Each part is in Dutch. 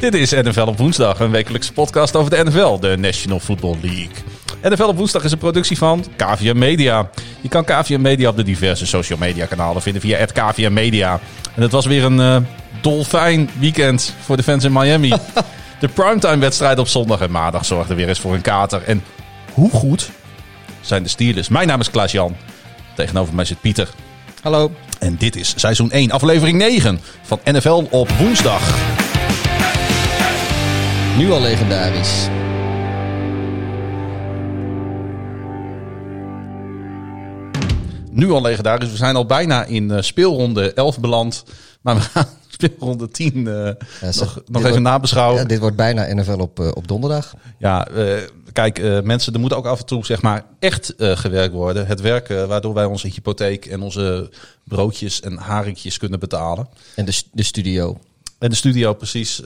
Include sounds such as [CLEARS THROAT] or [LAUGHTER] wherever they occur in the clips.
Dit is NFL op woensdag, een wekelijkse podcast over de NFL, de National Football League. NFL op woensdag is een productie van KVM Media. Je kan KVM Media op de diverse social media kanalen vinden via KVM Media. En het was weer een uh, dolfijn weekend voor de fans in Miami. [LAUGHS] de primetime wedstrijd op zondag en maandag zorgde weer eens voor een kater. En hoe goed zijn de Steelers? Mijn naam is Klaas-Jan. Tegenover mij zit Pieter. Hallo. En dit is seizoen 1, aflevering 9 van NFL op woensdag. Nu al legendarisch. Nu al legendarisch. We zijn al bijna in uh, speelronde 11 beland. Maar we gaan speelronde 10 uh, ja, nog, nog even nabeschouwen. Ja, dit wordt bijna NFL op, uh, op donderdag. Ja, uh, kijk, mensen, er moet ook af en toe zeg maar echt gewerkt worden. Het werk waardoor wij onze hypotheek en onze broodjes en haringjes kunnen betalen. En de, de studio. En de studio, precies.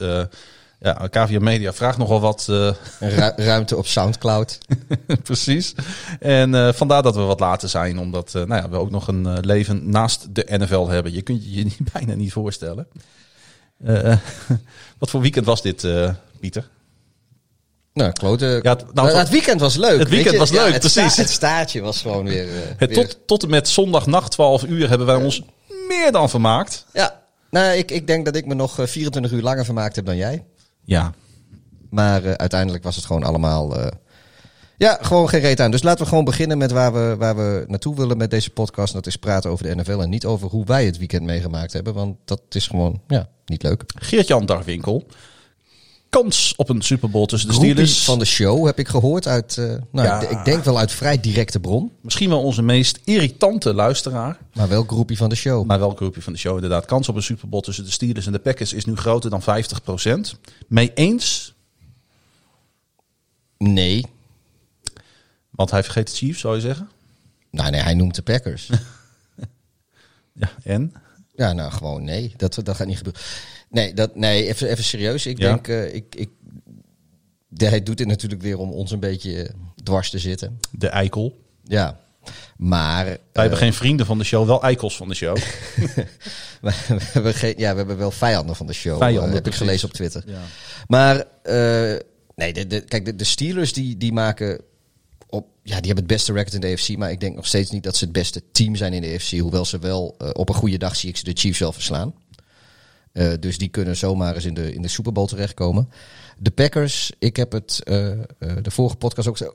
Ja, KVM Media vraagt nogal wat. Uh... Ru ruimte op Soundcloud. [LAUGHS] Precies. En uh, vandaar dat we wat later zijn, omdat uh, nou ja, we ook nog een leven naast de NFL hebben. Je kunt je [LAUGHS] je bijna niet voorstellen. [LAUGHS] wat voor weekend was dit, Pieter? Nou, klote. Ja, het, nou, het, weekend was leuk. Het weekend was leuk, het precies. Sta het staartje was gewoon weer. het weer... Tot, tot en met zondagnacht 12 uur hebben wij ons meer dan vermaakt. Ja, nou, ik, ik denk dat ik me nog 24 uur langer vermaakt heb dan jij. Ja. Maar uh, uiteindelijk was het gewoon allemaal. Uh, ja, gewoon geen reet aan. Dus laten we gewoon beginnen met waar we, waar we naartoe willen met deze podcast. En dat is praten over de NFL en niet over hoe wij het weekend meegemaakt hebben. Want dat is gewoon ja, niet leuk. Geert-Jan Dagwinkel. Kans op een Super Bowl tussen de Steelers. van de show heb ik gehoord uit, uh, nou, ja. ik denk wel uit vrij directe bron. Misschien wel onze meest irritante luisteraar. Maar wel groepie van de show. Maar wel groepie van de show, inderdaad. Kans op een Super Bowl tussen de Steelers en de Packers is nu groter dan 50%. Mee eens? Nee. Want hij vergeet de Chiefs, zou je zeggen? Nou nee, hij noemt de Packers. [LAUGHS] ja, en? Ja, nou gewoon nee. Dat, dat gaat niet gebeuren. Nee, dat, nee even, even serieus. Ik ja. denk, uh, ik, ik, de, hij doet dit natuurlijk weer om ons een beetje dwars te zitten. De eikel. Ja, maar... Wij uh, hebben geen vrienden van de show, wel eikels van de show. [LAUGHS] we, hebben geen, ja, we hebben wel vijanden van de show. Vijanden, heb precies. ik gelezen op Twitter. Ja. Maar, nee, de, de, kijk, de, de Steelers die, die maken... Op, ja, die hebben het beste record in de AFC, maar ik denk nog steeds niet dat ze het beste team zijn in de AFC. Hoewel ze wel op een goede dag zie ik ze de Chiefs wel verslaan. Uh, dus die kunnen zomaar eens in de, in de Super Bowl terechtkomen. De Packers, ik heb het uh, uh, de vorige podcast ook zo.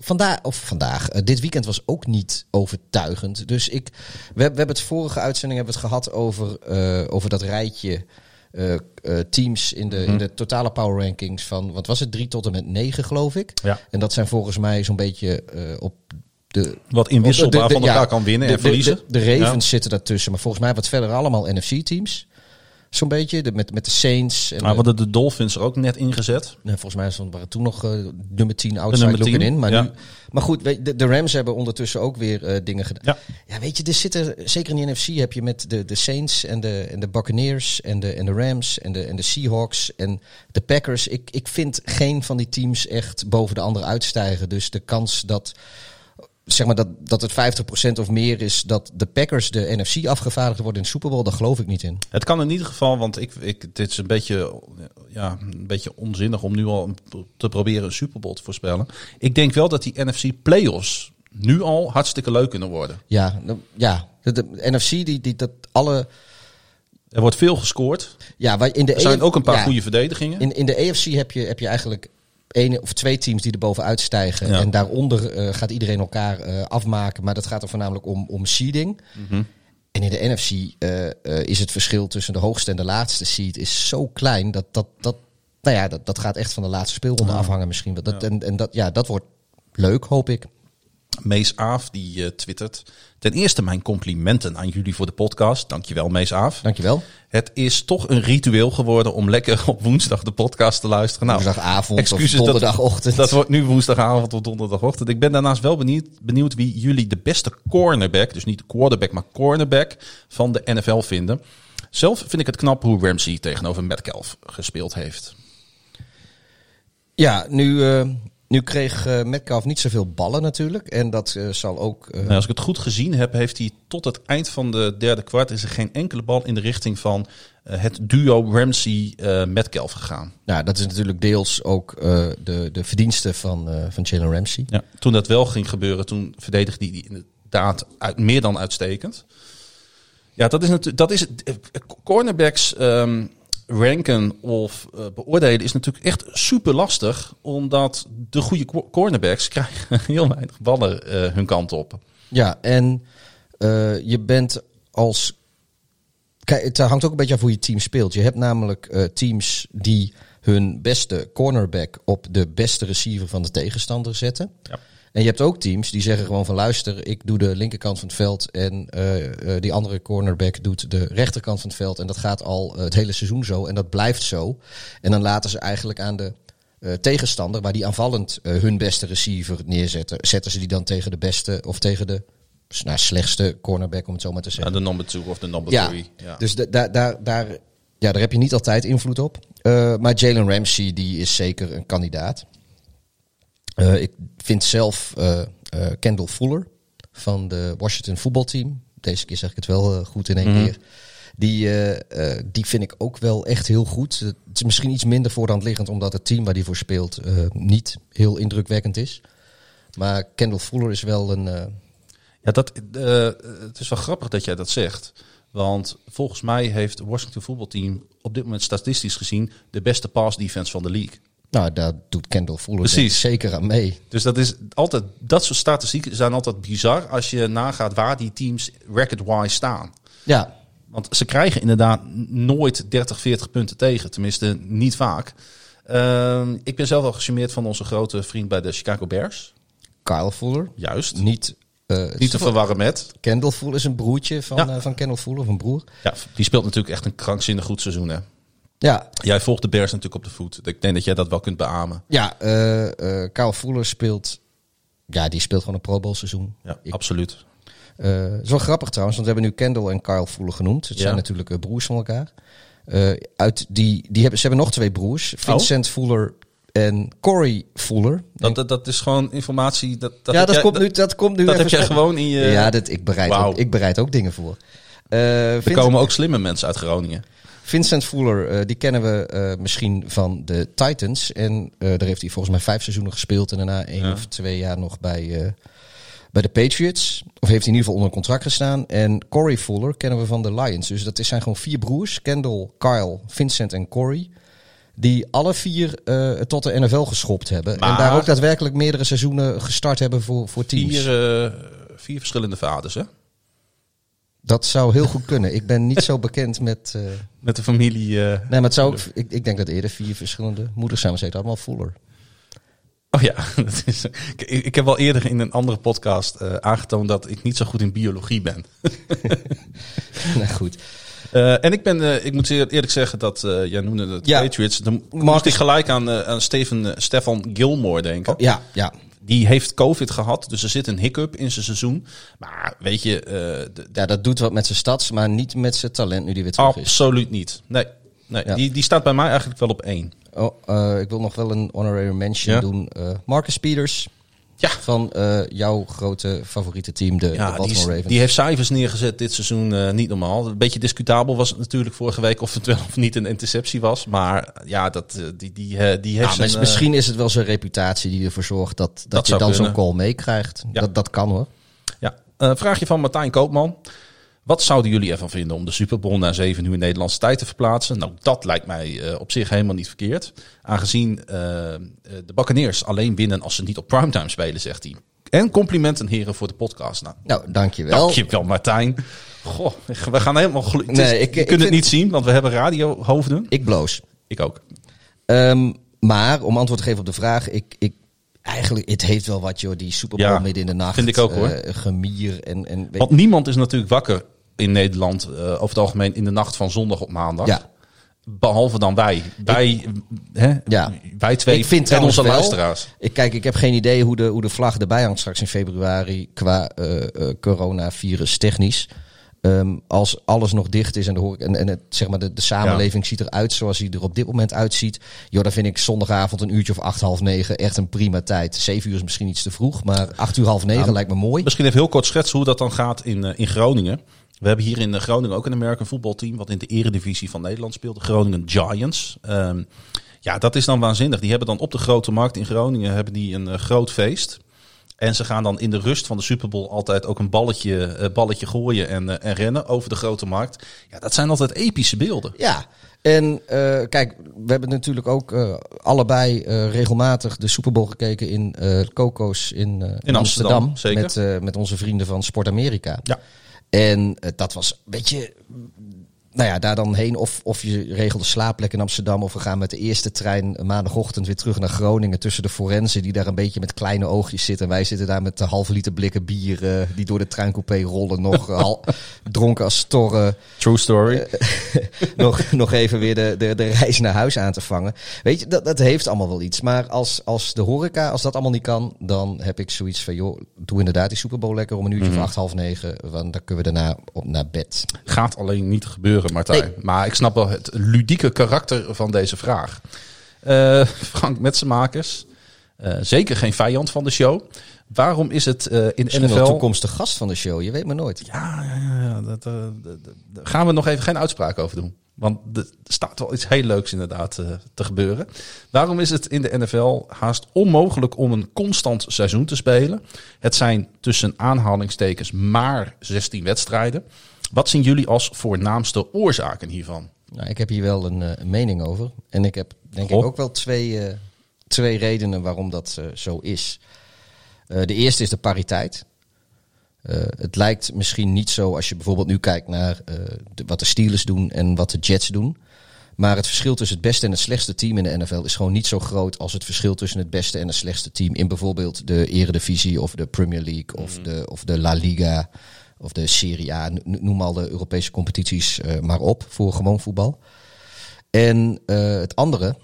Vandaag, of vandaag, dit weekend was ook niet overtuigend. Dus ik, we, we hebben het vorige uitzending hebben het gehad over, over dat rijtje teams in de, mm -hmm. in de totale power rankings van, wat was het, drie tot en met negen geloof ik. Ja. En dat zijn volgens mij zo'n beetje op de, wat inwisselbaar de, de, van elkaar ja, kan winnen en verliezen. De, Ravens ja. zitten daartussen, maar volgens mij wat verder allemaal NFC-teams. Zo'n beetje, de, met, met de Saints. En maar hadden de Dolphins er ook net ingezet? Nee, volgens mij waren toen nog uh, nummer 10 outside looking in. Maar, ja. nu, maar goed, de, de Rams hebben ondertussen ook weer uh, dingen gedaan. Ja. ja, weet je, er zitten, zeker in de NFC heb je met de, de Saints en de, en de Buccaneers en de, en de Rams en de, en de Seahawks en de Packers. Ik, ik vind geen van die teams echt boven de andere uitstijgen. Dus de kans dat zeg maar dat, dat het 50% of meer is dat de Packers de NFC afgevaardigd worden in de Super Bowl, daar geloof ik niet in. Het kan in ieder geval, want ik, ik, dit is een beetje, ja, een beetje onzinnig om nu al te proberen een Super Bowl te voorspellen. Ik denk wel dat die NFC playoffs nu al hartstikke leuk kunnen worden. Ja, ja de, de NFC die, die dat alle... Er wordt veel gescoord. Ja, in de er zijn ook een paar ja, goede verdedigingen. In, in de AFC heb je, heb je eigenlijk één of twee teams die er bovenuit stijgen. Ja. En daaronder uh, gaat iedereen elkaar uh, afmaken. Maar dat gaat er voornamelijk om, om seeding. Mm -hmm. En in de NFC uh, is het verschil tussen de hoogste en de laatste seed is zo klein dat dat, dat, nou ja, dat, dat gaat echt van de laatste speelronde afhangen misschien. Dat, Ja. en, en dat, ja, dat wordt leuk, hoop ik. Mees Aaf die eh, twittert. Ten eerste mijn complimenten aan jullie voor de podcast. Dankjewel Mees Aaf. Dankjewel. Het is toch een ritueel geworden om lekker [LAUGHS] op woensdag de podcast te luisteren. Nou, Woensdagavond excuses, of donderdagochtend. Dat wordt nu woensdagavond of donderdagochtend. Ik ben daarnaast wel benieuwd, benieuwd wie jullie de beste cornerback, dus niet quarterback, maar cornerback van de NFL vinden. Zelf vind ik het knap hoe Ramsey tegenover Metcalf gespeeld heeft. Ja, nu, eh, Nu kreeg eh, Metcalf niet zoveel ballen natuurlijk. En dat eh, zal ook... eh, Nou, als ik het goed gezien heb, heeft hij tot het eind van de derde kwart is er geen enkele bal in de richting van het duo Ramsey-Metcalf gegaan. nou, dat is natuurlijk deels ook de, de verdienste van, van Jalen Ramsey. Ja. Toen dat wel ging gebeuren, toen verdedigde hij die inderdaad uit, meer dan uitstekend. Ja, dat is natuurlijk, dat is Cornerbacks ehm, ranken of eh, beoordelen is natuurlijk echt super lastig, omdat de goede co- cornerbacks krijgen [LAUGHS] heel weinig ballen eh, hun kant op. Ja, en eh, je bent als. Kijk, het hangt ook een beetje af hoe je team speelt. Je hebt namelijk eh, teams die hun beste cornerback op de beste receiver van de tegenstander zetten. Ja. En je hebt ook teams die zeggen gewoon van luister, ik doe de linkerkant van het veld en eh, eh, die andere cornerback doet de rechterkant van het veld. En dat gaat al eh, het hele seizoen zo en dat blijft zo. En dan laten ze eigenlijk aan de tegenstander, waar die aanvallend hun beste receiver neerzetten, zetten ze die dan tegen de beste of tegen de nou, slechtste cornerback, om het zo maar te zeggen. de number two of de number Ja, three. Ja. dus da- daar, daar, daar, ja, daar heb je niet altijd invloed op. Maar Jalen Ramsey, die is zeker een kandidaat. Eh, ik vind zelf eh, eh, Kendall Fuller van de Washington voetbalteam. Deze keer zeg ik het wel goed in één Mhm. keer. Die, die vind ik ook wel echt heel goed. Het is misschien iets minder voor de hand liggend, omdat het team waar die voor speelt niet heel indrukwekkend is. Maar Kendall Fuller is wel een. Ja, dat, het is wel grappig dat jij dat zegt. Want volgens mij heeft het Washington voetbalteam op dit moment statistisch gezien de beste pass defense van de league. Nou, daar doet Kendall Fuller Precies. zeker aan mee. Dus dat is altijd, dat soort statistieken zijn altijd bizar als je nagaat waar die teams record-wise staan. Ja, Want ze krijgen inderdaad nooit 30, 40 punten tegen. Tenminste, niet vaak. Ehm, ik ben zelf wel gecharmeerd van onze grote vriend bij de Chicago Bears. Kyle Fuller. Juist. Niet, eh, Niet te verwarren met. Kendall Fuller is een broertje van, Ja. eh, van Kendall Fuller, of een broer. Ja, die speelt natuurlijk echt een krankzinnig goed seizoen. Hè? Ja, Jij volgt de Bears natuurlijk op de voet. Ik denk dat jij dat wel kunt beamen. ja uh, Kyle Fuller speelt... Ja, die speelt gewoon een Pro Bowl seizoen. Ja, Ik- absoluut. Het is wel grappig trouwens, want we hebben nu Kendall en Kyle Fuller genoemd. Het Ja. zijn natuurlijk broers van elkaar. Uit die, die hebben, ze hebben nog twee broers. Vincent Fuller en Corey Fuller. Dat, dat, dat is gewoon informatie. Dat, dat ja, dat, jij- komt nu, dat komt nu Dat heb jij gewoon in je. Ja, dat, ik, bereid ook, ik bereid ook dingen voor. Eh, er komen ook slimme mensen uit Groningen. Vincent Fuller, eh, die kennen we eh, misschien van de Titans. En eh, daar heeft hij volgens mij vijf seizoenen gespeeld. En daarna één Ja. of twee jaar nog bij, bij de Patriots. Of heeft hij in ieder geval onder contract gestaan. En Corey Fuller kennen we van de Lions. Dus dat is- zijn gewoon vier broers. Kendall, Kyle, Vincent en Corey. Die alle vier tot de NFL geschopt hebben. En daar ook daadwerkelijk meerdere seizoenen gestart hebben voor, voor teams. Vier, vier verschillende vaders, hè? Dat zou heel goed kunnen. Ik ben niet zo bekend met... Met de familie. eh, Nee, maar het zou ook, ik, ik denk dat eerder vier verschillende moeders zijn, maar ze allemaal Fuller. Oh ja, [LAUGHS] dat is, ik, ik heb wel eerder in een andere podcast eh, aangetoond dat ik niet zo goed in biologie ben. [LAUGHS] nou goed. Eh, en ik ben, ik moet eerlijk zeggen dat jij noemde het Ja. Patriots. Dan moest Marcus- ik gelijk aan, aan Steven, Stefan Gilmore denken. Oh, ja, ja. Die heeft COVID gehad, dus er zit een hiccup in zijn seizoen. Maar weet je, eh, ja, dat doet wat met zijn stads, maar niet met zijn talent nu die weer terug is. absoluut niet. Nee, nee Ja. die, die staat bij mij eigenlijk wel op één. Oh, eh, ik wil nog wel een honorary mention Ja. doen. Eh, Marcus Peters Ja. van eh, jouw grote favoriete team, de, de Ja, die, is- Ravens. die heeft cijfers neergezet dit seizoen eh, niet normaal. Een beetje discutabel was het natuurlijk vorige week of het wel of niet een interceptie was. Maar ja, dat, eh, die, die, eh, die heeft Nou, zijn, eh, misschien is het wel zijn reputatie die ervoor zorgt dat, dat, Dat je dan zo'n call meekrijgt. Ja. Dat, dat kan hoor. Ja, Eh, vraagje van Martijn Koopman. Wat zouden jullie ervan vinden om de Super Bowl naar 7 uur Nederlandse tijd te verplaatsen? Nou, dat lijkt mij eh, op zich helemaal niet verkeerd. Aangezien eh, eh, de Buccaneers alleen winnen als ze niet op primetime spelen, zegt hij. En complimenten heren voor de podcast. Nou, Nou, dankjewel. dankjewel Martijn. Goh, we gaan helemaal... gelu- het is- Nee, ik- je ik kunt het niet zien, want we hebben radiohoofden. Ik bloos. Ik ook. Ehm, maar om antwoord te geven op de vraag, ik, ik, eigenlijk, het heeft wel wat joh, die Super Bowl Ja, midden in de nacht. vind ik ook, hoor. gemier en, en Want niemand is natuurlijk wakker in Nederland eh, over het algemeen in de nacht van zondag op maandag. Ja. Behalve dan wij. Wij, hè, Ja. wij twee Ik vind en onze wel- luisteraars. Ik, kijk, ik heb geen idee hoe de, hoe de vlag erbij hangt straks in februari qua eh, coronavirus technisch. Ehm, als alles nog dicht is en, de, en, en het, zeg maar de, de samenleving ziet eruit zoals hij er op dit moment uitziet. Joh, dan vind ik zondagavond een uurtje of acht, half negen echt een prima tijd. Zeven uur is misschien iets te vroeg, maar acht uur, half negen Ja, lijkt me mooi. Misschien even heel kort schetsen hoe dat dan gaat in, in Groningen. We hebben hier in eh, Groningen ook een American voetbalteam wat in de eredivisie van Nederland speelt. De Groningen Giants. Ehm, ja, dat is dan waanzinnig. Die hebben dan op de grote markt in Groningen hebben die een eh, groot feest. En ze gaan dan in de rust van de Super Bowl altijd ook een balletje, eh, balletje gooien en, en rennen over de grote markt. Ja, dat zijn altijd epische beelden. Ja, en kijk, we hebben natuurlijk ook allebei regelmatig de Super Bowl gekeken in Coco's in, in Amsterdam, zeker. Met, met onze vrienden van Sport Amerika. Ja. En eh, dat was een beetje, nou ja, daar dan heen. Of, of je regelde slaapplek in Amsterdam. Of we gaan met de eerste trein maandagochtend weer terug naar Groningen. Tussen de forensen die daar een beetje met kleine oogjes zitten. En wij zitten daar met de halve liter blikken bier eh, die door de treincoupé rollen. Nog eh, [LAUGHS] hal- dronken als storren True story. [LAUGHS] nog, nog even weer de, de, de reis naar huis aan te vangen. Weet je, dat, dat heeft allemaal wel iets. Maar als, als de horeca, als dat allemaal niet kan, dan heb ik zoiets van, joh, doe inderdaad die Super Bowl lekker om een uurtje of acht, half negen. Want dan kunnen we daarna op naar bed. Gaat alleen niet gebeuren, Martijn. Nee. Maar ik snap wel het ludieke karakter van deze vraag. Eh, Frank Metsenmakers, eh, zeker geen vijand van de show. Waarom is het eh, in de wel NFL... toekomstig gast van de show, je weet maar nooit. Ja, ja, ja, dat, daar gaan we nog even geen uitspraak over doen. Want er staat wel iets heel leuks inderdaad te gebeuren. Waarom is het in de NFL haast onmogelijk om een constant seizoen te spelen? Het zijn tussen aanhalingstekens maar 16 wedstrijden. Wat zien jullie als voornaamste oorzaken hiervan? Nou, ik heb hier wel een, eh, mening over. En ik heb denk Goh. ik ook wel twee, eh, twee redenen waarom dat eh, zo is. De eerste is de pariteit. Het lijkt misschien niet zo als je bijvoorbeeld nu kijkt naar de- wat de Steelers doen en wat de Jets doen. Maar het verschil tussen het beste en het slechtste team in de NFL is gewoon niet zo groot als het verschil tussen het beste en het slechtste team in bijvoorbeeld de Eredivisie of de Premier League of, de, of de La Liga of de Serie A. No- Noem al de Europese competities eh, maar op voor gewoon voetbal. En eh, het andere,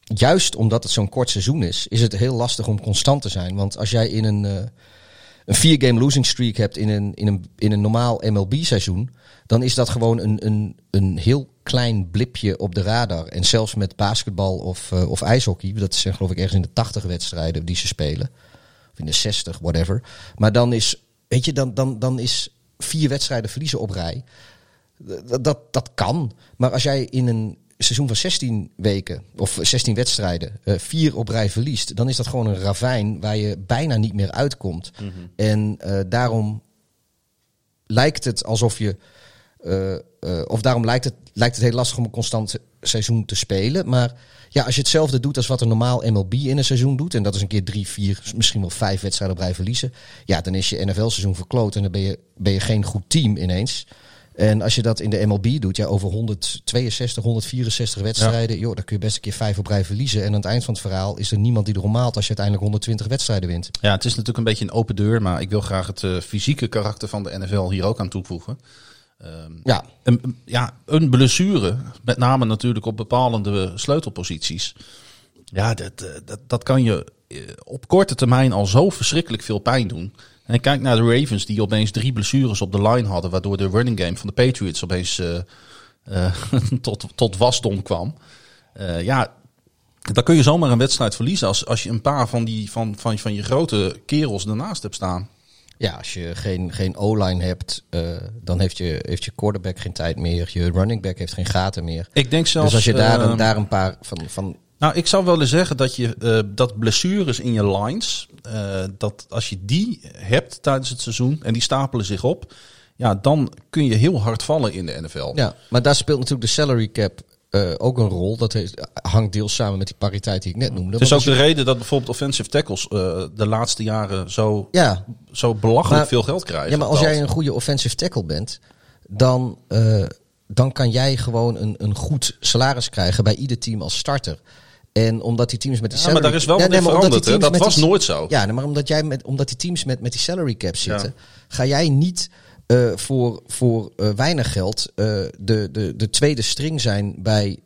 juist omdat het zo'n kort seizoen is, is het heel lastig om constant te zijn. Want als jij in een, eh, een vier-game losing streak hebt in een, in een, in een normaal MLB-seizoen, dan is dat gewoon een, een, een heel klein blipje op de radar. En zelfs met basketbal of, of ijshockey, dat zijn geloof ik ergens in de 80 wedstrijden die ze spelen, of in de 60, whatever. Maar dan is, weet je, dan, dan, dan is vier wedstrijden verliezen op rij. Dat, dat, dat kan. Maar als jij in een seizoen van 16 weken of 16 wedstrijden eh, vier op rij verliest, dan is dat gewoon een ravijn waar je bijna niet meer uitkomt. En eh, daarom lijkt het alsof je. eh, eh, of daarom lijkt het, lijkt het heel lastig om een constant seizoen te spelen. Maar ja, als je hetzelfde doet als wat een normaal MLB in een seizoen doet. En dat is een keer drie, vier, misschien wel vijf wedstrijden op rij verliezen. Ja, dan is je NFL-seizoen verkloot. En dan ben je, ben je geen goed team ineens. En als je dat in de MLB doet, ja, over 162, 164 wedstrijden, joh, dan kun je best een keer vijf op rij verliezen. En aan het eind van het verhaal is er niemand die erom maalt als je uiteindelijk 120 wedstrijden wint. Ja, het is natuurlijk een beetje een open deur, maar ik wil graag het eh, fysieke karakter van de NFL hier ook aan toevoegen. Ehm, Ja, een, ja, een blessure, met name natuurlijk op bepalende sleutelposities. Ja, dat, eh, dat, dat kan je eh, op korte termijn al zo verschrikkelijk veel pijn doen. En kijk naar de Ravens die opeens drie blessures op de line hadden, waardoor de running game van de Patriots opeens eh, [LAUGHS] tot, tot wasdom kwam. Ja, dan kun je zomaar een wedstrijd verliezen als, als je een paar van, die, van, van, van je grote kerels ernaast hebt staan. Ja, als je geen, geen O-line hebt, eh, dan heeft je, heeft je quarterback geen tijd meer. Je running back heeft geen gaten meer. Ik denk zelfs. dus als je daar, een, daar een paar van, van Nou, ik zou willen zeggen dat je eh, dat blessures in je lines, eh, dat als je die hebt tijdens het seizoen en die stapelen zich op, ja, dan kun je heel hard vallen in de NFL. Ja, maar daar speelt natuurlijk de salary cap eh, ook een rol. Dat heeft, hangt deels samen met die pariteit die ik net noemde. Het is ook de je- reden dat bijvoorbeeld offensive tackles eh, de laatste jaren zo, Ja, zo belachelijk Maar- veel geld krijgen. ja, maar als jij een goede offensive tackle bent, dan, eh, dan kan jij gewoon een, een goed salaris krijgen bij ieder team als starter. En omdat die teams met die Ja, maar salary... daar is wel Ja, wat nee, maar veranderd. Dat was die- nooit zo. Ja, nee, maar omdat, jij met, omdat die teams met, met die salary cap zitten, ga jij niet eh, voor, voor eh, weinig geld eh, de, de, de tweede string zijn bij,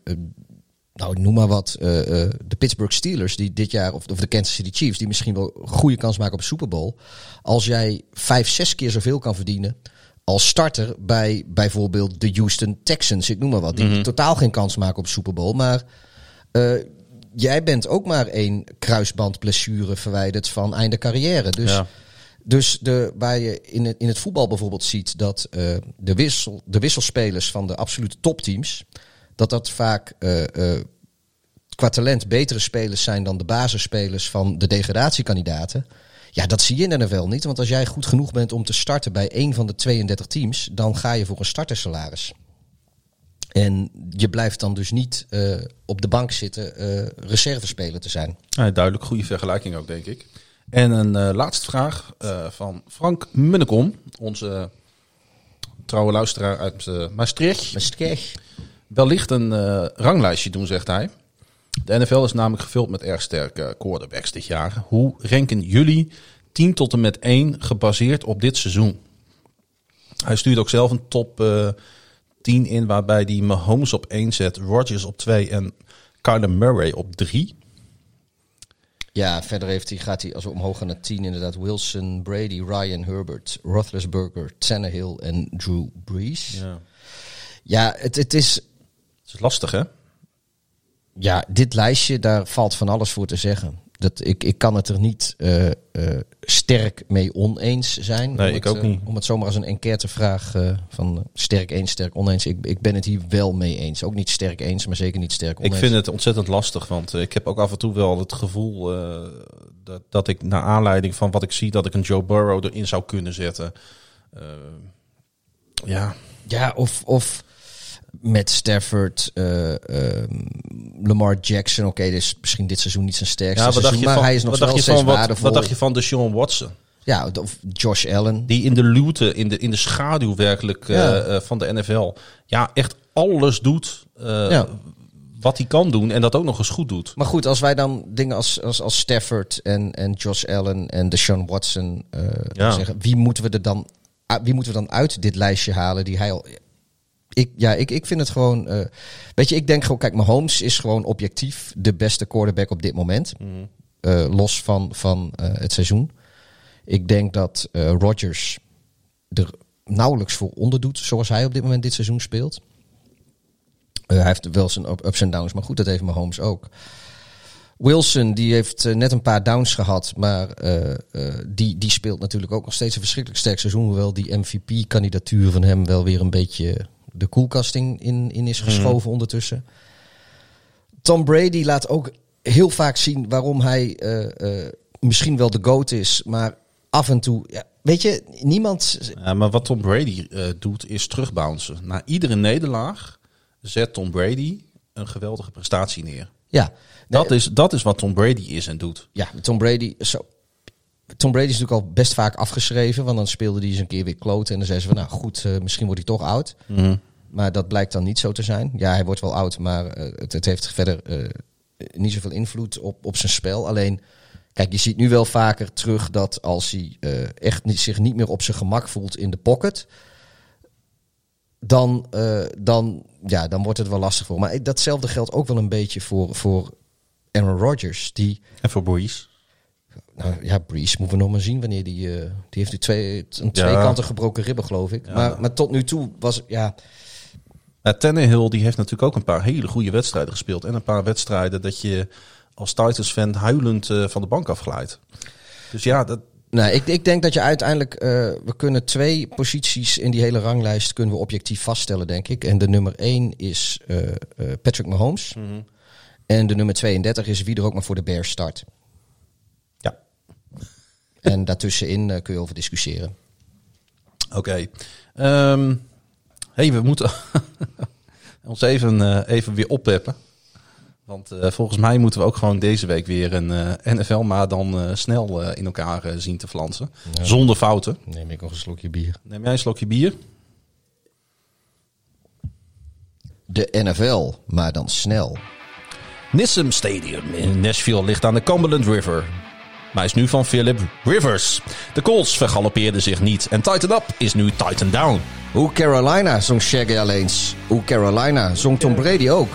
nou noem maar wat, de Pittsburgh Steelers die dit jaar, of, of de Kansas City Chiefs, die misschien wel een goede kans maken op een Super Bowl. Als jij vijf, zes keer zoveel kan verdienen als starter bij bijvoorbeeld de Houston Texans, ik noem maar wat, die totaal geen kans maken op Super Bowl. Maar jij bent ook maar één kruisbandblessure verwijderd van einde carrière. Dus, Ja. Dus de, waar je in het, in het voetbal bijvoorbeeld ziet dat eh, de, wissel, de wisselspelers van de absolute topteams, dat dat vaak eh, eh, qua talent betere spelers zijn dan de basisspelers van de degradatiekandidaten. Ja, dat zie je in de NFL niet. Want als jij goed genoeg bent om te starten bij één van de 32 teams, dan ga je voor een startersalaris. En je blijft dan dus niet op de bank zitten eh reservespeler te zijn. Duidelijk goede vergelijking ook, denk ik. En een eh, laatste vraag eh, van Frank Munnekom, onze trouwe luisteraar uit eh, Maastricht. Maastricht. Wellicht een ranglijstje doen, zegt hij. De NFL is namelijk gevuld met erg sterke quarterbacks dit jaar. Hoe ranken jullie 10 tot en met 1 gebaseerd op dit seizoen? Hij stuurt ook zelf een top eh 10 in, waarbij hij Mahomes op 1 zet, Rodgers op 2 en Kyler Murray op 3. Ja, verder heeft hij, gaat hij, als we omhoog gaan naar 10, inderdaad Wilson, Brady, Ryan, Herbert, Roethlisberger, Tannehill en Drew Brees. Ja, Ja. het, het is, Het is lastig, hè? ja, dit lijstje, daar valt van alles voor te zeggen. Dat, ik, ik kan het er niet eh, eh, sterk mee oneens zijn. Nee, ik het, ook eh, niet. Om het zomaar als een enquêtevraag van sterk eens, sterk oneens. Ik, ik ben het hier wel mee eens. Ook niet sterk eens, maar zeker niet sterk oneens. Ik vind het ontzettend lastig, want ik heb ook af en toe wel het gevoel dat, dat ik naar aanleiding van wat ik zie, dat ik een Joe Burrow erin zou kunnen zetten. Ja. Ja, of, of met Stafford, uh, uh, Lamar Jackson. Oké, okay, dus misschien dit seizoen niet zijn sterkste ja, seizoen, maar van, hij is nog wel steeds wat, waardevol. Wat dacht je van Deshaun Watson? Ja, of Josh Allen. Die in de luwte, in de, in de schaduw werkelijk ja. uh, van de NFL. Ja, echt alles doet ja. wat hij kan doen en dat ook nog eens goed doet. Maar goed, als wij dan dingen als, als, als Stafford en, en Josh Allen en Deshaun Watson ja. zeggen, wie moeten we er dan wie moeten we dan uit dit lijstje halen die hij al ik, ja, ik, ik vind het gewoon. Uh, weet je, ik denk gewoon, kijk, Mahomes is gewoon objectief de beste quarterback op dit moment. Mm. Uh, los van, van uh, het seizoen. Ik denk dat Rodgers er nauwelijks voor onderdoet zoals hij op dit moment dit seizoen speelt. hij heeft wel zijn ups en downs, maar goed, dat heeft Mahomes ook. Wilson, die heeft net een paar downs gehad, maar die, die speelt natuurlijk ook nog steeds een verschrikkelijk sterk seizoen. Hoewel die MVP-kandidatuur van hem wel weer een beetje de koelkasting in, in is geschoven mm. ondertussen. Tom Brady laat ook heel vaak zien waarom hij misschien wel de GOAT is, maar af en toe... Ja, weet je, niemand... Ja, maar wat Tom Brady doet is terugbouncen. Na iedere nederlaag zet Tom Brady een geweldige prestatie neer. Ja, dat, is, dat is wat Tom Brady is en doet. Ja, Tom Brady. Zo, Tom Brady is natuurlijk al best vaak afgeschreven. Want dan speelde hij eens een keer weer kloten. En dan zei ze van, nou goed, uh, misschien wordt hij toch oud. Mm. Maar dat blijkt dan niet zo te zijn. Ja, hij wordt wel oud, maar uh, het, het, heeft verder uh, niet zoveel invloed op, op zijn spel. Alleen, kijk, je ziet nu wel vaker terug dat als hij echt niet, zich niet meer op zijn gemak voelt in de pocket... Dan, dan, ja, dan wordt het wel lastig voor. Maar datzelfde geldt ook wel een beetje voor, voor Aaron Rodgers. Die, en voor Breeze. Nou ja, Breeze moeten we nog maar zien wanneer die... Uh, die heeft nu twee, een twee ja. kanten gebroken ribben, geloof ik. Ja. Maar, maar tot nu toe was... Ja, ja, Tannehill die heeft natuurlijk ook een paar hele goede wedstrijden gespeeld. En een paar wedstrijden dat je als Titans-fan huilend uh, van de bank afglijdt. Dus ja, dat... Nou, ik, ik denk dat je uiteindelijk... Uh, we kunnen twee posities in die hele ranglijst... kunnen we objectief vaststellen, denk ik. En de nummer één is Patrick Mahomes... Mm -hmm. En de nummer 32 is wie er ook maar voor de Bears start. En daartussenin uh, kun je over discussiëren. Oké. Okay. Um, hey, we moeten [LAUGHS] ons even, uh, even weer oppeppen. Want uh, volgens mij moeten we ook gewoon deze week weer een uh, NFL, maar dan snel in elkaar zien te flansen. Ja. Zonder fouten. Neem ik nog een slokje bier. Neem jij een slokje bier? De NFL, maar dan snel. Nissan Stadium in Nashville ligt aan de Cumberland River. Maar is nu van Philip Rivers. De Colts vergaloppeerden zich niet en Tighten Up is nu Tighten Down. Hoe Carolina zong Shaggy al eens. Hoe Carolina zong Tom Brady ook.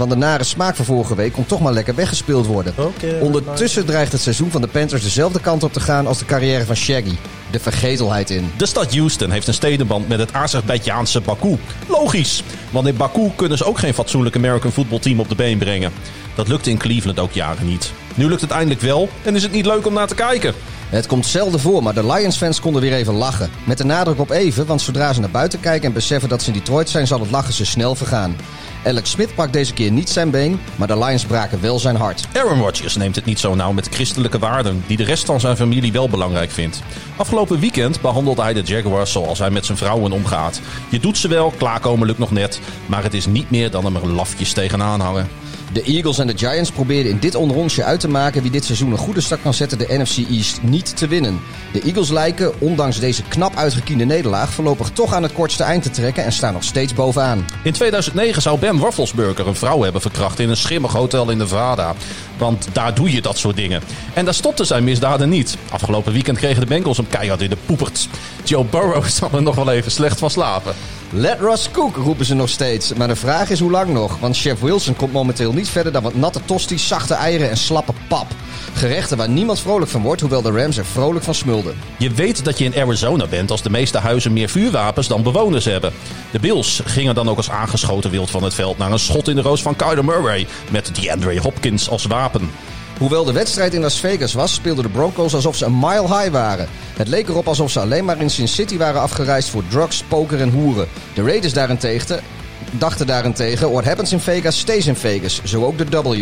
Want de nare smaak van vorige week kon toch maar lekker weggespeeld worden. Ondertussen dreigt het seizoen van de Panthers dezelfde kant op te gaan als de carrière van Shaggy. De vergetelheid in. De stad Houston heeft een stedenband met het Azerbeidzjaanse Baku. Logisch, want in Baku kunnen ze ook geen fatsoenlijk American voetbalteam op de been brengen. Dat lukte in Cleveland ook jaren niet. Nu lukt het eindelijk wel en is het niet leuk om naar te kijken. Het komt zelden voor, maar de Lions-fans konden weer even lachen. Met de nadruk op even, want zodra ze naar buiten kijken en beseffen dat ze in Detroit zijn, zal het lachen ze snel vergaan. Alex Smith pakt deze keer niet zijn been, maar de Lions braken wel zijn hart. Aaron Rodgers neemt het niet zo nauw met christelijke waarden, die de rest van zijn familie wel belangrijk vindt. Afgelopen weekend behandelde hij de Jaguars zoals hij met zijn vrouwen omgaat. Je doet ze wel, klaarkomen lukt nog net, maar het is niet meer dan hem er lafjes tegenaan hangen. De Eagles en de Giants probeerden in dit onderrondje uit te maken wie dit seizoen een goede start kan zetten de NFC East niet te winnen. De Eagles lijken, ondanks deze knap uitgekiende nederlaag, voorlopig toch aan het kortste eind te trekken en staan nog steeds bovenaan. In 2009 zou Ben Roethlisberger een vrouw hebben verkracht in een schimmig hotel in Nevada. Want daar doe je dat soort dingen. En daar stopten zijn misdaden niet. Afgelopen weekend kregen de Bengals hem keihard in de poepert. Joe Burrow [LAUGHS] zal er nog wel even slecht van slapen. Let Ross cook, roepen ze nog steeds. Maar de vraag is hoe lang nog. Want chef Wilson komt momenteel niet verder dan wat natte tosti's, zachte eieren en slappe pap. Gerechten waar niemand vrolijk van wordt, hoewel de Rams er vrolijk van smulden. Je weet dat je in Arizona bent als de meeste huizen meer vuurwapens dan bewoners hebben. De Bills gingen dan ook als aangeschoten wild van het veld naar een schot in de roos van Kyler Murray met DeAndre Hopkins als wapen. Hoewel de wedstrijd in Las Vegas was, speelden de Broncos alsof ze een mile high waren. Het leek erop alsof ze alleen maar in Sin City waren afgereisd voor drugs, poker en hoeren. De Raiders daarentegen dachten daarentegen, what happens in Vegas stays in Vegas. Zo ook de W.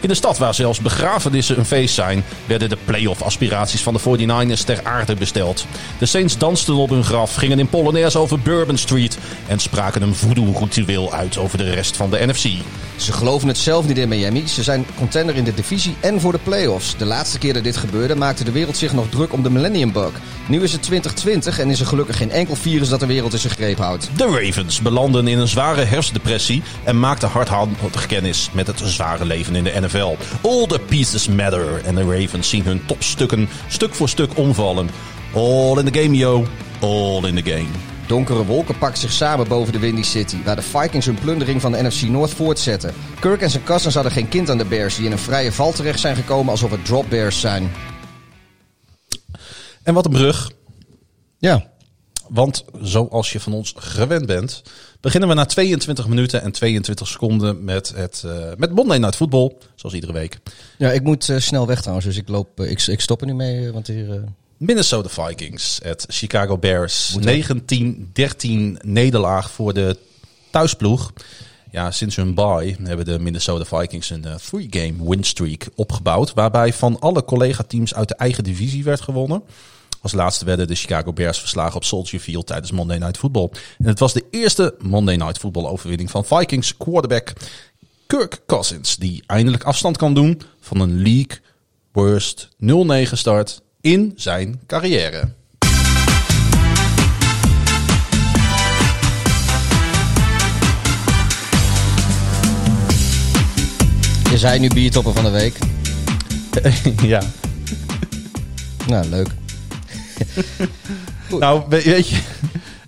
In de stad waar zelfs begrafenissen een feest zijn, werden de playoff aspiraties van de 49ers ter aarde besteld. De Saints dansten op hun graf, gingen in Polonaise over Bourbon Street en spraken een voodoo-ritueel uit over de rest van de NFC. Ze geloven het zelf niet in Miami. Ze zijn contender in de divisie en voor de playoffs. De laatste keer dat dit gebeurde maakte de wereld zich nog druk om de Millennium Bug. Nu is het 2020 en is er gelukkig geen enkel virus dat de wereld in zijn greep houdt. De Ravens belanden in een zware herfstdepressie en maakten hardhandig kennis met het zware leven in de NFL. All the pieces matter en de Ravens zien hun topstukken stuk voor stuk omvallen. All in the game, yo. All in the game. Donkere wolken pakken zich samen boven de Windy City, waar de Vikings hun plundering van de NFC North voortzetten. Kirk en zijn cousins hadden geen kind aan de Bears, die in een vrije val terecht zijn gekomen alsof het drop Bears zijn. En wat een brug. Ja, Want zoals je van ons gewend bent, beginnen we na 22 minuten en 22 seconden met het uh, met Monday Night Football, zoals iedere week. ja ik moet eh, snel weg trouwens, dus ik, loop, eh, ik, ik stop er nu mee, want hier... Minnesota Vikings, het Chicago Bears. 19-13 nederlaag voor de thuisploeg. Ja, sinds hun bye hebben de Minnesota Vikings een three-game win streak opgebouwd. Waarbij van alle collega-teams uit de eigen divisie werd gewonnen. Als laatste werden de Chicago Bears verslagen op Soldier Field tijdens Monday Night Football. En het was de eerste Monday Night Football overwinning van Vikings quarterback Kirk Cousins. Die eindelijk afstand kan doen van een league worst 0-9 start in zijn carrière. Je zei nu biertoppen van de week. [LAUGHS] ja. Nou, leuk. [LAUGHS] Nou, we- weet je,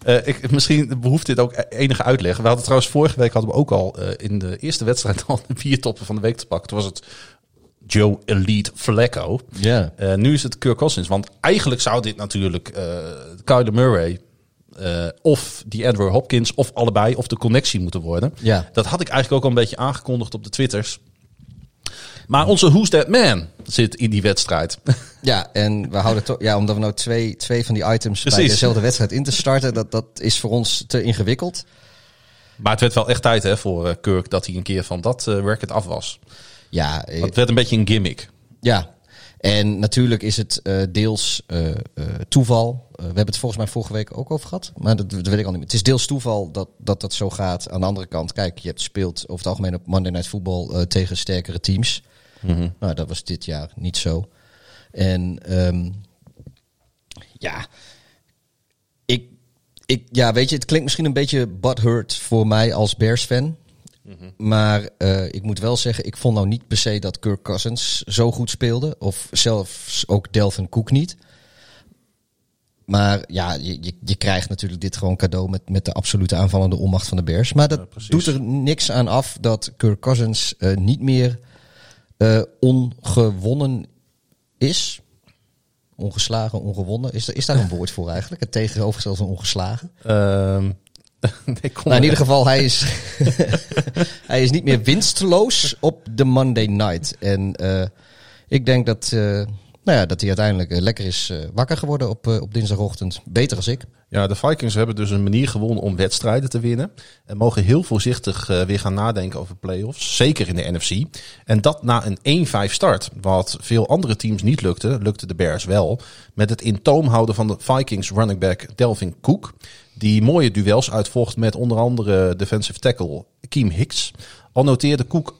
eh, ik, misschien behoeft dit ook enige uitleg. We hadden trouwens vorige week hadden we ook al eh, in de eerste wedstrijd [LAUGHS] al de biertoppen van de week te pakken. Toen was het Joe Elite Flacco. Ja. Eh, nu is het Kirk Cousins. Want eigenlijk zou dit natuurlijk Kyler Murray of die Andrew Hopkins of allebei of de connectie moeten worden. Ja. Dat had ik eigenlijk ook al een beetje aangekondigd op de Twitters. Maar onze Who's That Man zit in die wedstrijd. [LAUGHS] Ja, en we houden toch, ja, omdat we nou twee, twee van die items bij dezelfde wedstrijd in te starten, dat, dat is voor ons te ingewikkeld. Maar het werd wel echt tijd hè, voor eh, Kirk dat hij een keer van dat eh record af was. Ja, eh, het werd een beetje een gimmick. ja. En natuurlijk is het eh, deels eh, eh, toeval. Eh, we hebben het volgens mij vorige week ook over gehad. Maar dat, dat weet ik al niet meer. Het is deels toeval dat, dat dat zo gaat. Aan de andere kant, kijk, je hebt speelt over het algemeen op Monday Night Football eh, tegen sterkere teams. Nou, dat was dit jaar niet zo. En ehm, ja, ik, ik, ja, weet je, het klinkt misschien een beetje butthurt voor mij als Bears-fan. Maar eh, ik moet wel zeggen, ik vond nou niet per se dat Kirk Cousins zo goed speelde. Of zelfs ook Delvin Cook niet. maar ja, je, je, je krijgt natuurlijk dit gewoon cadeau met, met de absolute aanvallende onmacht van de Bears. Maar dat Ja, doet er niks aan af dat Kirk Cousins eh, niet meer eh, ongewonnen is. Ongeslagen, ongewonnen. Is, er, is daar een woord voor eigenlijk? Het tegenovergestelde van ongeslagen? Ehm, [LAUGHS] nee, Nou, in ieder geval, hij is, [LAUGHS] hij is niet meer winstloos op de Monday night. En eh, ik denk dat, eh, nou ja, dat hij uiteindelijk eh, lekker is eh, wakker geworden op, eh, op dinsdagochtend. Beter als ik. Ja, de Vikings hebben dus een manier gewonnen om wedstrijden te winnen. En mogen heel voorzichtig weer gaan nadenken over playoffs. Zeker in de NFC. En dat na een 1-5 start. Wat veel andere teams niet lukte, lukte de Bears wel. Met het in toom houden van de Vikings running back Delvin Cook. Die mooie duels uitvocht met onder andere defensive tackle Keem Hicks. Al noteerde Cook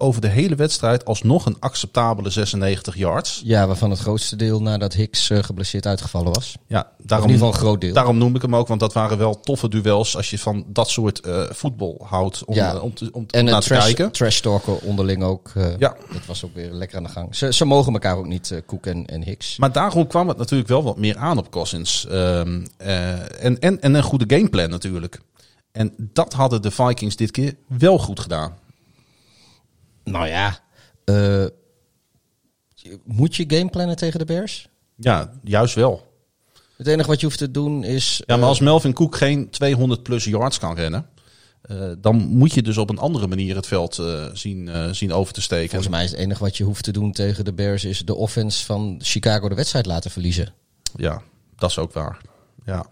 over de hele wedstrijd alsnog een acceptabele 96 yards. Ja, waarvan het grootste deel nadat Hicks eh, geblesseerd uitgevallen was. Ja, Of in daarom, ieder geval een groot deel. Daarom noem ik hem ook, want dat waren wel toffe duels als je van dat soort eh, voetbal houdt om, Ja. eh, om, te, om en naar het te trash, kijken. trash talken onderling ook. Ja. Dat was ook weer lekker aan de gang. Ze, ze mogen elkaar ook niet, Cook en, en Hicks. Maar daarom kwam het natuurlijk wel wat meer aan op Cousins. Ehm, eh, en, en, en een goede gameplan natuurlijk. En dat hadden de Vikings dit keer wel goed gedaan. Nou ja, eh, moet je gameplannen tegen de Bears? Ja, juist wel. Het enige wat je hoeft te doen is... Ja, maar eh, als Melvin Cook geen 200 plus yards kan rennen... eh, dan moet je dus op een andere manier het veld zien, zien over te steken. Volgens mij is het enige wat je hoeft te doen tegen de Bears is de offense van Chicago de wedstrijd laten verliezen. Ja, dat is ook waar. Ja.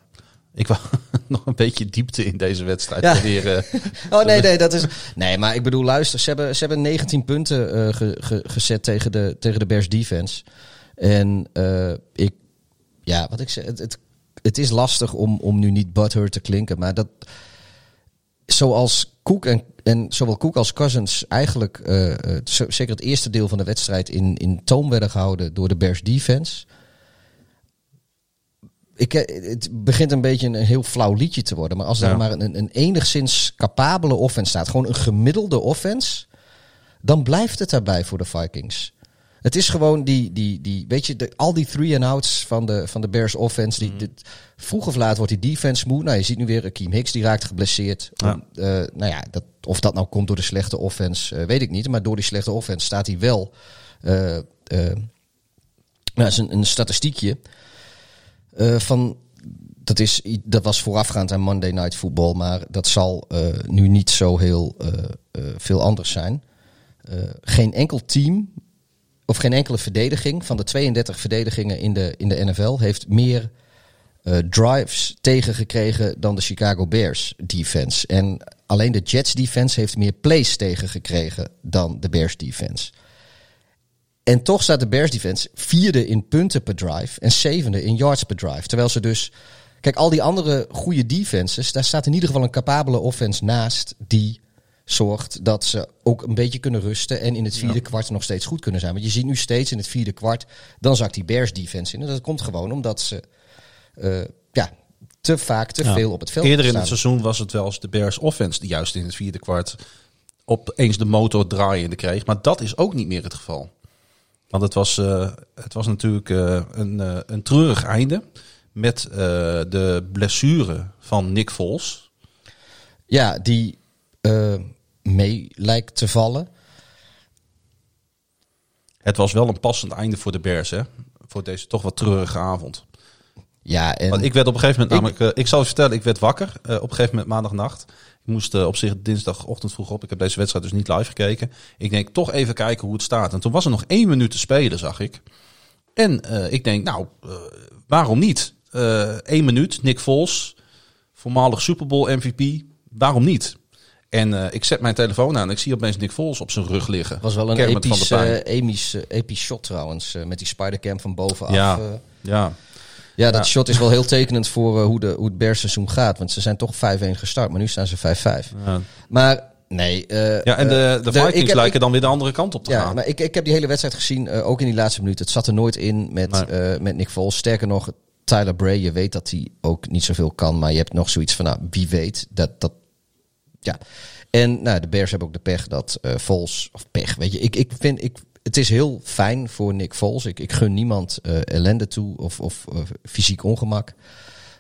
Ik wou [LAUGHS] nog een beetje diepte in deze wedstrijd Ja. proberen. [LAUGHS] Oh nee, nee, dat is. Nee, maar ik bedoel, luister, ze hebben, ze hebben 19 punten eh, ge- ge- gezet tegen de, tegen de Bears defense. En eh, ik, ja, wat ik zeg, het, het, het is lastig om, om nu niet butthurt te klinken, maar dat. Zoals Cook en, en zowel Cook als Cousins eigenlijk, eh, eh, zeker het eerste deel van de wedstrijd, in, in toom werden gehouden door de Bears defense. Ik, eh, het begint een beetje een heel flauw liedje te worden. Maar als Ja. er maar een, een enigszins capabele offense staat, gewoon een gemiddelde offense, dan blijft het daarbij voor de Vikings. Het is gewoon die, die, die weet je, de, al die three and outs van de, van de Bears offense. Die, dit, vroeg of laat wordt die defense moe. Nou, je ziet nu weer Akeem Hicks, die raakt geblesseerd. Ja. Om, eh, nou ja, dat, of dat nou komt door de slechte offense, eh, weet ik niet. Maar door die slechte offense staat hij wel. eh nou, is een, een statistiekje. Eh, van, dat, is, dat was voorafgaand aan Monday Night Football. Maar dat zal eh, nu niet zo heel eh, veel anders zijn. Geen enkel team of geen enkele verdediging van de 32 verdedigingen in de, in de NFL heeft meer drives tegengekregen dan de Chicago Bears defense. En alleen de Jets defense heeft meer plays tegengekregen dan de Bears defense. En toch staat de Bears defense vierde in punten per drive en zevende in yards per drive. Terwijl ze dus. Kijk, al die andere goede defenses, daar staat in ieder geval een capabele offense naast die zorgt dat ze ook een beetje kunnen rusten en in het vierde kwart nog steeds goed kunnen zijn. Want je ziet nu steeds in het vierde kwart, dan zakt die Bears defense in. En dat komt gewoon omdat ze eh, ja, te vaak te Ja. veel op het veld Eerder in het seizoen was het wel eens de Bears offense die juist in het vierde kwart opeens de motor draaiende kreeg. Maar dat is ook niet meer het geval. Want het was, eh, het was natuurlijk eh, een, eh, een treurig einde met de blessure van Nick Foles. Ja, die mee lijkt te vallen. Het was wel een passend einde voor de Bears, hè? Voor deze toch wat treurige avond. Ja, en Want ik werd op een gegeven moment, Ik- namelijk, eh, ik zal je vertellen, ik werd wakker op een gegeven moment maandagnacht. Ik moest eh, op zich dinsdagochtend vroeg op. Ik heb deze wedstrijd dus niet live gekeken. Ik denk toch even kijken hoe het staat. En toen was er nog één minuut te spelen, zag ik. En eh, ik denk, nou, eh, waarom niet? Eén minuut, Nick Foles, voormalig Super Bowl MVP. Waarom niet? En ik zet mijn telefoon aan en ik zie opeens Nick Foles op zijn rug liggen. was wel een Kermend van de episch, episch, shot trouwens. met die spidercam van bovenaf. Ja. ja, ja, dat shot is wel heel tekenend voor eh, hoe, de, hoe het Bears seizoen gaat. Want ze zijn toch 5-1 gestart, maar nu staan ze 5-5. ja. Maar nee. eh, ja, en de, de de- Vikings heb- lijken dan weer de andere kant op te Ja, gaan. maar ik, ik heb die hele wedstrijd gezien, eh, ook in die laatste minuut. Het zat er nooit in met, Nee. eh, met Nick Foles. Sterker nog, Tyler Bray, je weet dat hij ook niet zoveel kan. Maar je hebt nog zoiets van, nou, wie weet. Dat, dat, ja. En nou, de Bears hebben ook de pech dat eh Foles, of pech, weet je. Ik, ik vind, ik, het is heel fijn voor Nick Foles. Ik, ik gun niemand eh, ellende toe of, of fysiek ongemak.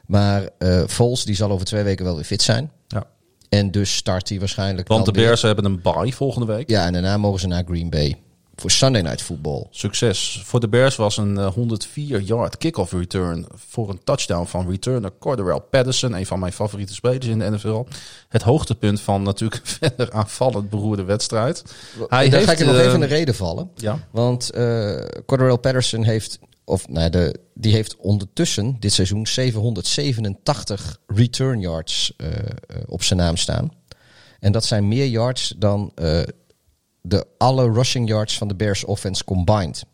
Maar eh Foles die zal over twee weken wel weer fit zijn. Ja. En dus start hij waarschijnlijk Want de weer. Bears hebben een bye volgende week. Ja, en daarna mogen ze naar Green Bay. Voor Sunday Night Football. Succes. Voor de Bears was een eh, 104-yard kickoff return voor een touchdown van returner Cordarrelle Patterson, een van mijn favoriete spelers in de NFL. Het hoogtepunt van natuurlijk een verder aanvallend beroerde wedstrijd. Hij Daar heeft, ga ik er nog eh, even in de reden vallen. Ja. Want eh Cordarrelle Patterson heeft, of nou, de, die heeft ondertussen dit seizoen 787 return yards eh, eh, op zijn naam staan. En dat zijn meer yards dan eh, de alle rushing yards van de Bears offense combined.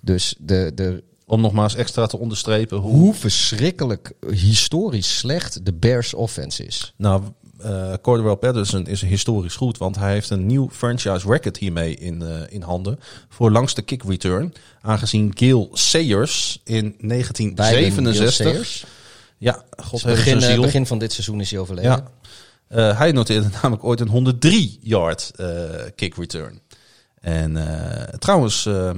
Dus de, de, Om nog maar eens extra te onderstrepen hoe... hoe verschrikkelijk historisch slecht de Bears offense is. Nou, eh Cordarrelle Patterson is historisch goed, want hij heeft een nieuw franchise record hiermee in, eh, in handen voor langste kick return. Aangezien Gil Sayers in Bij de 1967... Sayers. Ja, god Dus begin, eh, begin van dit seizoen is hij overleden. Ja. Eh, hij noteerde [LAUGHS] namelijk ooit een 103-yard kick return. En eh, trouwens, eh,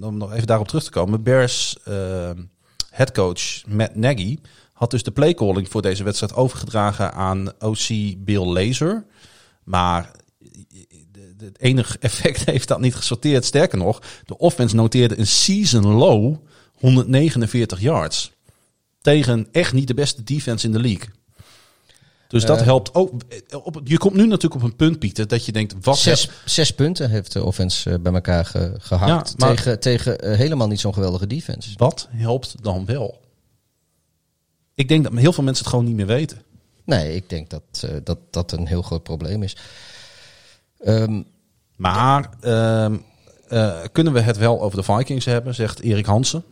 om nog even daarop terug te komen. Bears eh headcoach Matt Nagy had dus de playcalling voor deze wedstrijd overgedragen aan OC Bill Laser. Maar het enige [LAUGHS] effect heeft dat niet gesorteerd. Sterker nog, de offense noteerde een season low 149 yards. Tegen echt niet de beste defense in de league. Dus dat Eh. helpt ook. Op, je komt nu natuurlijk op een punt, Pieter, dat je denkt: wat Zes, heb- zes punten heeft de offense eh, bij elkaar ge- gehakt. Ja, tegen tegen eh, helemaal niet zo'n geweldige defense. wat helpt dan wel? Ik denk dat heel veel mensen het gewoon niet meer weten. Nee, ik denk dat eh, dat, dat een heel groot probleem is. Ehm, Maar ehm, eh, kunnen we het wel over de Vikings hebben, zegt Erik Hansen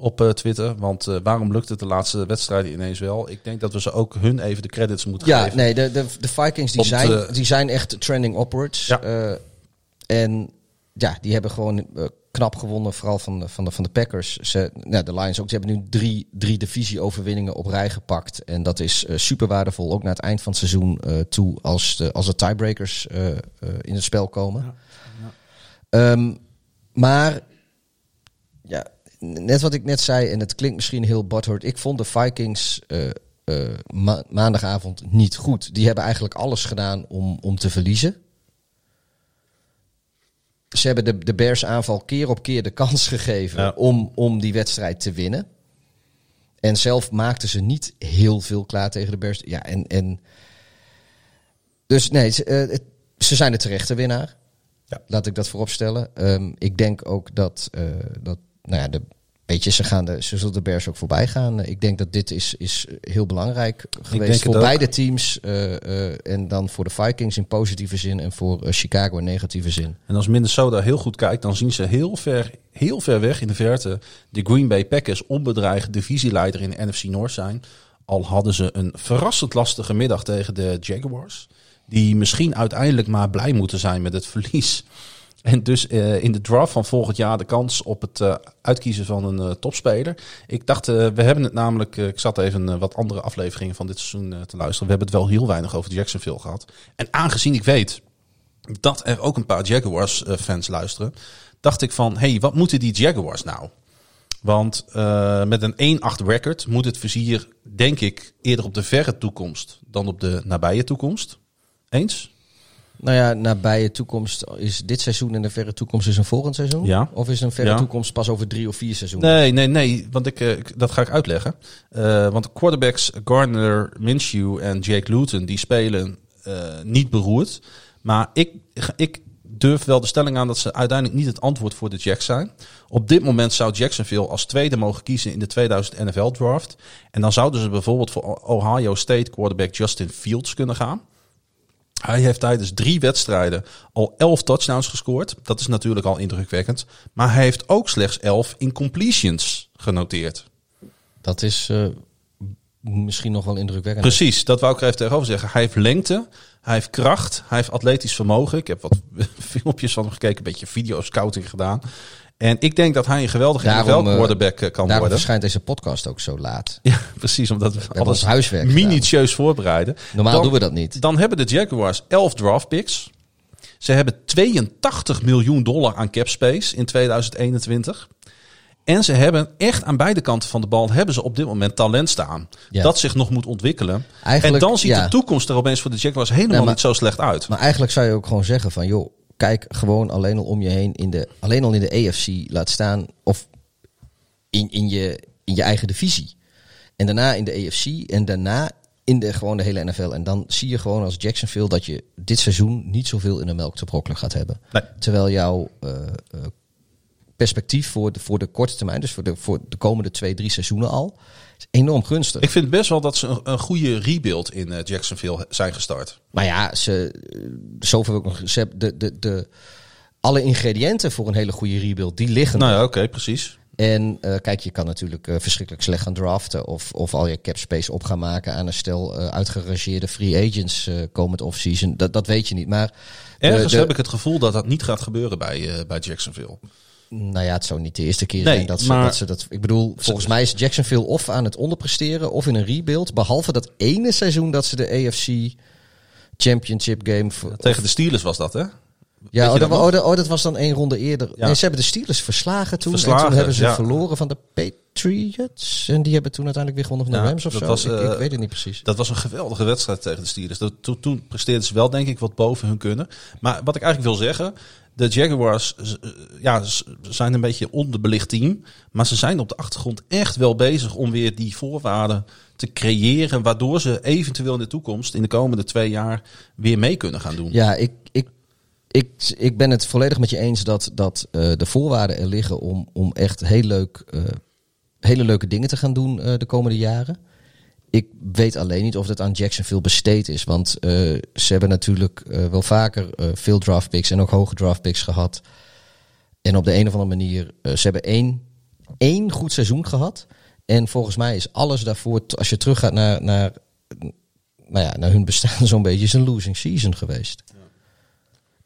op eh, Twitter. Want eh, waarom lukt het de laatste wedstrijden ineens wel? Ik denk dat we ze ook hun even de credits moeten ja, geven. nee, de, de, de Vikings die Op zijn, de- die zijn echt trending upwards. Ja. Eh, en ja, die hebben gewoon knap gewonnen, vooral van de, van de, van de Packers. Ze, nou, de Lions ook. Ze hebben nu drie, drie divisie-overwinningen op rij gepakt. En dat is eh, super waardevol, ook naar het eind van het seizoen eh, toe, als de, als de tiebreakers eh, eh, in het spel komen. Ehm, maar ja, net wat ik net zei, en het klinkt misschien heel butthurt. Ik vond de Vikings eh, eh, ma- maandagavond niet goed. Die hebben eigenlijk alles gedaan om, om te verliezen. Ze hebben de, de Bears aanval keer op keer de kans [LAUGHS] gegeven Ja. om, om die wedstrijd te winnen. En zelf maakten ze niet heel veel klaar tegen de Bears. Ja, en, en dus nee, ze, eh, ze zijn de terechte winnaar. Ja. Laat ik dat vooropstellen. Ehm ik denk ook dat, dat nou ja, de, weet je, ze, gaan de, ze zullen de Bears ook voorbij gaan. Ik denk dat dit is, is heel belangrijk geweest voor beide teams. eh, eh, en dan voor de Vikings in positieve zin en voor eh, Chicago in negatieve zin. En als Minnesota heel goed kijkt, dan zien ze heel ver, heel ver weg in de verte de Green Bay Packers onbedreigd divisieleider in de NFC North zijn. Al hadden ze een verrassend lastige middag tegen de Jaguars. Die misschien uiteindelijk maar blij moeten zijn met het verlies. En dus eh, in de draft van volgend jaar de kans op het eh, uitkiezen van een eh, topspeler. Ik dacht, we hebben het namelijk, ik zat even wat andere afleveringen van dit seizoen te luisteren. We hebben het wel heel weinig over Jacksonville gehad. En aangezien ik weet dat er ook een paar Jaguars-fans luisteren, dacht ik van, hey, wat moeten die Jaguars nou? Want met een 1-8 record moet het vizier, denk ik, eerder op de verre toekomst dan op de nabije toekomst. Eens? Nou ja, nabije toekomst is dit seizoen en de verre toekomst is een volgend seizoen? Ja. Of is een verre Ja. toekomst pas over drie of vier seizoenen? Nee, nee, nee, want ik, eh, dat ga ik uitleggen. Eh, want quarterbacks Gardner Minshew en Jake Luton, die spelen eh, niet beroerd. Maar ik, ik durf wel de stelling aan dat ze uiteindelijk niet het antwoord voor de Jacks zijn. Op dit moment zou Jacksonville als tweede mogen kiezen in de 2000 NFL draft. En dan zouden ze bijvoorbeeld voor Ohio State quarterback Justin Fields kunnen gaan. Hij heeft tijdens drie wedstrijden al 11 touchdowns gescoord. Dat is natuurlijk al indrukwekkend. Maar hij heeft ook slechts 11 incompletions genoteerd. Dat is eh, misschien nog wel indrukwekkend. Precies, dat wou ik er even tegenover zeggen. Hij heeft lengte, hij heeft kracht, hij heeft atletisch vermogen. Ik heb wat [LAUGHS] filmpjes van hem gekeken, een beetje videoscouting gedaan. En ik denk dat hij een geweldige Daarom, eh, quarterback eh, kan Daarom worden. verschijnt deze podcast ook zo laat. [LAUGHS] Ja, precies, omdat we alles huiswerk minutieus voorbereiden. Normaal Dan- doen we dat niet. Dan hebben de Jaguars 11 draft picks. Ze hebben 82 miljoen dollar aan cap space in 2021. En ze hebben echt aan beide kanten van de bal hebben ze op dit moment talent staan. Ja. Dat zich nog moet ontwikkelen. Eigenlijk, en dan ziet ja. de toekomst er opeens voor de Jaguars helemaal maar- niet zo slecht uit. Maar eigenlijk zou je ook gewoon zeggen van, joh, kijk gewoon alleen al om je heen in de, alleen al in de AFC laat staan of in, in, je, in je eigen divisie. En daarna in de AFC en daarna in de, gewoon de hele NFL. En dan zie je gewoon als Jacksonville dat je dit seizoen niet zoveel in de melk te brokkelen gaat hebben. Nee. Terwijl jouw eh, eh, perspectief voor de, voor de korte termijn, dus voor de, voor de komende twee, drie seizoenen al, is enorm gunstig. Ik vind best wel dat ze een, een goede rebuild in eh, Jacksonville zijn gestart. Maar ja, ze, zoveel ik nog. Ze hebben de, de, de, alle ingrediënten voor een hele goede rebuild, die liggen. Nou ja, oké, precies. En eh, kijk, je kan natuurlijk eh, verschrikkelijk slecht gaan draften. Of, of al je cap space op gaan maken aan een stel eh, uitgerangeerde free agents komend offseason. Dat, dat weet je niet. Maar Ergens de- heb ik het gevoel dat dat niet gaat gebeuren bij, bij Jacksonville. Nou ja, het zou niet de eerste keer Nee, zijn dat ze, maar- dat ze dat. Ik bedoel, volgens mij is Jacksonville of aan het onderpresteren of in een rebuild. Behalve dat ene seizoen dat ze de AFC Championship game. voor- Tegen de Steelers was dat, hè? Ja, oh dat oh, dat, oh, dat was dan één ronde eerder. Ja. Nee, ze hebben de Steelers verslagen toen. en Verslagen, toen hebben ze ja. verloren van de Patriots. En die hebben toen uiteindelijk weer gewonnen van de Ja, Rams of dat zo. was, ik, ik eh, weet het niet precies. Dat was een geweldige wedstrijd tegen de Steelers. Dat- Toen, toen presteerden ze wel, denk ik, wat boven hun kunnen. Maar wat ik eigenlijk wil zeggen, de Jaguars eh, ja, zijn een beetje onderbelicht team. Maar ze zijn op de achtergrond echt wel bezig om weer die voorwaarden te creëren. Waardoor ze eventueel in de toekomst, in de komende twee jaar, weer mee kunnen gaan doen. Ja, ik, ik, ik, ik ben het volledig met je eens dat, dat eh, de voorwaarden er liggen om, om echt heel leuk, eh, hele leuke dingen te gaan doen de komende jaren. Ik weet alleen niet of dat aan Jacksonville besteed is. Want eh, ze hebben natuurlijk eh, wel vaker eh, veel draft picks en ook hoge draft picks gehad. En op de een of andere manier, ze hebben één, één goed seizoen gehad. En volgens mij is alles daarvoor, als je teruggaat naar, naar, nou ja, naar hun bestaan, [LAUGHS] zo'n beetje is een losing season geweest.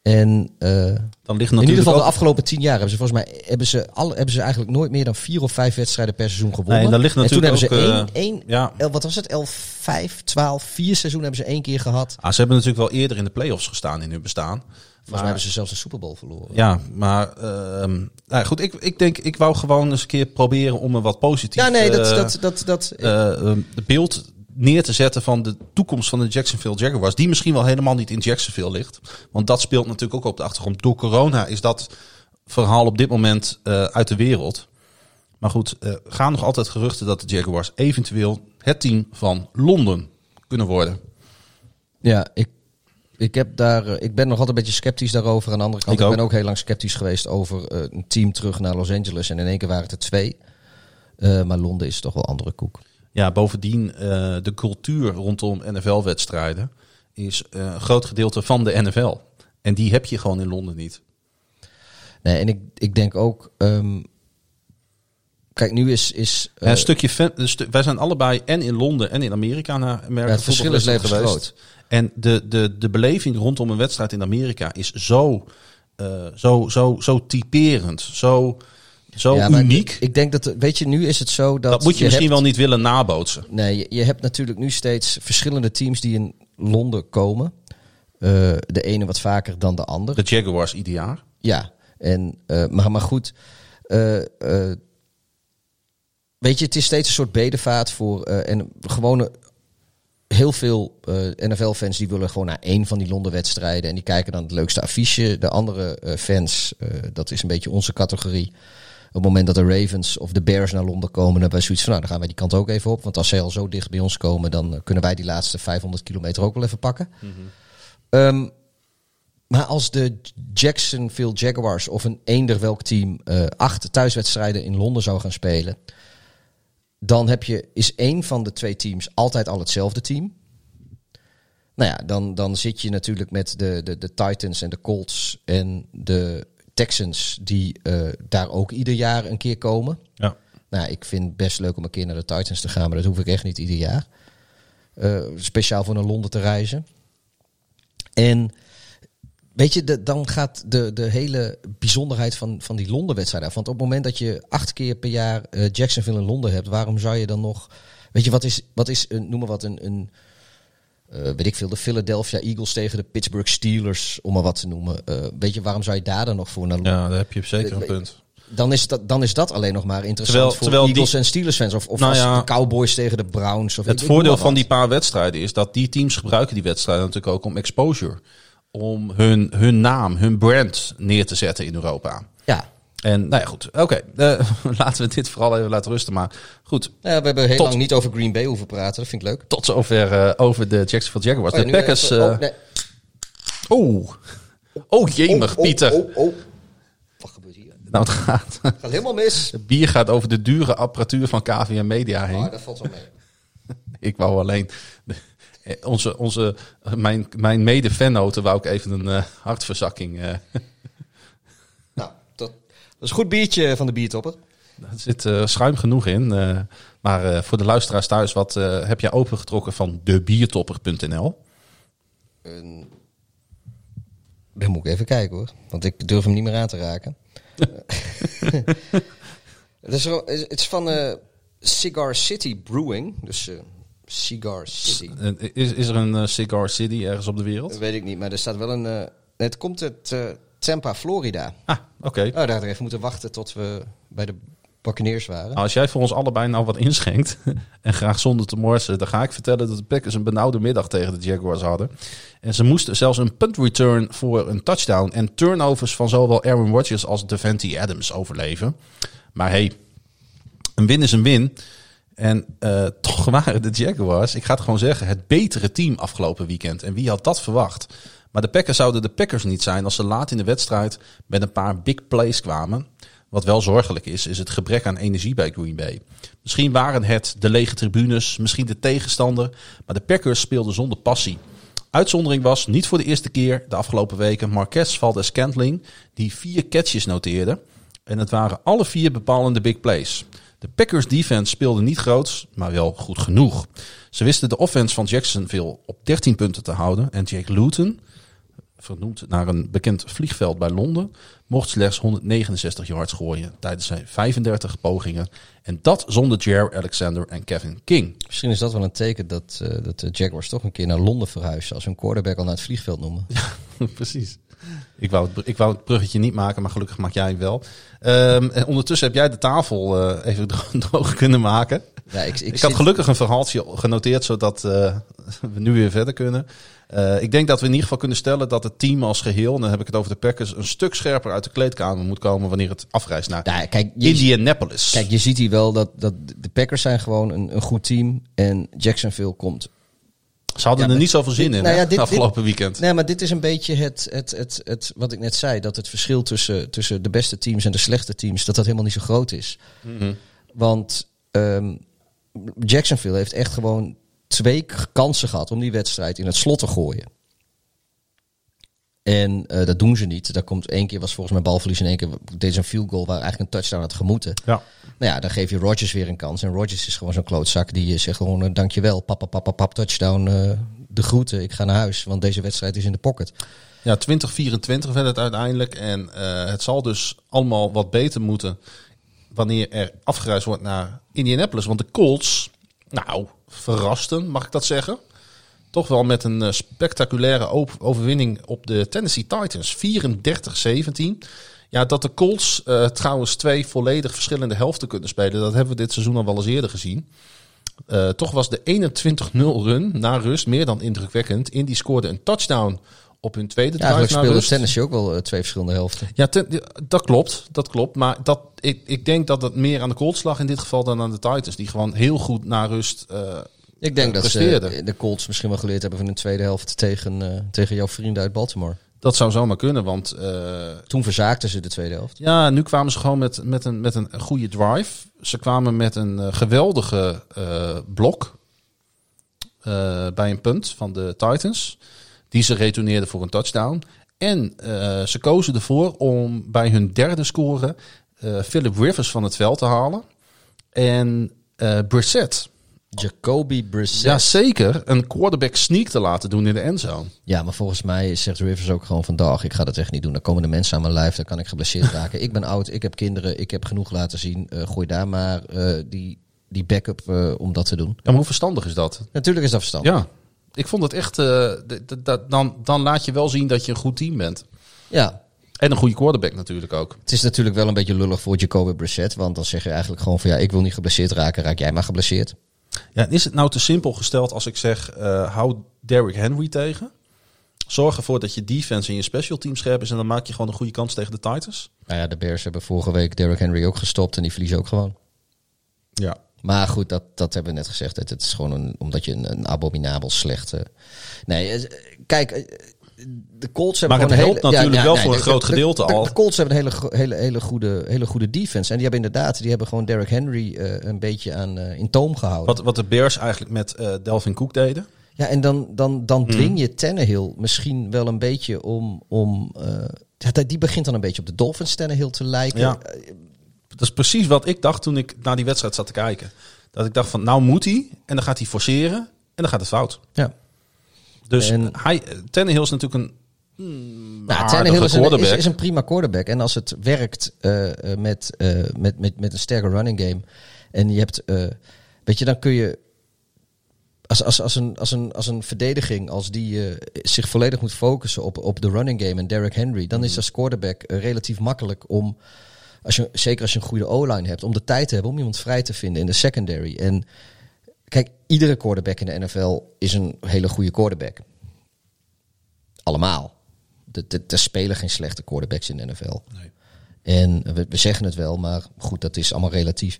En eh, Dan ligt in natuurlijk ieder geval de afgelopen tien jaar hebben ze volgens mij hebben ze, alle, hebben ze eigenlijk nooit meer dan vier of vijf wedstrijden per seizoen gewonnen. Nee, daar ligt en toen hebben natuurlijk ze ook, één, eh, één ja. el- wat was het, 11, 5, 12, vier seizoen hebben ze één keer gehad. Ah, ze hebben natuurlijk wel eerder in de playoffs gestaan in hun bestaan. Volgens mij hebben ze zelfs een Super Bowl verloren. Ja, maar ehm, nou goed, ik, ik denk, ik wou gewoon eens een keer proberen om een wat positief Ja, nee, dat, eh, dat, dat, dat, de beeld neer te zetten van de toekomst van de Jacksonville Jaguars. Die misschien wel helemaal niet in Jacksonville ligt. Want dat speelt natuurlijk ook op de achtergrond. Door corona is dat verhaal op dit moment eh, uit de wereld. Maar goed, eh gaan nog altijd geruchten dat de Jaguars eventueel het team van Londen kunnen worden. Ja, ik, ik, heb daar, eh, ik ben nog altijd een beetje sceptisch daarover. Aan de andere kant, Ik ben ook heel lang sceptisch geweest over een team terug naar Los Angeles. En in één keer waren het er twee. Maar Londen is toch wel andere koek. Ja, bovendien eh, de cultuur rondom NFL-wedstrijden is eh, een groot gedeelte van de NFL. En die heb je gewoon in Londen niet. Nee, en ik, ik denk ook... ehm, kijk, nu is... is Ja, een eh, stukje fan, een stu- wij zijn allebei en in Londen en in Amerika naar American Ja, het verschil is Festival levensgroot. En de, de, de beleving rondom een wedstrijd in Amerika is zo, zo, zo, zo typerend, zo, zo ja, uniek. Ik denk dat, weet je, nu is het zo dat... dat moet je, misschien hebt- wel niet willen nabootsen. Nee, je, je hebt natuurlijk nu steeds verschillende teams die in Londen komen. Eh, de ene wat vaker dan de ander. De Jaguars ieder jaar. Ja, en, eh, maar, maar goed. eh, eh, weet je, het is steeds een soort bedevaart voor. eh, en gewone. Heel veel eh, NFL-fans die willen gewoon naar één van die Londen-wedstrijden. En die kijken dan het leukste affiche. De andere eh, fans, eh, dat is een beetje onze categorie. Op het moment dat de Ravens of de Bears naar Londen komen, dan hebben wij zoiets van, nou, dan gaan wij die kant ook even op. Want als zij al zo dicht bij ons komen, dan eh, kunnen wij die laatste 500 kilometer ook wel even pakken. Ehm, maar als de Jacksonville Jaguars of een eender welk team eh, acht thuiswedstrijden in Londen zou gaan spelen, dan heb je, is één van de twee teams altijd al hetzelfde team. Nou ja, dan, dan zit je natuurlijk met de, de, de Titans en de Colts en de Texans, die eh, daar ook ieder jaar een keer komen. Ja. Nou, ik vind het best leuk om een keer naar de Titans te gaan, maar dat hoef ik echt niet ieder jaar. Eh, speciaal voor naar Londen te reizen. En weet je, de, dan gaat de, de hele bijzonderheid van, van die Londen-wedstrijd af. Want op het moment dat je acht keer per jaar eh, Jacksonville in Londen hebt, waarom zou je dan nog. Weet je, wat is, wat is een, noem maar wat, een. een weet ik veel, de Philadelphia Eagles tegen de Pittsburgh Steelers, om maar wat te noemen. Eh, weet je, waarom zou je daar dan nog voor naar Ja, daar heb je zeker een punt. dan is, dat, dan is dat alleen nog maar interessant Terwijl- voor terwijl Eagles die- en Steelers fans. Of, of Nou ja, de Cowboys tegen de Browns. Of Het ik- voordeel van die paar wedstrijden is dat die teams gebruiken die wedstrijden natuurlijk ook om exposure. Om hun, hun naam, hun brand neer te zetten in Europa. Ja. En nou ja, goed. Oké, eh, [LAUGHS] laten we dit vooral even laten rusten. Maar goed, Ja, we hebben heel Tot- lang niet over Green Bay hoeven praten. Dat vind ik leuk. tot zover eh, over de Jacksonville Jaguars. Oh ja, de nu Packers... even- eh, oh, nee. Oh, oh, jemig, Oh, Pieter. Oh, oh. Wat gebeurt hier? Nou, het gaat. [LAUGHS] Het gaat helemaal mis. Het bier gaat over de dure apparatuur van KVM Media heen. Maar dat valt wel mee. [LAUGHS] Ik wou alleen... eh, Onze, onze, mijn, mijn mede-fannoten wou ik even een eh, hartverzakking... eh, Nou, dat, dat is een goed biertje van de biertopper. Er zit eh, schuim genoeg in. eh, maar eh, voor de luisteraars thuis, wat heb jij opengetrokken van debiertopper.nl? Een- Dan moet ik even kijken hoor. Want ik durf hem niet meer aan te raken. [LAUGHS] [LAUGHS] het, is, het is van Cigar City Brewing. Dus Cigar City. Is, is er een Cigar City ergens op de wereld? Dat weet ik niet, maar er staat wel een... het komt uit eh, Tampa, Florida. Ah, oké. Oh, daar hadden we even moeten wachten tot we bij de Buccaneers waren. Nou, als jij voor ons allebei nou wat inschenkt [LAUGHS] en graag zonder te morsen, dan ga ik vertellen dat de Packers een benauwde middag tegen de Jaguars hadden. En ze moesten zelfs een punt return voor een touchdown en turnovers van zowel Aaron Rodgers als Devante Adams overleven. Maar hey, een win is een win. En eh, toch [LAUGHS] waren de Jaguars, ik ga het gewoon zeggen, het betere team afgelopen weekend. En wie had dat verwacht? Maar de Packers zouden de Packers niet zijn als ze laat in de wedstrijd met een paar big plays kwamen. Wat wel zorgelijk is, is het gebrek aan energie bij Green Bay. Misschien waren het de lege tribunes, misschien de tegenstander. Maar de Packers speelden zonder passie. Uitzondering was, niet voor de eerste keer de afgelopen weken, Marquez Valdez Scantling, die vier catches noteerde. En het waren alle vier bepalende big plays. De Packers defense speelde niet groots, maar wel goed genoeg. Ze wisten de offense van Jacksonville op 13 punten te houden. En Jake Luton, vernoemd naar een bekend vliegveld bij Londen, mocht slechts 169 yards gooien tijdens zijn 35 pogingen. En dat zonder Jair Alexander en Kevin King. Misschien is dat wel een teken dat, eh, dat de Jaguars toch een keer naar Londen verhuizen. Als hun quarterback al naar het vliegveld noemen. [LAUGHS] Precies. Ik wou, het, ik wou het bruggetje niet maken, maar gelukkig maak jij wel. Ehm, en ondertussen heb jij de tafel eh, even dro- [LAUGHS] droog kunnen maken. Ja, ik, ik, Ik, zit- had gelukkig een verhaaltje genoteerd, zodat eh, we nu weer verder kunnen. Eh, ik denk dat we in ieder geval kunnen stellen dat het team als geheel, en dan heb ik het over de Packers, een stuk scherper uit de kleedkamer moet komen wanneer het afreist naar kijk, je, Indianapolis. kijk, je ziet hier wel dat, dat de Packers zijn gewoon een, een goed team. En Jacksonville komt Ze hadden Ja, er niet zoveel zin dit- in nou ja, dit- afgelopen weekend. Nee, maar dit is een beetje het, het, het, het, wat ik net zei. Dat het verschil tussen, tussen de beste teams en de slechte teams, dat dat helemaal niet zo groot is. Mhm. Want ehm, Jacksonville heeft echt gewoon twee kansen gehad om die wedstrijd in het slot te gooien. En eh, dat doen ze niet. Daar komt één keer was volgens mij balverlies en één keer deed ze een field goal waar eigenlijk een touchdown had gemoeten. Ja. Nou ja, dan geef je Rodgers weer een kans. En Rodgers is gewoon zo'n klootzak die eh, zegt gewoon eh, dankjewel, papa, papa, pap, touchdown, eh, de groeten, ik ga naar huis. Want deze wedstrijd is in de pocket. Ja, 2024 werd het uiteindelijk. En eh, het zal dus allemaal wat beter moeten wanneer er afgereisd wordt naar Indianapolis. Want de Colts, nou, verrasten, mag ik dat zeggen? Toch wel met een eh, spectaculaire overwinning op de Tennessee Titans. 34-17. Ja, dat de Colts eh, trouwens twee volledig verschillende helften kunnen spelen. Dat hebben we dit seizoen al wel eens eerder gezien. Eh, toch was de 21-0 run na rust meer dan indrukwekkend. Indy scoorde een touchdown op hun tweede Ja, drive speelde rust. Tennessee ook wel eh, twee verschillende helften. Ja, ten- dat klopt. Dat klopt. Maar dat, ik, ik denk dat het meer aan de Colts lag in dit geval dan aan de Titans. Die gewoon heel goed na rust eh, Ik denk eh, dat ze de Colts misschien wel geleerd hebben van hun tweede helft tegen, tegen jouw vrienden uit Baltimore. Dat zou zomaar kunnen, want Toen verzaakten ze de tweede helft. ja, nu kwamen ze gewoon met, met, een, met een goede drive. Ze kwamen met een geweldige blok bij een punt van de Titans. Die ze retourneerden voor een touchdown. En eh, ze kozen ervoor om bij hun derde score eh, Philip Rivers van het veld te halen. En eh Brissett. Jacoby Brissett. Ja, zeker. Een quarterback sneak te laten doen in de endzone. Ja, maar volgens mij zegt Rivers ook gewoon vandaag, ik ga dat echt niet doen. Dan komen de mensen aan mijn lijf, dan kan ik geblesseerd [LAUGHS] raken. ik ben oud, ik heb kinderen, ik heb genoeg laten zien. Gooi daar maar die, die backup om dat te doen. Ja, maar hoe verstandig is dat? Natuurlijk is dat verstandig. Ja. Ik vond het echt... eh, dan, dan laat je wel zien dat je een goed team bent. Ja, En een goede quarterback natuurlijk ook. het is natuurlijk wel een beetje lullig voor Jacoby Brissett. Want dan zeg je eigenlijk gewoon van ja, ik wil niet geblesseerd raken, raak jij maar geblesseerd. Ja, is het nou te simpel gesteld als ik zeg... eh hou Derrick Henry tegen? Zorg ervoor dat je defense en je special team scherp is... en dan maak je gewoon een goede kans tegen de Titans. Nou ja, de Bears hebben vorige week Derrick Henry ook gestopt en die verliezen ook gewoon. Ja. Maar goed, dat, dat hebben we net gezegd. Het, het is gewoon een, omdat je een, een abominabel slechte. Nee, eh, kijk, eh, de Colts hebben Maar het helpt natuurlijk wel voor een groot de- gedeelte de, al. De Colts hebben een hele, hele, hele, goede, hele goede defense. En die hebben inderdaad, die hebben gewoon Derrick Henry eh, een beetje aan eh, in toom gehouden. Wat, wat de Bears eigenlijk met eh, Delvin Cook deden. Ja, en dan, dan, Hmm. dan dwing je Tannehill misschien wel een beetje om. om eh, ja, die begint dan een beetje op de Dolphins Tannehill te lijken. Ja. Dat is precies wat ik dacht toen ik naar die wedstrijd zat te kijken. Dat ik dacht van, nou moet hij. En dan gaat hij forceren. En dan gaat het fout. Ja. Dus En- hij, Tannehill is natuurlijk een Nou, Tannehill is een, is, is een prima quarterback. En als het werkt eh, eh, met, eh, met, met, met een sterke running game. En je hebt, weet je, dan kun je. Als, als, als, een, als, een, als een verdediging, als die zich volledig moet focussen op, op de running game en Derrick Henry, dan is als quarterback relatief makkelijk om, als je, zeker als je een goede O-line hebt, om de tijd te hebben om iemand vrij te vinden in de secondary. En kijk, iedere quarterback in de NFL is een hele goede quarterback. Allemaal. Er spelen geen slechte quarterbacks in de NFL. Nee. En we, we zeggen het wel, maar goed, dat is allemaal relatief.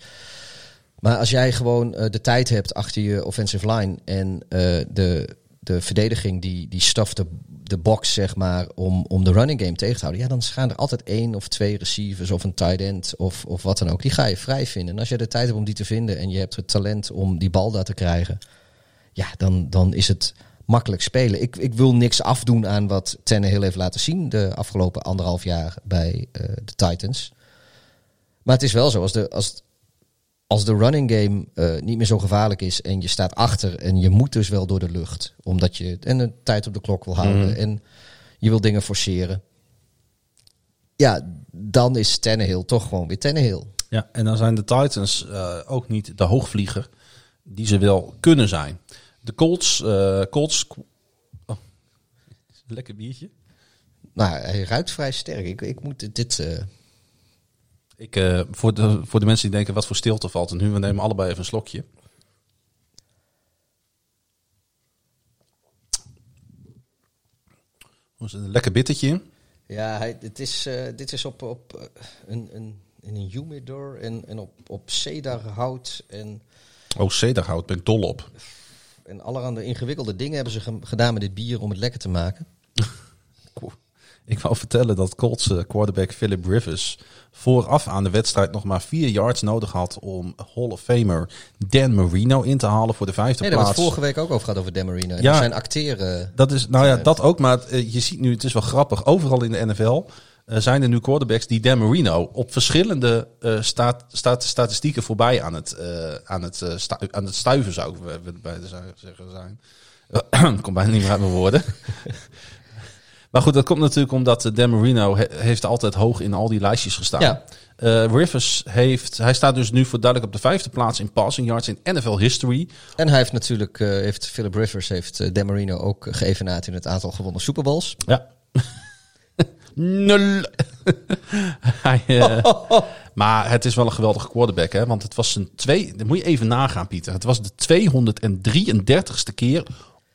Maar als jij gewoon eh, de tijd hebt achter je offensive line en eh, de, de verdediging die, die staft de, de box, zeg maar, om, om de running game tegen te houden, ja, dan gaan er altijd één of twee receivers of een tight end of, of wat dan ook. Die ga je vrij vinden. En als je de tijd hebt om die te vinden en je hebt het talent om die bal daar te krijgen, ja, dan, dan is het makkelijk spelen. Ik, ik wil niks afdoen aan wat Tannehill heeft laten zien de afgelopen anderhalf jaar bij eh, de Titans. Maar het is wel zo, als de, als, als de running game eh, niet meer zo gevaarlijk is en je staat achter en je moet dus wel door de lucht, omdat je en een tijd op de klok wil houden en je wil dingen forceren. Ja, dan is Tannehill toch gewoon weer Tannehill. Ja, en dan zijn de Titans eh, ook niet de hoogvlieger die ze wel kunnen zijn. De Colts, eh, Colts, oh, lekker biertje. Nou, hij ruikt vrij sterk. Ik, ik moet dit. eh, Ik, eh, voor, de, voor de mensen die denken wat voor stilte valt er nu, we nemen allebei even een slokje. Zit een lekker bittertje. Ja, het is, eh, dit is op, op eh, een, een, in een humidor en, en op, op cedarhout en, Oh, cedarhout, ben ik dol op. en allerhande ingewikkelde dingen hebben ze ge- gedaan met dit bier om het lekker te maken. [LAUGHS] Ik wou vertellen dat Colts eh, quarterback Philip Rivers vooraf aan de wedstrijd nog maar vier yards nodig had om Hall of Famer Dan Marino in te halen voor de vijfde Nee, plaats. het vorige week ook over gehad over Dan Marino. En Ja. zijn acteren. Dat is, nou ja, dat ook. Maar eh, je ziet nu, het is wel grappig. Overal in de NFL eh, zijn er nu quarterbacks die Dan Marino op verschillende staat, staat, statistieken voorbij aan het, aan, het, stu- aan het stuiven, zou ik bij- de zeggen zijn. [CLEARS THROAT] Kom bijna niet meer uit mijn woorden. Maar goed, dat komt natuurlijk omdat eh, Dan Marino he- heeft altijd hoog in al die lijstjes gestaan. Ja. Eh, Rivers heeft, hij staat dus nu voor duidelijk op de vijfde plaats in passing yards in NFL history. En hij heeft natuurlijk, eh, heeft Philip Rivers, heeft Dan Marino ook geëvenaard in het aantal gewonnen Super Bowls. Ja. [LAUGHS] Nul. [LAUGHS] Hij, eh, maar het is wel een geweldige quarterback, hè? Want het was zijn twee. Dat moet je even nagaan, Pieter. Het was de 233ste keer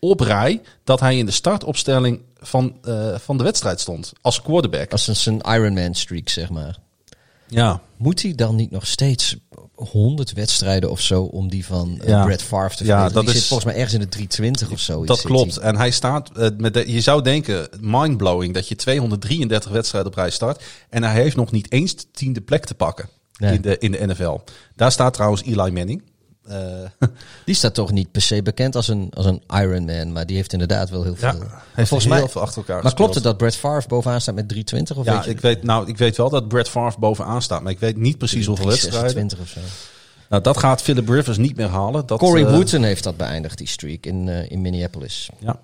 op rij dat hij in de startopstelling van, eh, van de wedstrijd stond als quarterback. Als een zijn Ironman streak, zeg maar. Ja. Moet hij dan niet nog steeds 100 wedstrijden of zo om die van eh, Ja. Brad Favre te Ja, dat die is- zit volgens mij ergens in de 320 of zo. Dat klopt. En hij staat eh, met de, je zou denken, mindblowing, dat je 233 wedstrijden op rij start. En hij heeft nog niet eens de tiende plek te pakken Nee. in, de, in de NFL. Daar staat trouwens Eli Manning. Eh, [LAUGHS] Die staat toch niet per se bekend als een, als een Ironman, maar die heeft inderdaad wel heel ja, veel. heeft volgens heel mij- veel achter elkaar Maar klopt het dat Brad Favre bovenaan staat met 320 of Ja, weet je? ik weet, nou, ik weet wel dat Brad Favre bovenaan staat, maar ik weet niet precies hoeveel wedstrijden. 326 of zo. Nou, dat gaat Philip Rivers niet meer halen. Dat, Corey eh, Wooten heeft dat beëindigd, die streak, in, eh, in Minneapolis. Ja.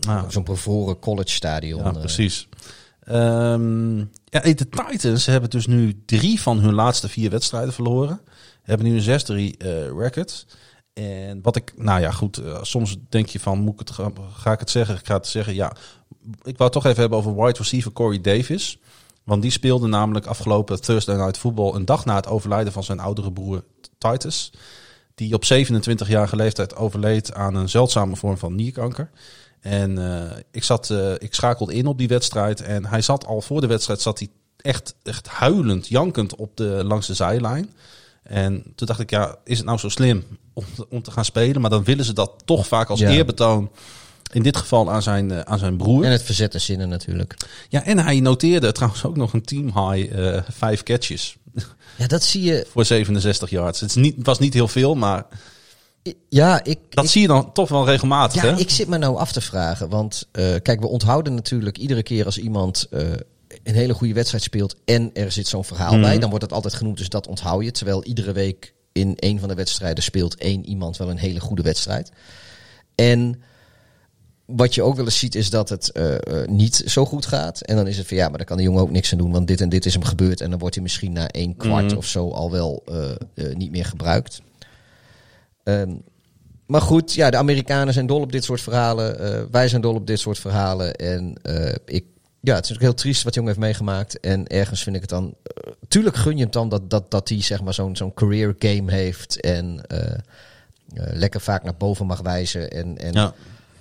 Nou, Zo'n bevroren college stadion. Ja, eh. precies. Ehm, ja, de Titans hebben dus nu drie van hun laatste vier wedstrijden verloren. Hebben nu een 6-3 eh record. En wat ik, nou ja, goed, eh, soms denk je van, moet ik het, ga, ga ik het zeggen? Ik ga het zeggen, ja. Ik wou het toch even hebben over wide receiver Corey Davis. Want die speelde namelijk afgelopen Thursday Night Football een dag na het overlijden van zijn oudere broer Titus. Die op 27-jarige leeftijd overleed aan een zeldzame vorm van nierkanker. En eh, ik, zat, ik schakelde in op die wedstrijd. En hij zat al voor de wedstrijd zat hij echt, echt huilend, jankend op de, langs de zijlijn. En toen dacht ik, ja, is het nou zo slim om, om te gaan spelen? Maar dan willen ze dat toch vaak als Ja. eerbetoon. In dit geval aan zijn, eh, aan zijn broer. En het verzet en zinnen natuurlijk. Ja, en hij noteerde trouwens ook nog een team high eh, vijf catches Ja, dat zie je. voor 67 yards. Het, is niet, was niet heel veel, maar Ja, ik, dat ik, zie je dan toch wel regelmatig. ja, hè? ik zit me nou af te vragen. Want eh, kijk, we onthouden natuurlijk iedere keer als iemand een hele goede wedstrijd speelt en er zit zo'n verhaal Mhm. bij, dan wordt het altijd genoemd, dus dat onthoud je. Terwijl iedere week in een van de wedstrijden speelt één iemand wel een hele goede wedstrijd. En wat je ook wel eens ziet is dat het eh, eh, niet zo goed gaat. En dan is het van ja, maar daar kan de jongen ook niks aan doen, want dit en dit is hem gebeurd. En dan wordt hij misschien na één kwart Mhm. of zo al wel eh, niet meer gebruikt. Ehm, maar goed, ja, de Amerikanen zijn dol op dit soort verhalen. wij zijn dol op dit soort verhalen. En ik, ja, het is ook heel triest wat de jongen heeft meegemaakt. En ergens vind ik het dan. eh, tuurlijk gun je hem dan dat, dat, dat hij zeg maar zo'n zo'n career game heeft. En eh, eh, lekker vaak naar boven mag wijzen. En, en Ja.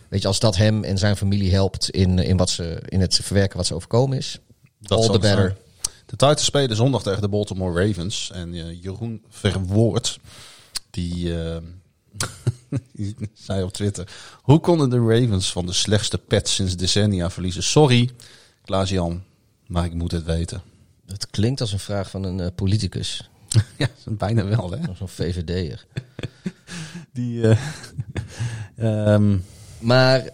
weet je, als dat hem en zijn familie helpt in, in, wat ze, in het verwerken wat ze overkomen is. Dat all the het better. zijn. De Titans spelen zondag tegen de Baltimore Ravens. En Jeroen Verwoord, die, [LAUGHS] die zei op Twitter... Hoe konden de Ravens van de slechtste pet sinds decennia verliezen? Sorry, Klaas-Jan, maar ik moet het weten. Het klinkt als een vraag van een eh, politicus. [LAUGHS] ja, bijna wel, hè? Zo'n VVD'er. [LAUGHS] Die, eh, ehm, Maar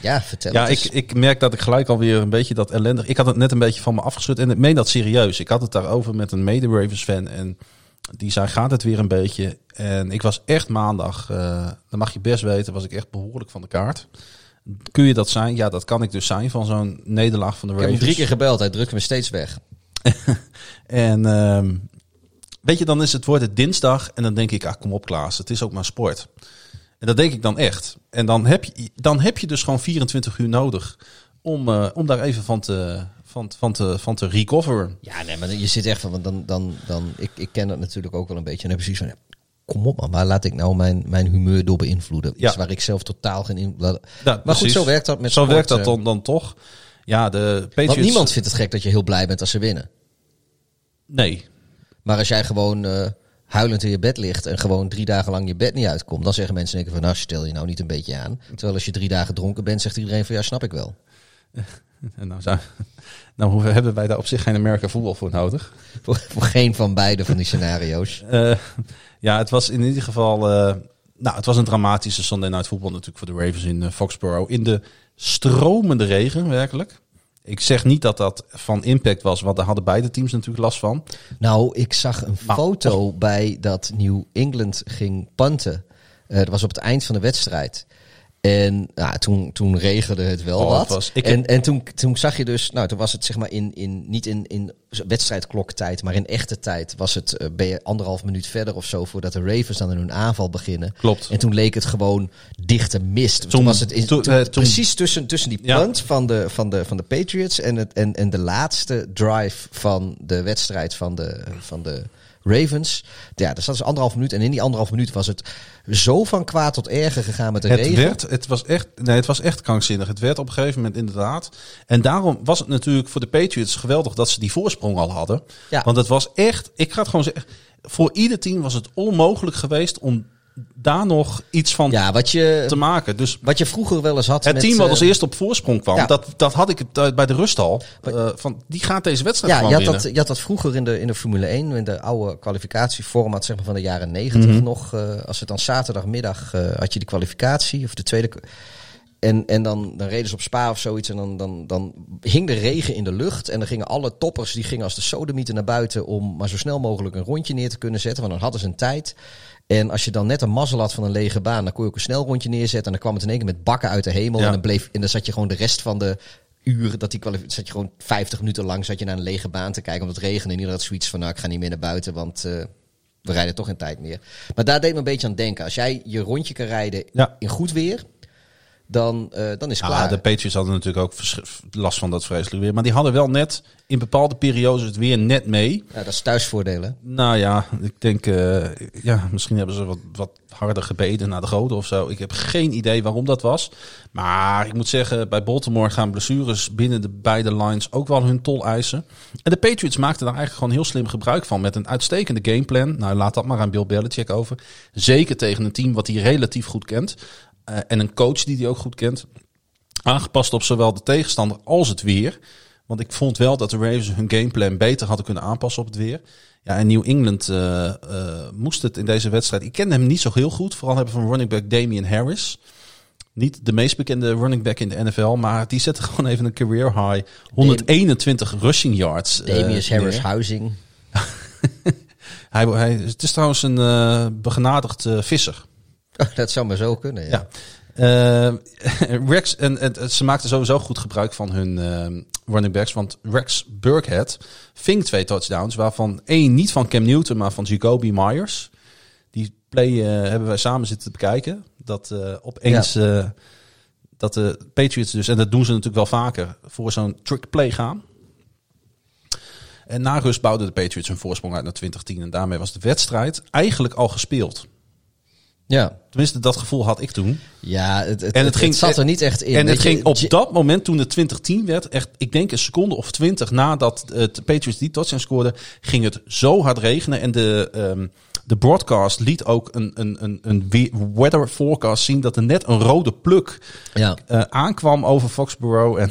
ja, vertel ja, ik, ik merk dat ik gelijk alweer een beetje dat ellendig... Ik had het net een beetje van me afgeschud en ik meen dat serieus. Ik had het daarover met een mede-Ravens-fan en die zei, gaat het weer een beetje? En ik was echt maandag, eh dan mag je best weten, was ik echt behoorlijk van de kaart. Kun je dat zijn? Ja, dat kan ik dus zijn van zo'n nederlaag van de Ik heb Ravens. hem drie keer gebeld, hij drukte me steeds weg. [LAUGHS] En ehm, weet je, dan is het wordt het dinsdag en dan denk ik, ah kom op Klaas, het is ook maar sport. En dat denk ik dan echt. En dan heb je, dan heb je dus gewoon 24 uur nodig om, eh, om daar even van te, van, van, te, van te recoveren. Ja, nee, maar je zit echt van, want dan, dan, dan ik, ik ken dat natuurlijk ook wel een beetje. En dan heb je zoiets van, kom op man, waar laat ik nou mijn, mijn humeur door beïnvloeden? Ja. Iets waar ik zelf totaal geen invloed... Ja, Maar goed, zo werkt dat met Zo sport, werkt dat eh. dan, dan toch. Ja, de Patriots... Want niemand vindt het gek dat je heel blij bent als ze winnen. Nee, Maar als jij gewoon eh, huilend in je bed ligt en gewoon drie dagen lang je bed niet uitkomt, dan zeggen mensen denken van, nou stel je nou niet een beetje aan. Terwijl als je drie dagen dronken bent, zegt iedereen van, ja snap ik wel. [LAUGHS] En nou, zou, [LAUGHS] nou hebben wij daar op zich geen Amerika voetbal voor nodig. Voor, voor geen van beide van die scenario's. [LAUGHS] Eh, ja, het was in ieder geval. eh, nou, het was een dramatische Sunday Night Football natuurlijk voor de Ravens in eh, Foxborough. In de stromende regen, werkelijk. Ik zeg niet dat dat van impact was, want daar hadden beide teams natuurlijk last van. Nou, ik zag een Maar- foto bij dat New England ging punten. Dat was op het eind van de wedstrijd. En nou, toen, toen regende het wel Oh, wat. het was- ik en en toen, toen zag je dus, nou, toen was het zeg maar in, in niet in, in wedstrijdkloktijd, maar in echte tijd was het, ben je anderhalf minuut verder of zo voordat de Ravens dan in hun aanval beginnen. Klopt. En toen leek het gewoon dichte mist. Toen, Toen- was het in, toen- eh, toen- precies tussen, tussen die Ja. punt van, de, van, de, van de Patriots en, het, en, en de laatste drive van de wedstrijd van de, van de Ravens. Ja, daar zat dus anderhalf minuut. En in die anderhalf minuut was het zo van kwaad tot erger gegaan met de Het regen. werd, het was echt, nee, het was echt krankzinnig. Het werd op een gegeven moment inderdaad. En daarom was het natuurlijk voor de Patriots geweldig dat ze die voorsprong al hadden. Ja. Want het was echt, ik ga het gewoon zeggen, voor ieder team was het onmogelijk geweest om daar nog iets van Ja, wat je, te maken. Dus wat je vroeger wel eens had het met, team wat eh, als eerste op voorsprong kwam, ja. dat, dat had ik het, eh, bij de rust al. eh, van, die gaat deze wedstrijd Ja, je had, winnen. dat, je had dat vroeger in de, in de Formule 1, in de oude kwalificatieformat zeg maar, van de jaren 90 Mhm. nog. als het dan zaterdagmiddag had je de kwalificatie, of de tweede. En, en dan, dan reden ze op Spa of zoiets en dan, dan, dan hing de regen in de lucht. En dan gingen alle toppers, die gingen als de sodemieten naar buiten om maar zo snel mogelijk een rondje neer te kunnen zetten. Want dan hadden ze een tijd. En als je dan net een mazzel had van een lege baan, dan kon je ook een snel rondje neerzetten. En dan kwam het in één keer met bakken uit de hemel. Ja. En, dan bleef, en dan zat je gewoon de rest van de uur dat die zat je gewoon 50 minuten lang zat je naar een lege baan te kijken omdat het regende. En iedereen had zoiets van, nou ik ga niet meer naar buiten, want eh, we rijden toch geen tijd meer. Maar daar deed me een beetje aan denken. Als jij je rondje kan rijden Ja. in goed weer, dan, eh, dan is het Ja, klaar. de Patriots hadden natuurlijk ook last van dat vreselijke weer. Maar die hadden wel net in bepaalde periodes het weer net mee. Ja, dat is thuisvoordelen. Nou ja, ik denk, eh, ja, misschien hebben ze wat, wat harder gebeden naar de goden of zo. Ik heb geen idee waarom dat was. Maar ik moet zeggen, bij Baltimore gaan blessures binnen de beide lines ook wel hun tol eisen. En de Patriots maakten daar eigenlijk gewoon heel slim gebruik van. Met een uitstekende gameplan. Nou, laat dat maar aan Bill Belichick over. Zeker tegen een team wat hij relatief goed kent. Eh, en een coach die hij ook goed kent. Aangepast op zowel de tegenstander als het weer. Want ik vond wel dat de Ravens hun gameplan beter hadden kunnen aanpassen op het weer. Ja, en New England eh, eh, moest het in deze wedstrijd. Ik kende hem niet zo heel goed. Vooral hebben van running back Damian Harris. Niet de meest bekende running back in de NFL. Maar die zette [LAUGHS] gewoon even een career high. 121 rushing yards. Damius Harris. Housing. [LAUGHS] Hij, hij, het is trouwens een begenadigd eh, visser. dat zou maar zo kunnen, ja. Ja. Eh, [LAUGHS] Rex, en, en ze maakten sowieso goed gebruik van hun eh, running backs. Want Rex Burkhead ving twee touchdowns. Waarvan één niet van Cam Newton, maar van Jacoby Myers. Die play eh, hebben wij samen zitten bekijken. Dat eh, opeens eh, dat de Patriots dus, en dat doen ze natuurlijk wel vaker, voor zo'n trick play gaan. En na rust bouwden de Patriots hun voorsprong uit naar 2010. En daarmee was de wedstrijd eigenlijk al gespeeld. Ja, Tenminste, dat gevoel had ik toen. ja het, het, En het het, ging- zat er niet echt in. En het je, ging op dat moment, toen het 2010 werd, echt, ik denk een seconde of twintig nadat het Patriots die touchdown scoorde, ging het zo hard regenen. En de, ehm, de broadcast liet ook een, een, een, een we- weather forecast zien dat er net een rode pluk Ja, eh, aankwam over Foxborough. En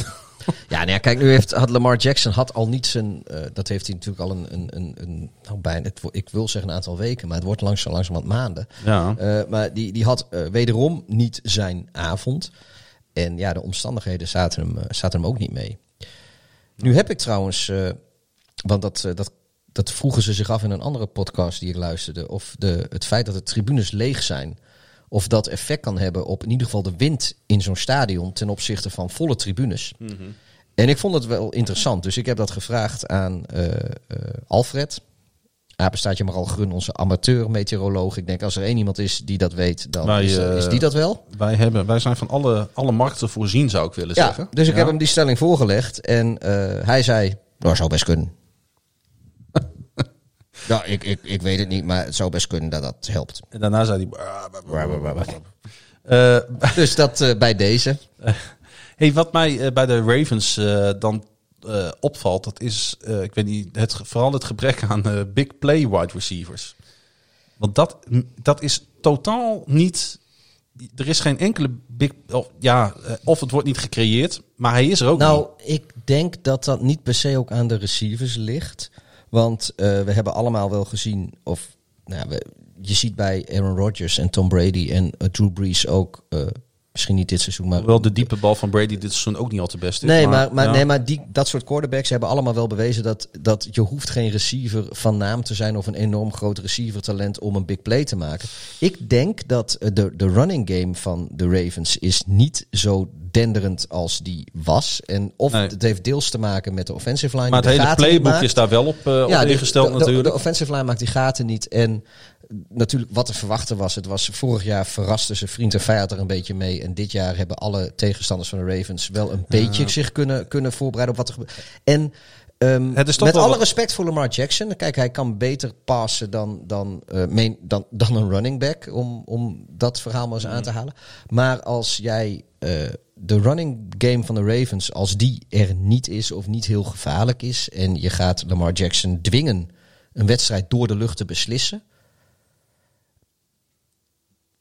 ja, nou ja, kijk, nu heeft, had Lamar Jackson had al niet zijn... eh, dat heeft hij natuurlijk al een... een, een, een nou, bijna, het, ik wil zeggen een aantal weken, maar het wordt langzaam langzaam maanden. ja. Eh, maar die, die had eh, wederom niet zijn avond. En ja, de omstandigheden zaten hem, zaten hem ook niet mee. Nu heb ik trouwens, want dat, dat, dat vroegen ze zich af in een andere podcast die ik luisterde, of de, het feit dat de tribunes leeg zijn, of dat effect kan hebben op in ieder geval de wind in zo'n stadion ten opzichte van volle tribunes. En ik vond het wel interessant, dus ik heb dat gevraagd aan eh, eh, Alfred. Apenstaatje maar al Grun, onze amateur-meteoroloog. Ik denk als er één iemand is die dat weet, dan Wij, is, eh, is die dat wel. wij, hebben, wij zijn van alle, alle markten voorzien, zou ik willen Ja, zeggen. dus ik Ja. heb hem die stelling voorgelegd en eh, hij zei, nou, zou best kunnen. Ja, ik, ik, ik weet het niet, maar het zou best kunnen dat dat helpt. En daarna zei hij... Dus dat eh, bij deze. [LAUGHS] Hey, wat mij eh, bij de Ravens eh, dan opvalt, dat is, ik weet niet, het, vooral het gebrek aan big play wide receivers. Want dat, dat is totaal niet. Er is geen enkele big. Of, ja, of het wordt niet gecreëerd, maar hij is er ook Nou, niet. ik denk dat dat niet per se ook aan de receivers ligt. Want eh, we hebben allemaal wel gezien, of nou, we, je ziet bij Aaron Rodgers en Tom Brady en eh, Drew Brees ook, eh, misschien niet dit seizoen, maar Hoewel de diepe bal van Brady dit seizoen ook niet al te best is. Nee, maar, maar, ja. nee, maar die, dat soort quarterbacks hebben allemaal wel bewezen dat, dat je hoeft geen receiver van naam te zijn of een enorm groot receiver talent om een big play te maken. Ik denk dat eh, de, de running game van de Ravens is niet zo denderend als die was. En of Nee. het heeft deels te maken met de offensive line. maar het hele playbook is daar wel op, op de- ingesteld de, de- natuurlijk. De offensive line maakt die gaten niet. En natuurlijk wat te verwachten was. Het was vorig jaar verraste ze vriend en vijand er een beetje mee. En dit jaar hebben alle tegenstanders van de Ravens wel een beetje zich kunnen, kunnen voorbereiden op wat er gebeurt. En ehm, met alle wat- respect voor Lamar Jackson. Kijk, hij kan beter passen dan, dan, eh, main, dan, dan een running back. Om, om dat verhaal maar eens aan te halen. Maar als jij eh, de running game van de Ravens, als die er niet is of niet heel gevaarlijk is. En je gaat Lamar Jackson dwingen een wedstrijd door de lucht te beslissen.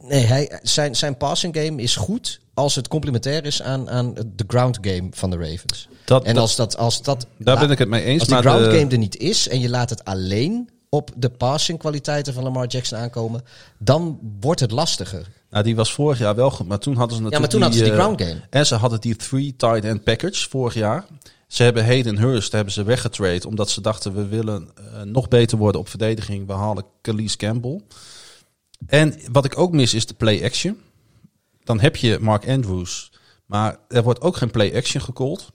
Nee, hij, zijn, zijn passing game is goed als het complementair is aan, aan de ground game van de Ravens. Dat- en als dat, als dat, Daar ben ik het mee eens. als maar ground de- game er niet is en je laat het alleen op de passing kwaliteiten van Lamar Jackson aankomen, dan wordt het lastiger. Nou, die was vorig jaar wel goed, maar toen hadden ze Ja, natuurlijk maar toen hadden ze die eh, ground game. En ze hadden die three tight end package vorig jaar. Ze hebben Hayden Hurst hebben ze weggetrade omdat ze dachten we willen eh, nog beter worden op verdediging. We halen Calise Campbell. En wat ik ook mis is de play action. Dan heb je Mark Andrews, maar er wordt ook geen play action gecallt.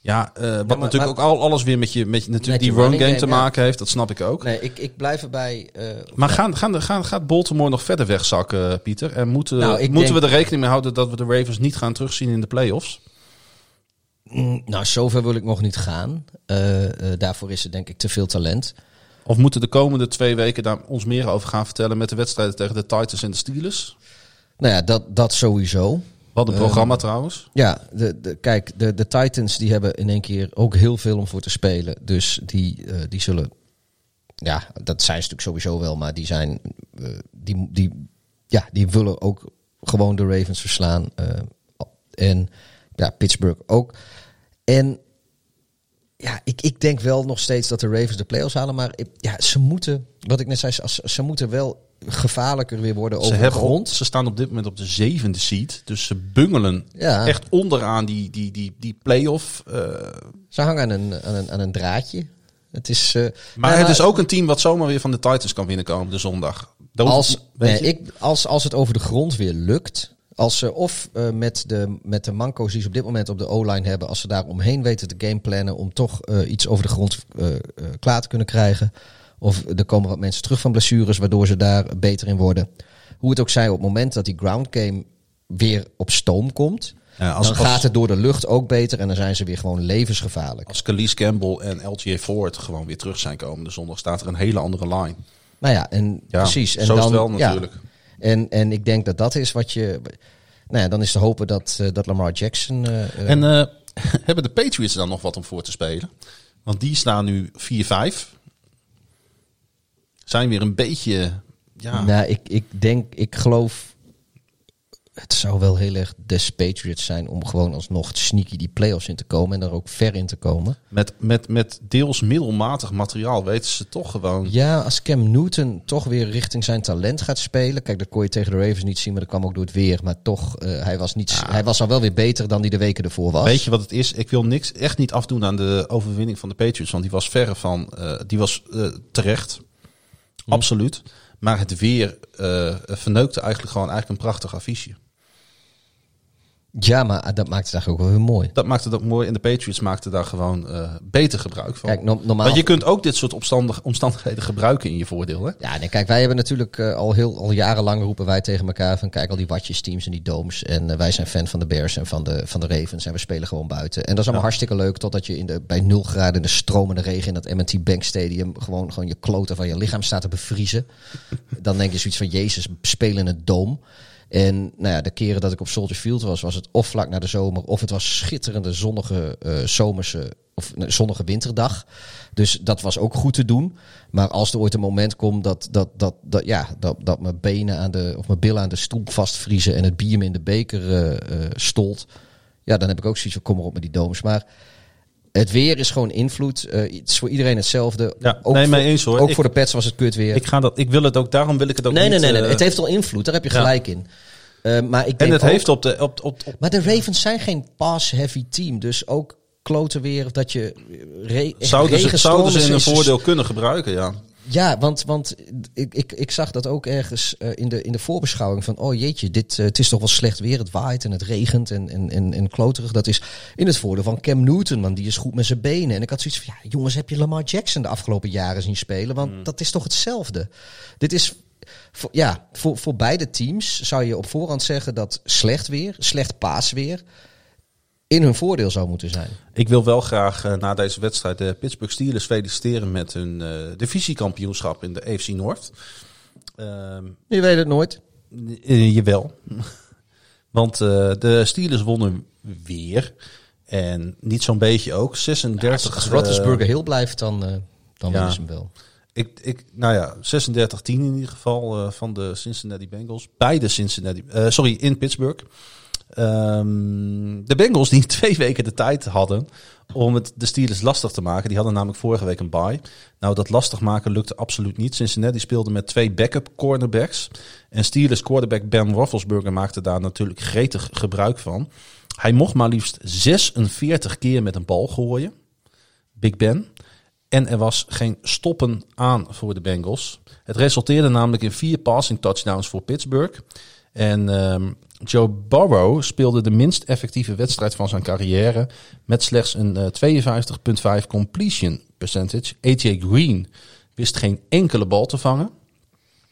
Ja, eh, wat maar- natuurlijk maar- ook al, alles weer met je, met natuurlijk Met die run game te ja. maken heeft. Dat snap ik ook. Nee, ik, ik blijf erbij. eh, Maar gaan, gaan, gaan, gaat Baltimore nog verder wegzakken, Pieter? En moeten, Nou, moeten denk- we er rekening mee houden dat we de Ravens niet gaan terugzien in de playoffs? mm, nou, zover wil ik nog niet gaan. Eh, eh, daarvoor is er denk ik te veel talent. Of moeten de komende twee weken daar ons meer over gaan vertellen met de wedstrijden tegen de Titans en de Steelers? Nou ja, dat, dat sowieso. Wat een Eh, programma trouwens. Ja, de, de, kijk, de, de Titans die hebben in één keer ook heel veel om voor te spelen. Dus die, eh, die zullen. Ja, dat zijn ze natuurlijk sowieso wel, maar die zijn. eh, die, die, ja, die willen ook gewoon de Ravens verslaan. en ja, Pittsburgh ook. En ja, ik, ik denk wel nog steeds dat de Ravens de playoffs halen. Maar ja, ze moeten, wat ik net zei, ze, ze moeten wel gevaarlijker weer worden Ze, over de hebben grond. op, ze staan op dit moment op de zevende seed. Dus ze bungelen Ja. echt onderaan die, die, die, die playoff. eh Ze hangen aan een, aan een, aan een draadje. Het is, eh, maar nou, het is ook een team wat zomaar weer van de Titans kan winnen komen de zondag. Dat als, nee, ik, als, als het over de grond weer lukt. Als ze of eh, met, de, met de manco's die ze op dit moment op de O-line hebben. Als ze daar omheen weten te gameplannen. Om toch eh, iets over de grond eh, klaar te kunnen krijgen. Of er komen wat mensen terug van blessures. Waardoor ze daar beter in worden. Hoe het ook zij op het moment dat die ground game weer op stoom komt. Ja, als- dan als- gaat het door de lucht ook beter. En dan zijn ze weer gewoon levensgevaarlijk. Als Calise Campbell en LJ Ford gewoon weer terug zijn komen de zondag, staat er een hele andere line. Nou ja, en Ja, precies. En zo is dan, het wel ja. En, en ik denk dat dat is wat je. Nou ja, dan is te hopen dat, eh, dat Lamar Jackson. eh, eh, En [LAUGHS] hebben de Patriots dan nog wat om voor te spelen? Want die staan nu 4-5. Zijn weer een beetje... Ja, Nou, ik, ik denk, ik geloof. Het zou wel heel erg des Patriots zijn om gewoon alsnog sneaky die playoffs in te komen en daar ook ver in te komen. met, met, met deels middelmatig materiaal weten ze toch gewoon... Ja, als Cam Newton toch weer richting zijn talent gaat spelen. Kijk, dat kon je tegen de Ravens niet zien, maar dat kwam ook door het weer. Maar toch, eh, hij, was niet, hij was al wel weer beter dan die de weken ervoor was. Weet je wat het is? Ik wil niks echt niet afdoen aan de overwinning van de Patriots. Want die was verre van... eh, die was eh, terecht. Absoluut. Maar het weer verneukte eigenlijk gewoon eigenlijk een prachtig affiche. Ja, maar dat maakt het eigenlijk ook wel weer mooi. Dat maakte dat mooi. En de Patriots maakten daar gewoon eh, beter gebruik van. Kijk, no- normaal. Want je kunt ook dit soort omstandig, omstandigheden gebruiken in je voordeel. Hè? Ja, nee, kijk, wij hebben natuurlijk eh, al heel al jarenlang roepen wij tegen elkaar van kijk al die watjes teams en die domes en eh, wij zijn fan van de Bears en van de van de Ravens en we spelen gewoon buiten. En dat is allemaal hartstikke leuk totdat je in de bij 0 graden in de stromende regen in dat M&T Bank Stadium gewoon gewoon je kloten van je lichaam staat te bevriezen. [LAUGHS] Dan denk je zoiets van Jezus, spelen in een doom. En nou ja, de keren dat ik op Soldier Field was, was het of vlak na de zomer, of het was schitterende zonnige eh, zomerse of zonnige winterdag. Dus dat was ook goed te doen. Maar als er ooit een moment komt dat, dat, dat, dat, ja, dat, dat mijn benen aan de, of mijn billen aan de stoel vastvriezen en het bier me in de beker eh, eh, stolt. Ja, dan heb ik ook zoiets van kom maar op met die domes. Maar het weer is gewoon invloed. Eh, het is voor iedereen hetzelfde. Ja, ook nee, voor, mee eens, hoor. Ook Ik- voor de pets was het kut weer. Ik, ga dat, ik wil het ook, daarom wil ik het ook nee, niet... nee, nee, nee, eh, Het heeft al invloed. Daar heb je Ja. gelijk in. Eh, maar ik en denk het ook- heeft op de... Op, op, op, Maar de Ravens zijn geen pass-heavy team. Dus ook kloten weer dat je... Re zouden, ze, zouden ze in een voordeel kunnen gebruiken, ja. Ja, want, want ik, ik, ik zag dat ook ergens eh, in, de, in de voorbeschouwing van... oh jeetje, dit, eh, het is toch wel slecht weer. Het waait en het regent en, en, en, en kloterig. Dat is in het voordeel van Cam Newton, want die is goed met zijn benen. En ik had zoiets van, ja jongens, heb je Lamar Jackson de afgelopen jaren zien spelen? Want dat is toch hetzelfde. Dit is... Voor, ja, voor, voor beide teams zou je op voorhand zeggen dat slecht weer, slecht paasweer... in hun voordeel zou moeten zijn. Ik wil wel graag eh, na deze wedstrijd de Pittsburgh Steelers feliciteren met hun eh, divisiekampioenschap in de AFC North. Ehm Je weet het nooit. Eh, jawel. [LAUGHS] Want de Steelers wonnen weer. En niet zo'n beetje ook. 36. Als, als eh, Roethlisberger heel blijft, dan, dan ja. hem wel. ik, ik, nou ja, 36-10 in ieder geval van de Cincinnati Bengals. Beide Cincinnati. eh, sorry, in Pittsburgh. Ehm, de Bengals die [LAUGHS] twee weken de tijd hadden om het de Steelers lastig te maken. Die hadden namelijk vorige week een bye. Nou, dat lastig maken lukte absoluut niet. Cincinnati speelde met twee backup cornerbacks. En Steelers quarterback Ben Roethlisberger maakte daar natuurlijk gretig gebruik van. Hij mocht maar liefst 46 keer met een bal gooien. Big Ben. En er was geen stoppen aan voor de Bengals. Het resulteerde namelijk in vier passing touchdowns voor Pittsburgh. En ehm, Joe Burrow speelde de minst effectieve wedstrijd van zijn carrière met slechts een eh, 52,5 completion percentage. AJ Green wist geen enkele bal te vangen.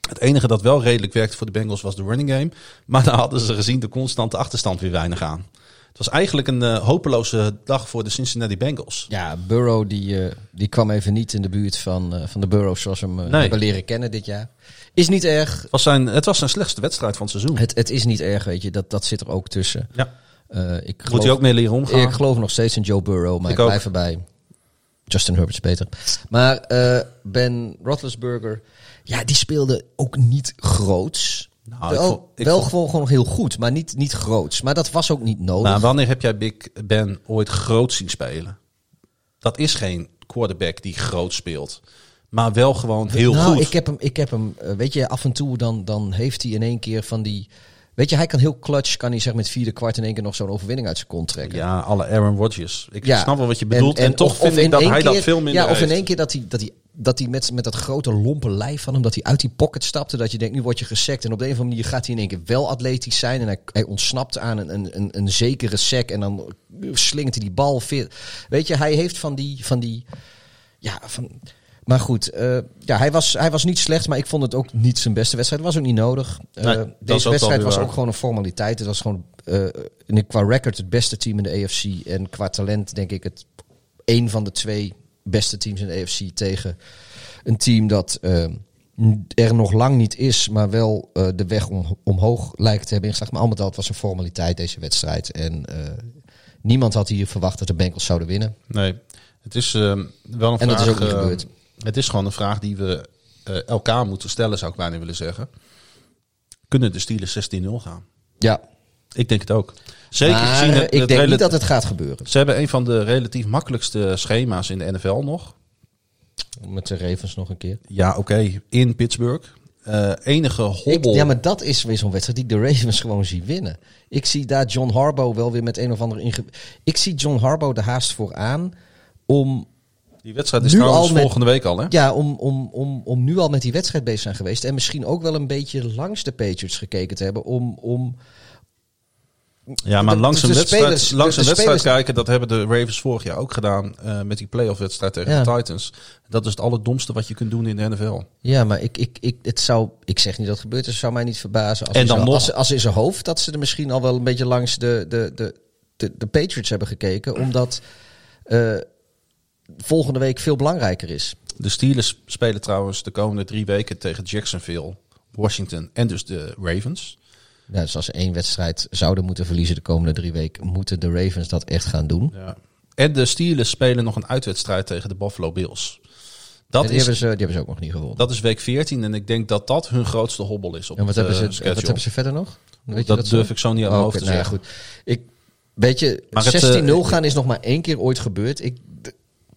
Het enige dat wel redelijk werkte voor de Bengals was de running game. Maar daar hadden ze gezien de constante achterstand weer weinig aan. Het was eigenlijk een eh, hopeloze dag voor de Cincinnati Bengals. Ja, Burrow die, eh, die kwam even niet in de buurt van, eh, van de Burrow zoals we hem eh, Nee. hebben leren kennen dit jaar. Is niet erg. Het was zijn, het was zijn slechtste wedstrijd van het seizoen. Het, het is niet erg, weet je. Dat, dat zit er ook tussen. Ja. Eh, ik Moet hij ook mee leren omgaan? Ik geloof nog steeds in Joe Burrow, maar Ik blijf erbij. Justin Herbert is beter. Maar eh, Ben Roethlisberger, ja, die speelde ook niet groots. Nou, ik wel vond- ik wel vond- gewoon, gewoon heel goed, maar niet, niet groots. Maar dat was ook niet nodig. Nou, wanneer heb jij Big Ben ooit groot zien spelen? Dat is geen quarterback die groot speelt. Maar wel gewoon heel nou, goed. Ik heb hem, ik heb hem eh, weet je, af en toe dan, dan heeft hij in één keer van die... Weet je, hij kan heel clutch, kan hij zeg met vierde kwart in één keer nog zo'n overwinning uit zijn kont trekken. Ja, alle Aaron Rodgers. Ik Ja. snap wel wat je bedoelt. En, toch of- vind of ik dat hij dat veel minder Ja, of in één keer dat hij, dat hij, dat hij met, met dat grote lompe lijf van hem, dat hij uit die pocket stapte. Dat je denkt, nu word je gesekt. En op de een of andere manier gaat hij in één keer wel atletisch zijn. En hij, hij ontsnapt aan een, een, een, een zekere sec. En dan slingert hij die bal. veer- Weet je, hij heeft van die... Van die ja, van, maar goed, eh, ja, hij, was, hij was niet slecht, maar ik vond het ook niet zijn beste wedstrijd. Het was ook niet nodig. Eh, Nee, dat deze wedstrijd was ook gewoon een formaliteit. Het was gewoon in- qua record het beste team in de AFC. En qua talent denk ik het een van de twee beste teams in de AFC tegen een team dat er nog lang niet is, maar wel de weg om, omhoog lijkt te hebben ingeslagen. Maar al met al, het was een formaliteit deze wedstrijd. En niemand had hier verwacht dat de Bengals zouden winnen. Nee, het is wel een En dat vraag. is ook niet gebeurd. Het is gewoon een vraag die we eh, elkaar moeten stellen, zou ik bijna willen zeggen. Kunnen de Steelers 16-0 gaan? Ja, Ik denk het ook. Zeker maar gezien het, ik het denk niet dat het gaat gebeuren. Ze hebben een van de relatief makkelijkste schema's in de NFL nog. Met de Ravens nog een keer. Ja, oké. In Pittsburgh. Eh, enige Ik, hobbel. ja, maar dat is weer zo'n wedstrijd die ik de Ravens gewoon zie winnen. Ik zie daar John Harbaugh wel weer met een of andere inge... Ik zie John Harbaugh er haast voor aan om, Die wedstrijd is Nu trouwens al met- volgende week al, hè? ja, om, om, om, om nu al met die wedstrijd bezig zijn geweest. En misschien ook wel een beetje langs de Patriots gekeken te hebben. Om, om Ja, maar De- langs de een wedstrijd, spelers- langs de- een wedstrijd kijken, dat hebben de Ravens vorig jaar ook gedaan eh, met die playoff wedstrijd tegen Ja. de Titans. Dat is het allerdomste wat je kunt doen in de NFL. Ja, maar ik, ik, ik, het zou, ik zeg niet dat het gebeurt, dus het zou mij niet verbazen. Als En dan nog- Als, als in zijn hoofd dat ze er misschien al wel een beetje langs de, de, de, de, de Patriots hebben gekeken. Omdat eh, volgende week veel belangrijker is. De Steelers spelen trouwens de komende drie weken tegen Jacksonville, Washington en dus de Ravens. Ja, dus als ze één wedstrijd zouden moeten verliezen de komende drie weken, moeten de Ravens dat echt gaan doen. Ja. En de Steelers spelen nog een uitwedstrijd tegen de Buffalo Bills. Dat, die, is, hebben ze, die hebben ze ook nog niet gewonnen. dat is week 14 en ik denk dat dat hun grootste hobbel is op en wat het hebben, eh, ze, schedule. wat hebben ze verder nog? Weet dat durf ik zo niet aan Oh, mijn hoofd te nou ja, zeggen. goed. Ik, weet je, Maar het, 16-0 eh, gaan is nog maar één keer ooit gebeurd. Ik,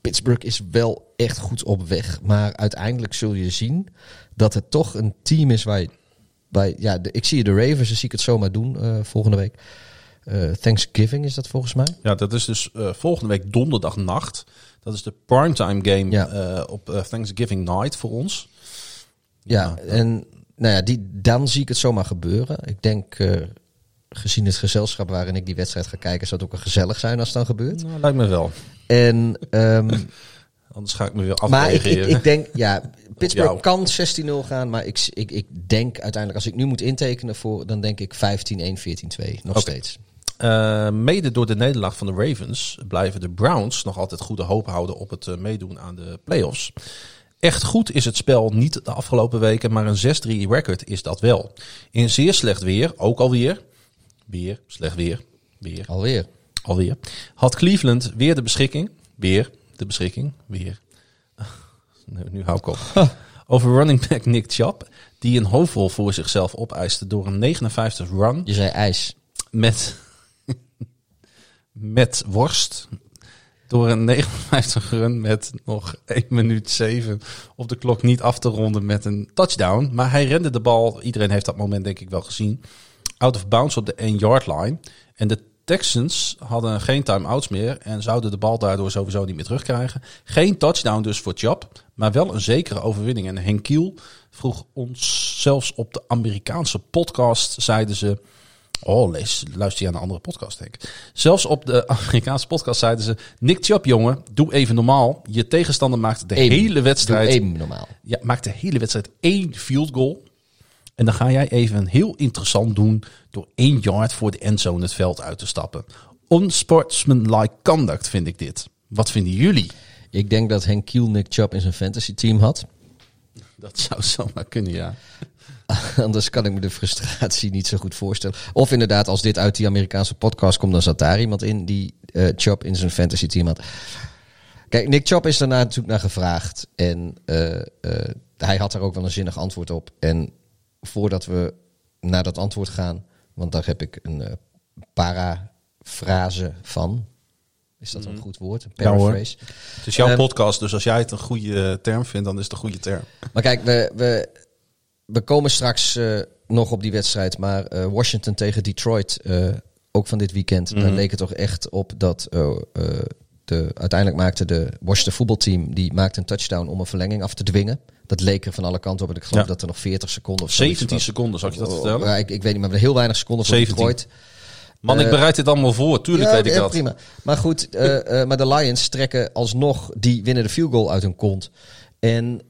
Pittsburgh is wel echt goed op weg. Maar uiteindelijk zul je zien dat het toch een team is waar je... je- ja, de, ik zie de Ravens, dus zie ik het zomaar doen eh, volgende week. Eh, Thanksgiving is dat volgens mij. Ja, dat is dus eh, volgende week donderdag nacht. Dat is de primetime game Ja. op Thanksgiving night voor ons. Ja, Ja. en nou ja, die, dan zie ik het zomaar gebeuren. Ik denk, gezien het gezelschap waarin ik die wedstrijd ga kijken, zou het ook wel gezellig zijn als het dan gebeurt. Nou, lijkt me wel. En, ehm, [LAUGHS] Anders ga ik me weer maar ik, ik, afreageren. ik denk, ja, [LAUGHS] Pittsburgh kan 16-0 gaan, maar ik, ik, ik denk uiteindelijk, als ik nu moet intekenen voor, dan denk ik 15-1, 14-2, nog steeds. Eh, mede door de nederlaag van de Ravens blijven de Browns nog altijd goede hoop houden op het eh, meedoen aan de playoffs. Echt goed is het spel niet de afgelopen weken, maar een 6-3 record is dat wel. In zeer slecht weer, ook alweer, weer, slecht weer, weer, Alweer. alweer, had Cleveland weer de beschikking, weer de beschikking, weer. [LAUGHS] nu, nu hou ik op. Over running back Nick Chubb, die een hoofdrol voor zichzelf opeiste door een 59 run Je zei ijs. met, [LAUGHS] met worst. Door een 59 run met nog 1 minuut 7 op de klok niet af te ronden met een touchdown. Maar hij rende de bal, iedereen heeft dat moment denk ik wel gezien, out of bounds op de 1 yard line. En de Texans hadden geen time-outs meer en zouden de bal daardoor sowieso niet meer terugkrijgen. Geen touchdown dus voor Chop, maar wel een zekere overwinning. En Henk Kiel vroeg ons zelfs op de Amerikaanse podcast, zeiden ze... Oh, lees, luister je aan een andere podcast, denk ik. Zelfs op de Amerikaanse podcast zeiden ze... Nick Chubb, jongen, doe even normaal. Je tegenstander maakt de hele wedstrijd... normaal. Ja, maakt de hele wedstrijd één field goal. En dan ga jij even heel interessant doen... door één yard voor de endzone het veld uit te stappen. Unsportsmanlike conduct vind ik dit. Wat vinden jullie? Ik denk dat Henk Kiel Nick Chubb in zijn fantasy team had. Dat zou zomaar kunnen, ja. [LAUGHS] Anders kan ik me de frustratie niet zo goed voorstellen. Of inderdaad, als dit uit die Amerikaanse podcast komt, dan zat daar iemand in die eh Chubb in zijn fantasy team had. Kijk, Nick Chubb is daarna natuurlijk naar gevraagd. En eh, eh, hij had daar ook wel een zinnig antwoord op. En voordat we naar dat antwoord gaan, want daar heb ik een eh, parafrase van. Is dat wel een goed woord? Een Ja, paraphrase. Het is jouw Ehm, podcast, dus als jij het een goede eh, term vindt... dan is het een goede term. Maar kijk, we, we, we komen straks eh, nog op die wedstrijd. Maar eh, Washington tegen Detroit, eh, ook van dit weekend. Daar Mhm. leek het toch echt op dat eh, eh, de, uiteindelijk maakte de Washington voetbalteam... die maakte een touchdown om een verlenging af te dwingen. Dat leek er van alle kanten op. En ik geloof Ja. dat er nog 40 seconden of zoiets 17 was. seconden, ik je dat Oh, vertellen? ja, ik, ik weet niet, maar we hebben heel weinig seconden 17. Detroit. Man, ik Eh, bereid dit allemaal voor. Tuurlijk Ja, weet ik ja, dat. prima. Maar goed, eh, eh, maar de Lions trekken alsnog die winnen de field goal uit hun kont. En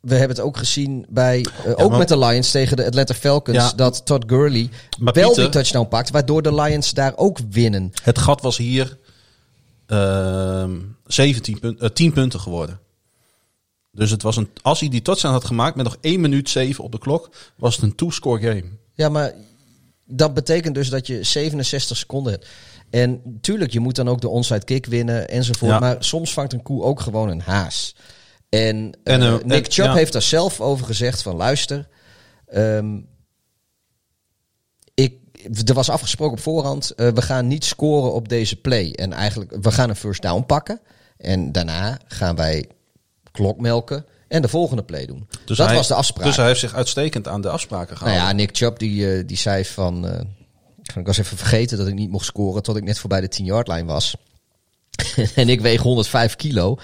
we hebben het ook gezien bij, ook maar- met de Lions tegen de Atlanta Falcons, dat Todd Gurley wel Pieter- die touchdown pakt, waardoor de Lions daar ook winnen. Het gat was hier ehm 17 punt, eh, 10 punten geworden. Dus het was een, als hij die touchdown had gemaakt met nog 1 minuut 7 op de klok, was het een two-score game. Ja, maar dat betekent dus dat je 67 seconden hebt. En tuurlijk, je moet dan ook de onside kick winnen enzovoort. Ja. Maar soms vangt een koe ook gewoon een haas. En, En, eh, eh, Nick en- Chubb ja. heeft daar zelf over gezegd van luister... ehm, ik, er was afgesproken op voorhand, eh, we gaan niet scoren op deze play. En eigenlijk, we gaan een first down pakken. En daarna gaan wij klok melken en de volgende play doen. Dus dat hij- was de afspraak. Dus hij heeft zich uitstekend aan de afspraken Nou gehouden. ja, Nick Chubb die, eh, die zei van... eh, ik was even vergeten dat ik niet mocht scoren tot ik net voorbij de 10-yard line was. [LAUGHS] en ik weeg 105 kilo.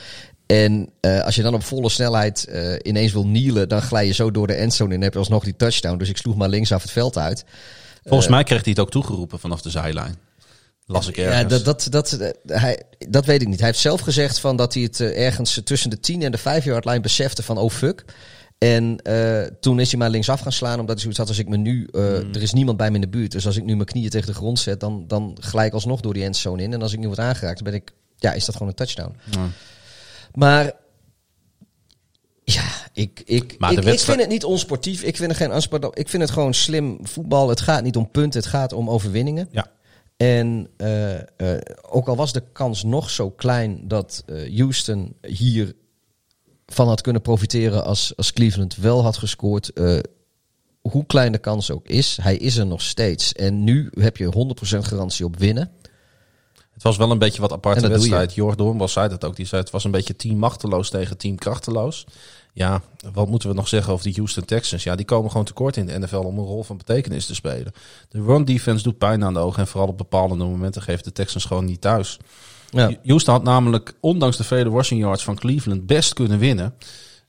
En eh, als je dan op volle snelheid ineens wil kneelen, dan glij je zo door de endzone en heb je alsnog die touchdown. Dus ik sloeg maar linksaf het veld uit. Volgens mij kreeg hij het ook toegeroepen vanaf de zijlijn. Las ik ergens. Ja, dat, dat, dat, eh, hij, dat weet ik niet. Hij heeft zelf gezegd van dat hij het eh, ergens tussen de 10 en de 5 yard line besefte van oh fuck. En eh, toen is hij maar linksaf gaan slaan, omdat hij zoiets had als ik me nu... Hmm. Er is niemand bij me in de buurt, dus als ik nu mijn knieën tegen de grond zet... dan, dan glij ik alsnog door die endzone in. En als ik nu word aangeraakt, dan ben ik... Ja, is dat gewoon een touchdown. Maar... Ja, ik, ik, Maar ik, ik vind het niet onsportief. Ik vind het geen. Ik vind het gewoon slim voetbal. Het gaat niet om punten, het gaat om overwinningen. Ja. En eh, eh, ook al was de kans nog zo klein dat eh, Houston hier van had kunnen profiteren als, als Cleveland wel had gescoord. hoe klein de kans ook is, hij is er nog steeds. En nu heb je 100% garantie op winnen. Het was wel een beetje wat aparte wedstrijd. Jord Doornbos zei dat ook. Die zei het was een beetje team machteloos tegen team krachteloos. Ja, wat moeten we nog zeggen over die Houston Texans? Ja, die komen gewoon tekort in de NFL om een rol van betekenis te spelen. De run defense doet pijn aan de ogen. En vooral op bepaalde momenten geeft de Texans gewoon niet thuis. Ja. Houston had namelijk, ondanks de vele rushing yards van Cleveland, best kunnen winnen.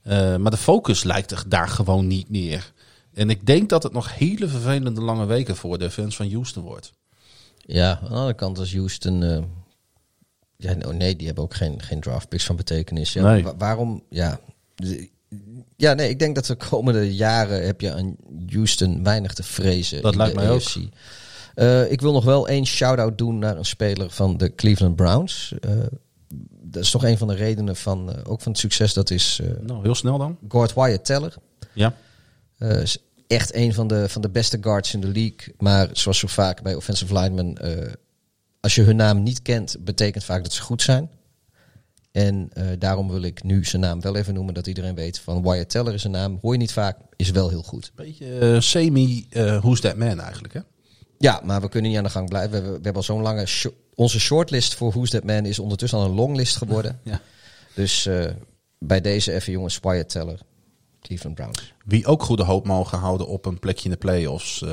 Eh, maar de focus lijkt er daar gewoon niet meer. En ik denk dat het nog hele vervelende lange weken voor de fans van Houston wordt. Ja, aan de andere kant als Houston... eh, ja, nou, nee, die hebben ook geen, geen draft picks van betekenis. Ja, Nee. wa- waarom? Ja, ja, nee, ik denk dat de komende jaren heb je aan Houston weinig te vrezen. Dat lijkt mij ook. Eh, ik wil nog wel één shout-out doen naar een speler van de Cleveland Browns. Eh, dat is toch een van de redenen van, eh, ook van het succes. Dat is Nou, heel snel dan. Gord Wyatt Teller. Ja. Is echt een van de, van de beste guards in de league. Maar zoals zo vaak bij offensive linemen, als je hun naam niet kent, betekent vaak dat ze goed zijn. En eh, daarom wil ik nu zijn naam wel even noemen, dat iedereen weet van Wyatt Teller is zijn naam. Hoor je niet vaak, is wel heel goed. Beetje eh, semi eh Who's That Man eigenlijk, hè? Ja, maar we kunnen niet aan de gang blijven. We hebben, we hebben al zo'n lange... onze shortlist voor Who's That Man is ondertussen al een longlist geworden. Ja. Dus bij deze even jongens, Wyatt Teller, Cleveland Browns. Wie ook goede hoop mogen houden op een plekje in de playoffs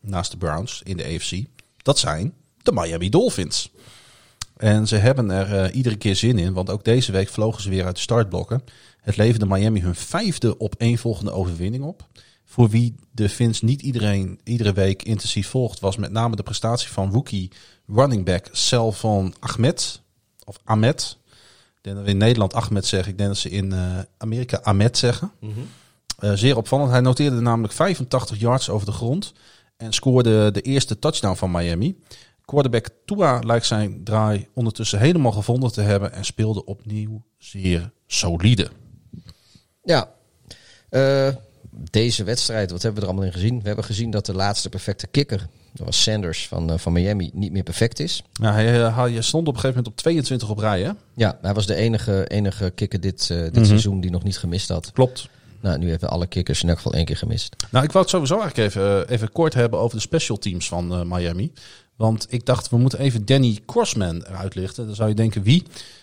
naast de Browns in de AFC. Dat zijn de Miami Dolphins. En ze hebben er eh, iedere keer zin in, want ook deze week vlogen ze weer uit de startblokken. Het leverde Miami hun vijfde op één volgende overwinning op. voor wie de Fins niet iedereen iedere week intensief volgt, was met name de prestatie van rookie running back Sel van Ahmed. Of Ahmed. Ik denk dat we in Nederland Ahmed zeggen. Ik denk dat ze in eh, Amerika Ahmed zeggen. Eh, zeer opvallend. Hij noteerde namelijk 85 yards over de grond. En scoorde de eerste touchdown van Miami. Quarterback Tua lijkt zijn draai ondertussen helemaal gevonden te hebben. En speelde opnieuw zeer solide. Ja, Eh, deze wedstrijd, wat hebben we er allemaal in gezien? We hebben gezien dat de laatste perfecte kikker, dat was Sanders van, eh, van Miami, niet meer perfect is. Ja, hij, eh, hij stond op een gegeven moment op 22 op rij, hè? Ja, hij was de enige, enige kikker dit, dit Mhm. seizoen die nog niet gemist had. Klopt. Nou, nu hebben alle kikkers in elk geval één keer gemist. Nou, ik wou het sowieso eigenlijk even, even kort hebben over de special teams van Miami. Want ik dacht, we moeten even Danny Crossman eruit lichten. Dan zou je denken, wie?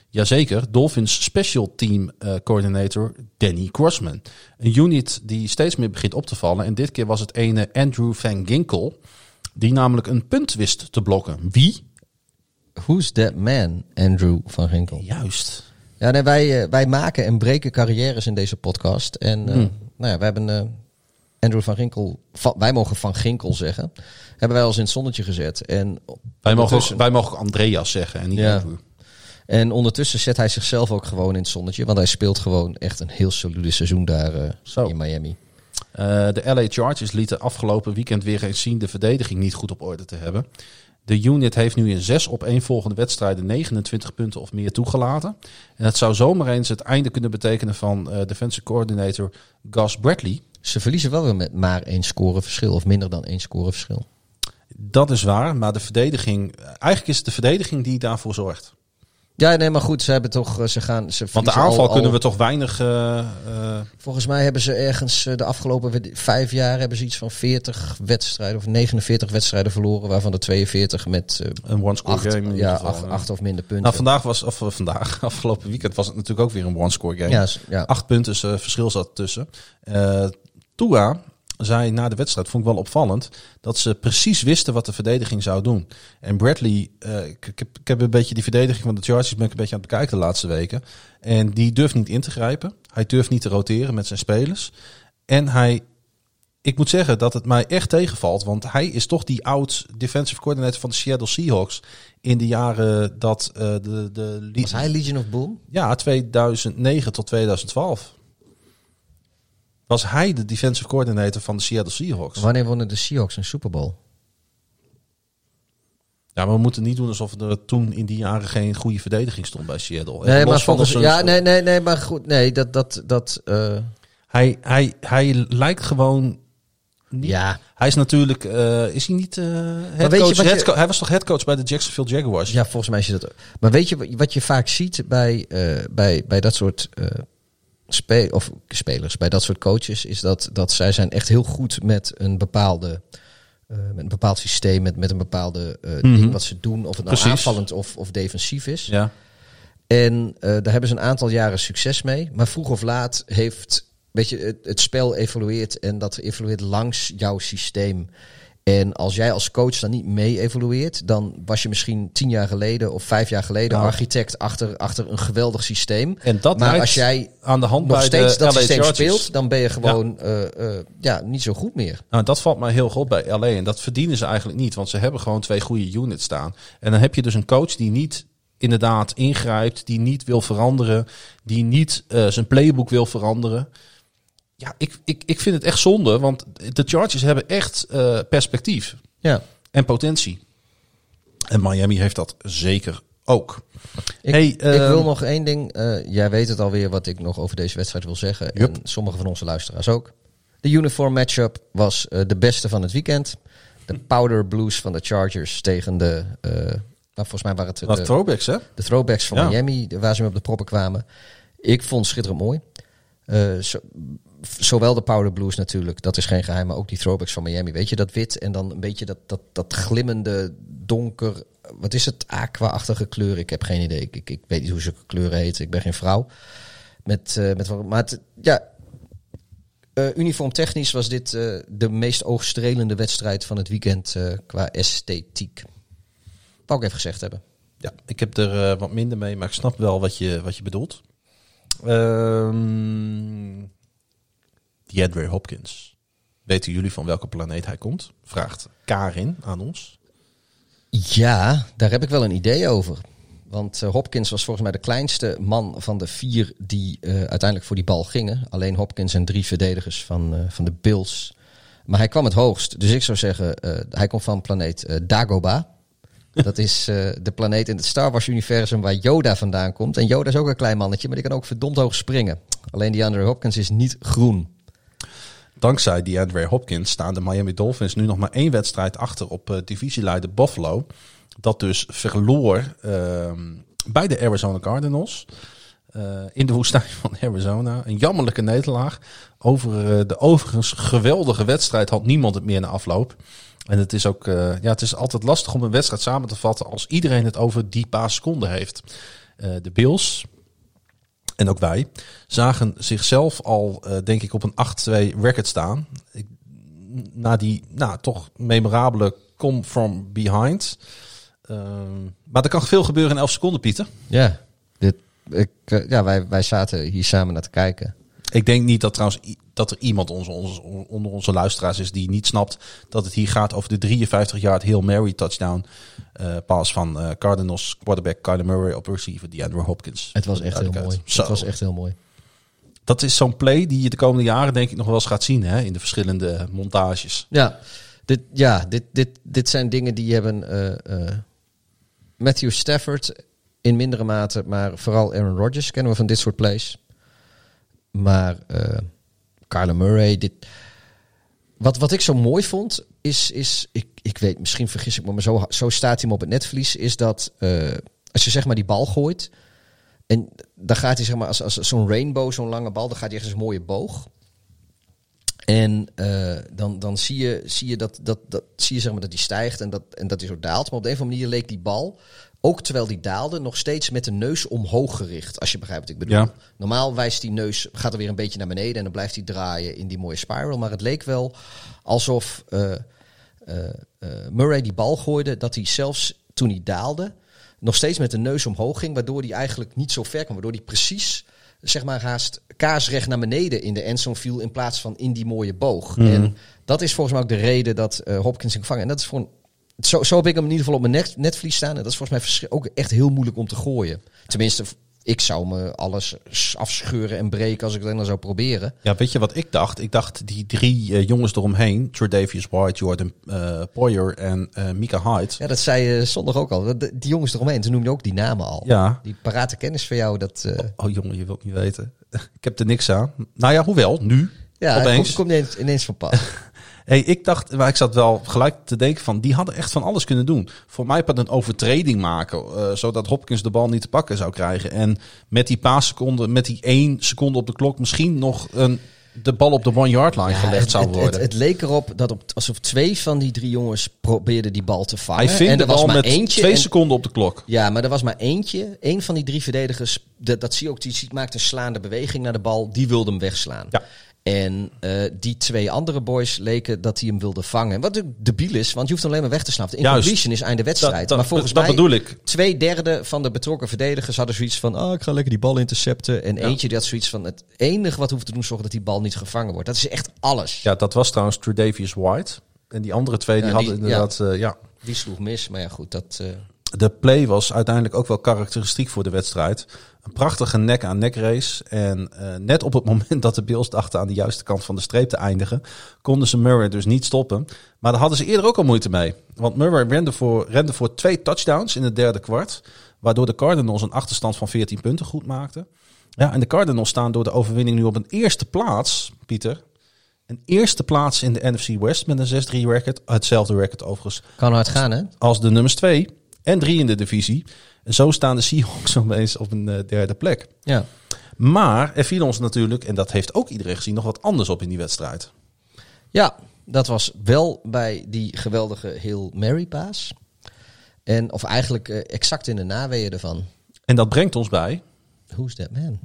Jazeker, Dolphins special team eh, coordinator Danny Crossman. Een unit die steeds meer begint op te vallen. En dit keer was het ene Andrew Van Ginkel. Die namelijk een punt wist te blokken. Wie? Who's that man, Andrew van Ginkel? Juist. Ja, nee, wij, eh, wij maken en breken carrières in deze podcast. En eh, Hmm. nou ja, we hebben Andrew van Ginkel, van- wij mogen van Ginkel zeggen, hebben wij als in het zonnetje gezet. En Wij mogen, ook, wij mogen ook Andreas zeggen en niet Ja. Andrew. En ondertussen zet hij zichzelf ook gewoon in het zonnetje. Want hij speelt gewoon echt een heel solide seizoen daar eh, Zo. in Miami. Eh, de LA Chargers lieten afgelopen weekend weer eens zien de verdediging niet goed op orde te hebben. De unit heeft nu in zes op één volgende wedstrijden 29 punten of meer toegelaten. En het zou zomaar eens het einde kunnen betekenen van eh defensive coordinator Gus Bradley. Ze verliezen wel weer met maar één score verschil. Of minder dan één score verschil. Dat is waar, maar de verdediging, eigenlijk is het de verdediging die daarvoor zorgt. Ja, nee, maar goed, ze hebben toch, eh, ze gaan, ze Want de aanval al- kunnen we toch weinig. eh, eh, Volgens mij hebben ze ergens de afgelopen vijf jaar hebben ze iets van 40 wedstrijden of 49 wedstrijden verloren, waarvan de 42 met een one-score acht, game. ja, acht, ja. acht of minder punten. Nou, vandaag was, of vandaag, [LAUGHS] afgelopen weekend was het natuurlijk ook weer een one-score game. ja. Acht punten eh, verschil zat tussen. Tua zei na de wedstrijd, vond ik wel opvallend, dat ze precies wisten wat de verdediging zou doen. En Bradley, eh, ik, ik, heb, ik heb een beetje die verdediging van de Chargers ben ik een beetje aan het bekijken de laatste weken. En die durft niet in te grijpen. Hij durft niet te roteren met zijn spelers. En hij, ik moet zeggen dat het mij echt tegenvalt, want hij is toch die oud defensive coordinator van de Seattle Seahawks in de jaren dat eh, de, de Was hij Legion of Boom? ja, 2009 tot 2012. Was hij de defensive coordinator van de Seattle Seahawks? Wanneer wonnen de Seahawks een Super Bowl? Ja, maar we moeten niet doen alsof er toen in die jaren geen goede verdediging stond bij Seattle. Nee, Los maar volgens, ja, nee, nee, nee, maar goed, nee, dat, dat, dat, eh, Hij, hij, hij lijkt gewoon niet... ja, Hij is natuurlijk... eh, is hij niet eh head je hij was toch headcoach bij de Jacksonville Jaguars? ja, volgens mij is dat. Maar weet je wat je vaak ziet bij, bij, bij dat soort spe of spelers, bij dat soort coaches, is dat, dat zij zijn echt heel goed met een bepaalde. eh, met een bepaald systeem, met, met een bepaalde Mhm. ding wat ze doen, of het nou Precies. aanvallend of, of defensief is. Ja. En eh, daar hebben ze een aantal jaren succes mee. Maar vroeg of laat heeft weet je, het, het spel evolueert en dat evolueert langs jouw systeem. En als jij als coach dan niet mee evolueert, dan was je misschien tien jaar geleden of vijf jaar geleden Nou. architect achter, achter een geweldig systeem. En dat maar als jij aan de hand nog bij steeds de dat LA systeem Chargers. speelt, dan ben je gewoon eh, eh, ja, niet zo goed meer. Nou, dat valt mij heel goed bij LA. En dat verdienen ze eigenlijk niet. Want ze hebben gewoon twee goede units staan. En dan heb je dus een coach die niet inderdaad ingrijpt. Die niet wil veranderen. Die niet eh, zijn playbook wil veranderen. Ja, ik, ik, ik vind het echt zonde. Want de Chargers hebben echt eh, perspectief. Ja. En potentie. En Miami heeft dat zeker ook. Ik, Hey, ik ehm, wil nog één ding. eh, jij weet het alweer wat ik nog over deze wedstrijd wil zeggen. En sommige van onze luisteraars ook. De uniform matchup was eh, de beste van het weekend. De Powder Blues van de Chargers tegen de... eh, nou, volgens mij waren het de, throwbacks, hè? de throwbacks van Ja. Miami, de- waar ze mee op de proppen kwamen. Ik vond het schitterend mooi. Eh, zo- zowel de Powder Blues natuurlijk, dat is geen geheim, maar ook die throwbacks van Miami. Weet je, dat wit en dan een beetje dat, dat, dat glimmende, donker, wat is het, aqua-achtige kleur. Ik heb geen idee, ik, ik, weet niet hoe zulke kleuren heten, ik ben geen vrouw. Met, eh, met, maar ja, eh, uniform technisch was dit eh, de meest oogstrelende wedstrijd van het weekend qua esthetiek. Wou ik even gezegd hebben. Ja, ik heb er wat minder mee, maar ik snap wel wat je, wat je bedoelt. Ehm Edward Hopkins. Weten jullie van welke planeet hij komt? Vraagt Karin aan ons. Ja, daar heb ik wel een idee over. Want eh, Hopkins was volgens mij de kleinste man van de vier die eh, uiteindelijk voor die bal gingen. Alleen Hopkins en drie verdedigers van, eh, van de Bills. Maar hij kwam het hoogst. Dus ik zou zeggen, hij komt van planeet Dagobah. [LAUGHS] Dat is de planeet in het Star Wars-universum waar Yoda vandaan komt. En Yoda is ook een klein mannetje, maar die kan ook verdomd hoog springen. Alleen die Andre Hopkins is niet groen. Dankzij die Andre Hopkins staan de Miami Dolphins nu nog maar één wedstrijd achter op uh, divisieleider Buffalo. Dat dus verloor uh, bij de Arizona Cardinals. Uh, in de woestijn van Arizona. Een jammerlijke nederlaag. Over uh, de overigens geweldige wedstrijd had niemand het meer na afloop. En het is ook, ja, het is altijd lastig om een wedstrijd samen te vatten als iedereen het over die paar seconden heeft. de Bills, en ook wij, zagen zichzelf al, uh, denk ik, op een 8-2 record staan. Na die, nou, toch memorabele come from behind. Uh, maar er kan veel gebeuren in 11 seconden, Pieter. Ja, dit, ik, uh, ja wij, wij zaten hier samen naar te kijken. Ik denk niet dat trouwens dat er iemand onze, onze, onder onze luisteraars is die niet snapt dat het hier gaat over de 53 yard Hail Mary touchdown uh, pass van uh, Cardinals quarterback Kyler Murray op receiver die Andrew Hopkins. Het was echt heel mooi. Zo. Het was echt heel mooi. Dat is zo'n play die je de komende jaren denk ik nog wel eens gaat zien hè, in de verschillende montages. Ja, dit, ja, dit, dit, dit zijn dingen die hebben uh, Matthew Stafford in mindere mate, maar vooral Aaron Rodgers kennen we van dit soort plays. Maar uh, Kyler Murray, dit. Wat, wat ik zo mooi vond, is, is ik, ik weet, misschien vergis ik me, maar zo, zo staat hij hem op het netvlies, is dat uh, als je zeg maar die bal gooit, en dan gaat hij zeg maar als, als zo'n rainbow, zo'n lange bal, dan gaat hij echt een mooie boog. En uh, dan, dan zie je, zie je, dat, dat, dat, zie je zeg maar dat die stijgt en dat, en dat hij zo daalt. Maar op de een of andere manier leek die bal ook terwijl die daalde, nog steeds met de neus omhoog gericht. Als je begrijpt wat ik bedoel. Ja. Normaal wijst die neus, gaat er weer een beetje naar beneden en dan blijft hij draaien in die mooie spiral. Maar het leek wel alsof uh, uh, uh, Murray die bal gooide, dat hij zelfs toen hij daalde, nog steeds met de neus omhoog ging. Waardoor hij eigenlijk niet zo ver kwam. Waardoor hij precies, zeg maar, haast kaarsrecht naar beneden in de endzone viel in plaats van in die mooie boog. Mm. En dat is volgens mij ook de reden dat Hopkins ging vangen. En dat is voor een zo, zo heb ik hem in ieder geval op mijn net, netvlies staan. En dat is volgens mij ook echt heel moeilijk om te gooien. Tenminste, ik zou me alles afscheuren en breken als ik dat dan zou proberen. Ja, weet je wat ik dacht? Ik dacht die drie uh, jongens eromheen, Tredavious White, Jordan uh, Poyer en uh, Mika Hyde. Ja, dat zei je zondag ook al. De, die jongens eromheen, toen noem je ook die namen al. Ja. Die parate kennis van jou, dat... Oh, oh, jongen, je wilt niet weten. [LAUGHS] ik heb er niks aan. Nou ja, hoewel, nu. Ja, opeens. komt kom ineens, ineens van pas. [LAUGHS] Hey, ik dacht, maar ik zat wel gelijk te denken van, die hadden echt van alles kunnen doen. Voor mij pas een overtreding maken, uh, zodat Hopkins de bal niet te pakken zou krijgen. En met die paar seconden, met die één seconde op de klok, misschien nog een, de bal op de one-yard line ja, gelegd het, zou worden. Het, het, het, leek erop dat op, alsof twee van die drie jongens probeerden die bal te vangen. Hij vindt en er was maar met eentje. twee en, seconden op de klok. Ja, maar er was maar eentje. Eén van die drie verdedigers, dat, dat zie je ook, die ziet, maakt een slaande beweging naar de bal. Die wilde hem wegslaan. Ja. En uh, die twee andere boys leken dat hij hem wilde vangen. Wat ook debiel is, want je hoeft hem alleen maar weg te snappen. De incompletion is einde wedstrijd. Dat, dat, maar volgens dat mij, bedoel ik. twee derde van de betrokken verdedigers hadden zoiets van... Oh, ik ga lekker die bal intercepten. En ja. eentje die had zoiets van... Het enige wat hoeft te doen, zorgen dat die bal niet gevangen wordt. Dat is echt alles. Ja, dat was trouwens Tredavious White. En die andere twee, die, hadden inderdaad... Ja. Uh, ja. Die sloeg mis, maar ja goed, dat... Uh... De play was uiteindelijk ook wel karakteristiek voor de wedstrijd. Een prachtige nek-aan-nek race. En uh, net op het [LAUGHS] moment dat de Bills dachten aan de juiste kant van de streep te eindigen, konden ze Murray dus niet stoppen. Maar daar hadden ze eerder ook al moeite mee. Want Murray rende voor, rende voor twee touchdowns in het derde kwart. Waardoor de Cardinals een achterstand van 14 punten goed maakten. Ja, en de Cardinals staan door de overwinning nu op een eerste plaats, Pieter. Een eerste plaats in de NFC West met een 6-3 record. Hetzelfde record overigens. Kan hard gaan, hè? Als de nummers 2 en 3 in de divisie. En zo staan de Seahawks [LAUGHS] opeens op een uh, derde plek. Ja. Maar er viel ons natuurlijk, en dat heeft ook iedereen gezien, nog wat anders op in die wedstrijd. Ja, dat was wel bij die geweldige Hail Mary paas. En, of eigenlijk uh, exact in de naweeën ervan. En dat brengt ons bij... Who's that man?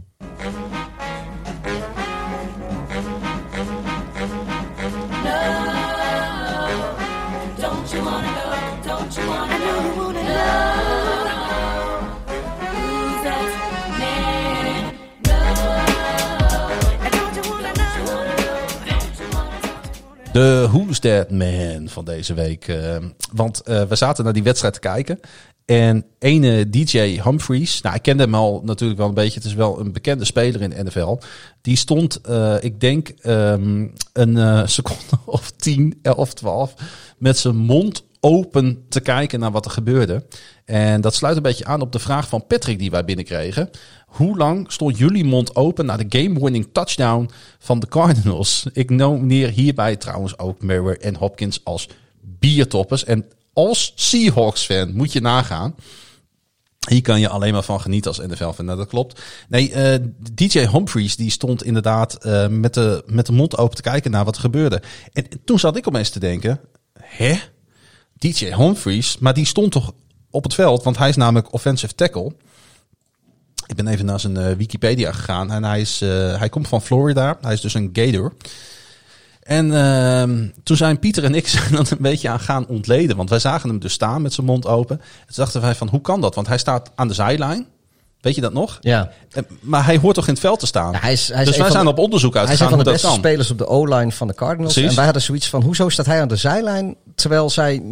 De Who's That Man van deze week. eh, want eh, we zaten naar die wedstrijd te kijken. En ene DJ Humphries, nou ik kende hem al natuurlijk wel een beetje. Het is wel een bekende speler in de NFL. Die stond, eh, ik denk, ehm, een [LAUGHS] seconde of 10, 11, 12 met zijn mond open te kijken naar wat er gebeurde. En dat sluit een beetje aan op de vraag van Patrick die wij binnenkregen. Hoe lang stond jullie mond open na de game-winning touchdown van de Cardinals? Ik nomineer hierbij trouwens ook Merrill en Hopkins als biertoppers. En als Seahawks-fan moet je nagaan. Hier kan je alleen maar van genieten als NFL-fan. Nou, dat klopt. Nee, eh, DJ Humphries die stond inderdaad eh, met, de, met de mond open te kijken naar wat er gebeurde. En toen zat ik opeens te denken, hè? DJ Humphries, maar die stond toch op het veld, want hij is namelijk offensive tackle. Ik ben even naar zijn eh, Wikipedia gegaan en hij, is, eh, hij komt van Florida. Hij is dus een Gator. En ehm, toen zijn Pieter en ik [LAUGHS] zijn dan een beetje aan gaan ontleden. Want wij zagen hem dus staan met zijn mond open. En toen dachten wij van, hoe kan dat? Want hij staat aan de zijlijn. Weet je dat nog? Ja. Maar hij hoort toch in het veld te staan? Ja, hij is- hij is dus wij zijn de- op onderzoek Hij is een uitgegaan van de beste spelers op de O-line van de Cardinals. Precies. En wij hadden zoiets van, hoezo staat hij aan de zijlijn? Terwijl zij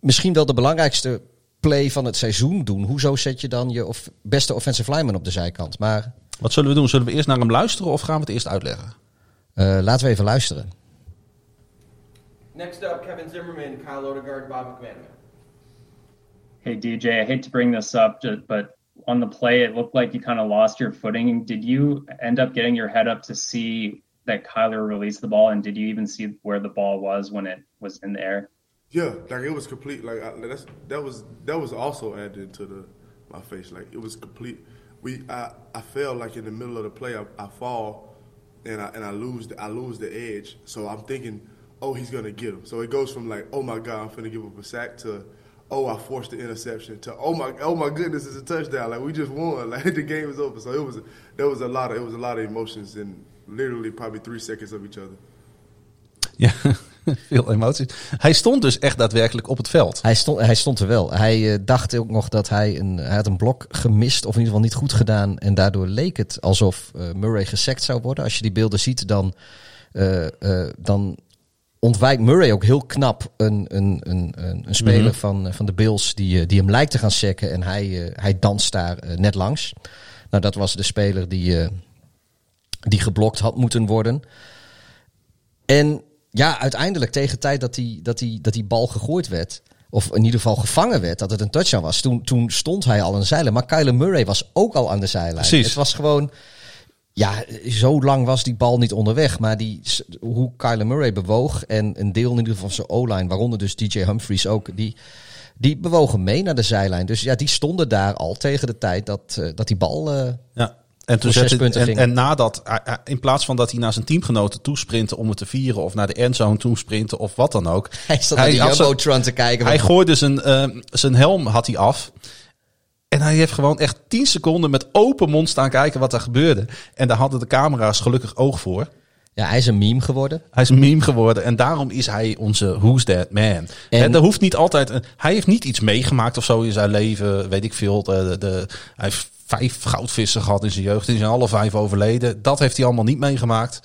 misschien wel de belangrijkste play van het seizoen doen. Hoezo zet je dan je of beste offensive lineman op de zijkant? Maar Wat zullen we doen? Zullen we eerst naar hem luisteren of gaan we het eerst uitleggen? eh, laten we even luisteren. Next up, Kevin Zimmerman, Kyle Odegaard, Bob McManaman. Hey DJ, I hate to bring this up, but on the play, it looked like you kind of lost your footing. Did you end up getting your head up to see that Kyler released the ball, and did you even see where the ball was when it was in the air? Yeah, like it was complete. Like I, that's that was that was also added to the my face. Like it was complete. We I I fell like in the middle of the play. I, I fall and I and I lose the, I lose the edge. So I'm thinking, oh, he's gonna get him. So it goes from like, oh my god, I'm finna give up a sack to. Oh, I forced the interception. To oh my, oh my goodness, it's a touchdown! Like we just won. [LAUGHS] Like the game is over. So it was, there was a lot of, it was a lot of emotions in literally probably three seconds of each other. Ja, [LAUGHS] [LAUGHS] veel emoties. Hij stond dus echt daadwerkelijk op het veld. Hij stond, hij stond er wel. Hij eh, dacht ook nog dat hij een, hij had een blok gemist of in ieder geval niet goed gedaan. En daardoor leek het alsof eh, Murray gesekt zou worden. Als je die beelden ziet, dan, eh, dan ontwijkt Murray ook heel knap een, een, een, een, een speler van, eh, van de Bills die, die hem lijkt te gaan sekken. En hij, hij danst daar net langs. Nou, dat was de speler die, die geblokt had moeten worden. En ja, uiteindelijk tegen tijd dat die, dat, die, dat die bal gegooid werd, of in ieder geval gevangen werd, dat het een touchdown was, toen, toen stond hij al aan de zijlijn. Maar Kyler Murray was ook al aan de zijlijn. Precies. Het was gewoon, ja, zo lang was die bal niet onderweg. Maar die, hoe Kyler Murray bewoog en een deel in ieder geval van zijn O-line, waaronder dus DJ Humphries ook, die, die bewogen mee naar de zijlijn. Dus ja, die stonden daar al tegen de tijd dat, eh, dat die bal... eh, Ja. En, toen zette, en, en nadat, hij- hij- in plaats van dat hij naar zijn teamgenoten toesprintte om het te vieren of naar de endzone toesprinten of wat dan ook. [LAUGHS] hij stond naar had zijn- Jumbotron te kijken. Hij gooide zijn, eh, zijn helm had hij af. En hij heeft gewoon echt 10 seconden met open mond staan kijken wat er gebeurde. En daar hadden de camera's gelukkig oog voor. ja, hij is een meme geworden. Hij is een meme geworden en daarom is hij onze Who's That Man. En, En- er hoeft niet altijd. hij heeft niet iets meegemaakt of zo in zijn leven, weet ik veel. De, de, hij heeft vijf goudvissen gehad in zijn jeugd. Die zijn alle vijf overleden. Dat heeft hij allemaal niet meegemaakt.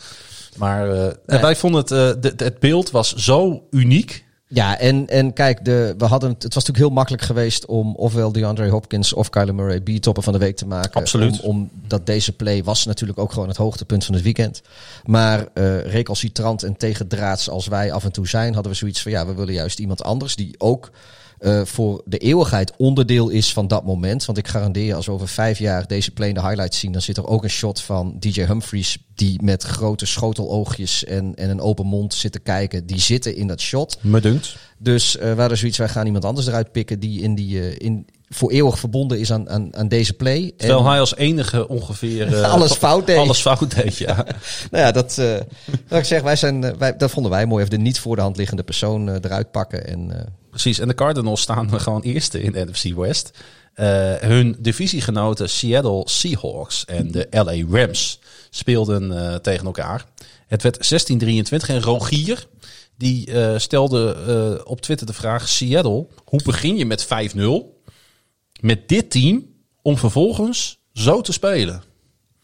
Maar eh, wij vonden het, eh, de- de- het beeld was zo uniek. Ja, en, en kijk, de, we hadden, het was natuurlijk heel makkelijk geweest om ofwel DeAndre Hopkins of Kyler Murray biertopper van de week te maken. Absoluut. Om, omdat deze play was natuurlijk ook gewoon het hoogtepunt van het weekend. Maar eh recalcitrant en tegendraads als wij af en toe zijn, hadden we zoiets van ja, we willen juist iemand anders die ook eh, voor de eeuwigheid onderdeel is van dat moment. Want ik garandeer je, als we over vijf jaar deze play in de highlights zien, dan zit er ook een shot van DJ Humphries die met grote schoteloogjes en, en een open mond zit te kijken. Die zitten in dat shot. Me dunkt. Dus eh we hadden zoiets, wij gaan iemand anders eruit pikken die in die, eh, in, voor eeuwig verbonden is aan, aan, aan deze play. Terwijl En- hij als enige ongeveer eh, [LAUGHS] Alles fout deed. Alles fout deed, ja. [LAUGHS] Nou ja, dat, dat ik zeg, wij zijn, wij, dat vonden wij mooi. Even de niet voor de hand liggende persoon eruit pakken. En, Precies. En de Cardinals staan [LAUGHS] gewoon eerste in de NFC West. Eh, hun divisiegenoten Seattle Seahawks en de LA Rams speelden eh, tegen elkaar. Het werd 16-23 en Rogier die eh, stelde op Twitter de vraag: Seattle, hoe begin je met 5-0 met dit team om vervolgens zo te spelen?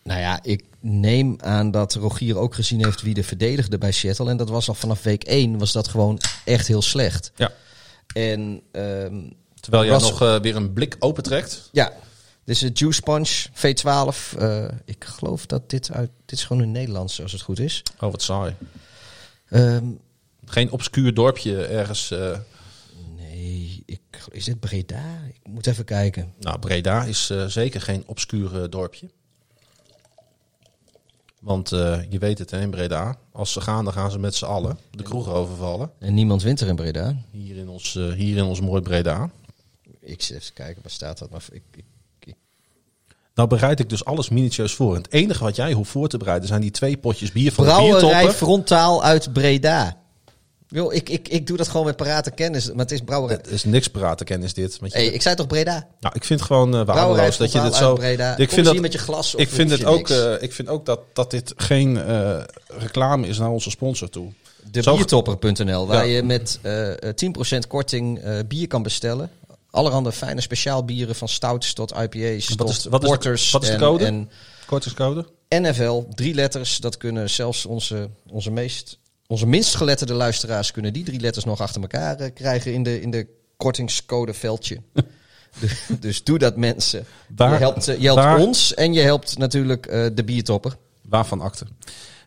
Nou ja, ik neem aan dat Rogier ook gezien heeft wie de verdedigde bij Seattle. En dat was al vanaf week 1 was dat gewoon echt heel slecht. Ja. En ehm, Terwijl jij Russell- nog eh, weer een blik opentrekt. ja, dit is het Juice Punch V12. Eh, ik geloof dat dit uit... Dit is gewoon een Nederlands, als het goed is. Oh, wat saai. Ehm, Geen obscuur dorpje ergens. eh, nee, ik, is dit Breda? Ik moet even kijken. nou, Breda is zeker geen obscuur dorpje. Want eh, je weet het, hè, in Breda. Als ze gaan, dan gaan ze met z'n allen de kroeg overvallen. En niemand wint er in Breda. Hier in ons, eh, hier in ons mooi Breda. Ik zit even kijken, waar staat dat? Maar ik, ik, Nou bereid ik dus alles minutieus voor. En het enige wat jij hoeft voor te bereiden zijn die twee potjes bier van de Brouwerij biertoppen. Frontaal uit Breda. Yo, ik, ik, ik doe dat gewoon met parate kennis, maar het is brouwerij. Het is niks praten kennis dit. Want je- Hey, ik zei toch Breda? nou, ik vind het gewoon eh Brouwerij waardeloos dat je dit zo... Breda. Ik Kom vind dat, met je glas. ik vind, het ook, eh, ik vind ook dat, dat dit geen eh, reclame is naar onze sponsor toe. De zo- biertopper.nl, waar Ja. je met eh, eh, 10% korting eh, bier kan bestellen. Allerhande fijne speciaal bieren van stouts tot IPA's Wat tot is- wat is de- porters. wat is de en- code? En Kortingscode? NFL, drie letters, dat kunnen zelfs onze, onze meest... Onze minst geletterde luisteraars kunnen die drie letters nog achter elkaar eh, krijgen in de, in de kortingscodeveldje. [LAUGHS] dus, dus doe dat mensen. Waar- je helpt, eh, je helpt ons en je helpt natuurlijk eh, de biertopper. Waarvan akte?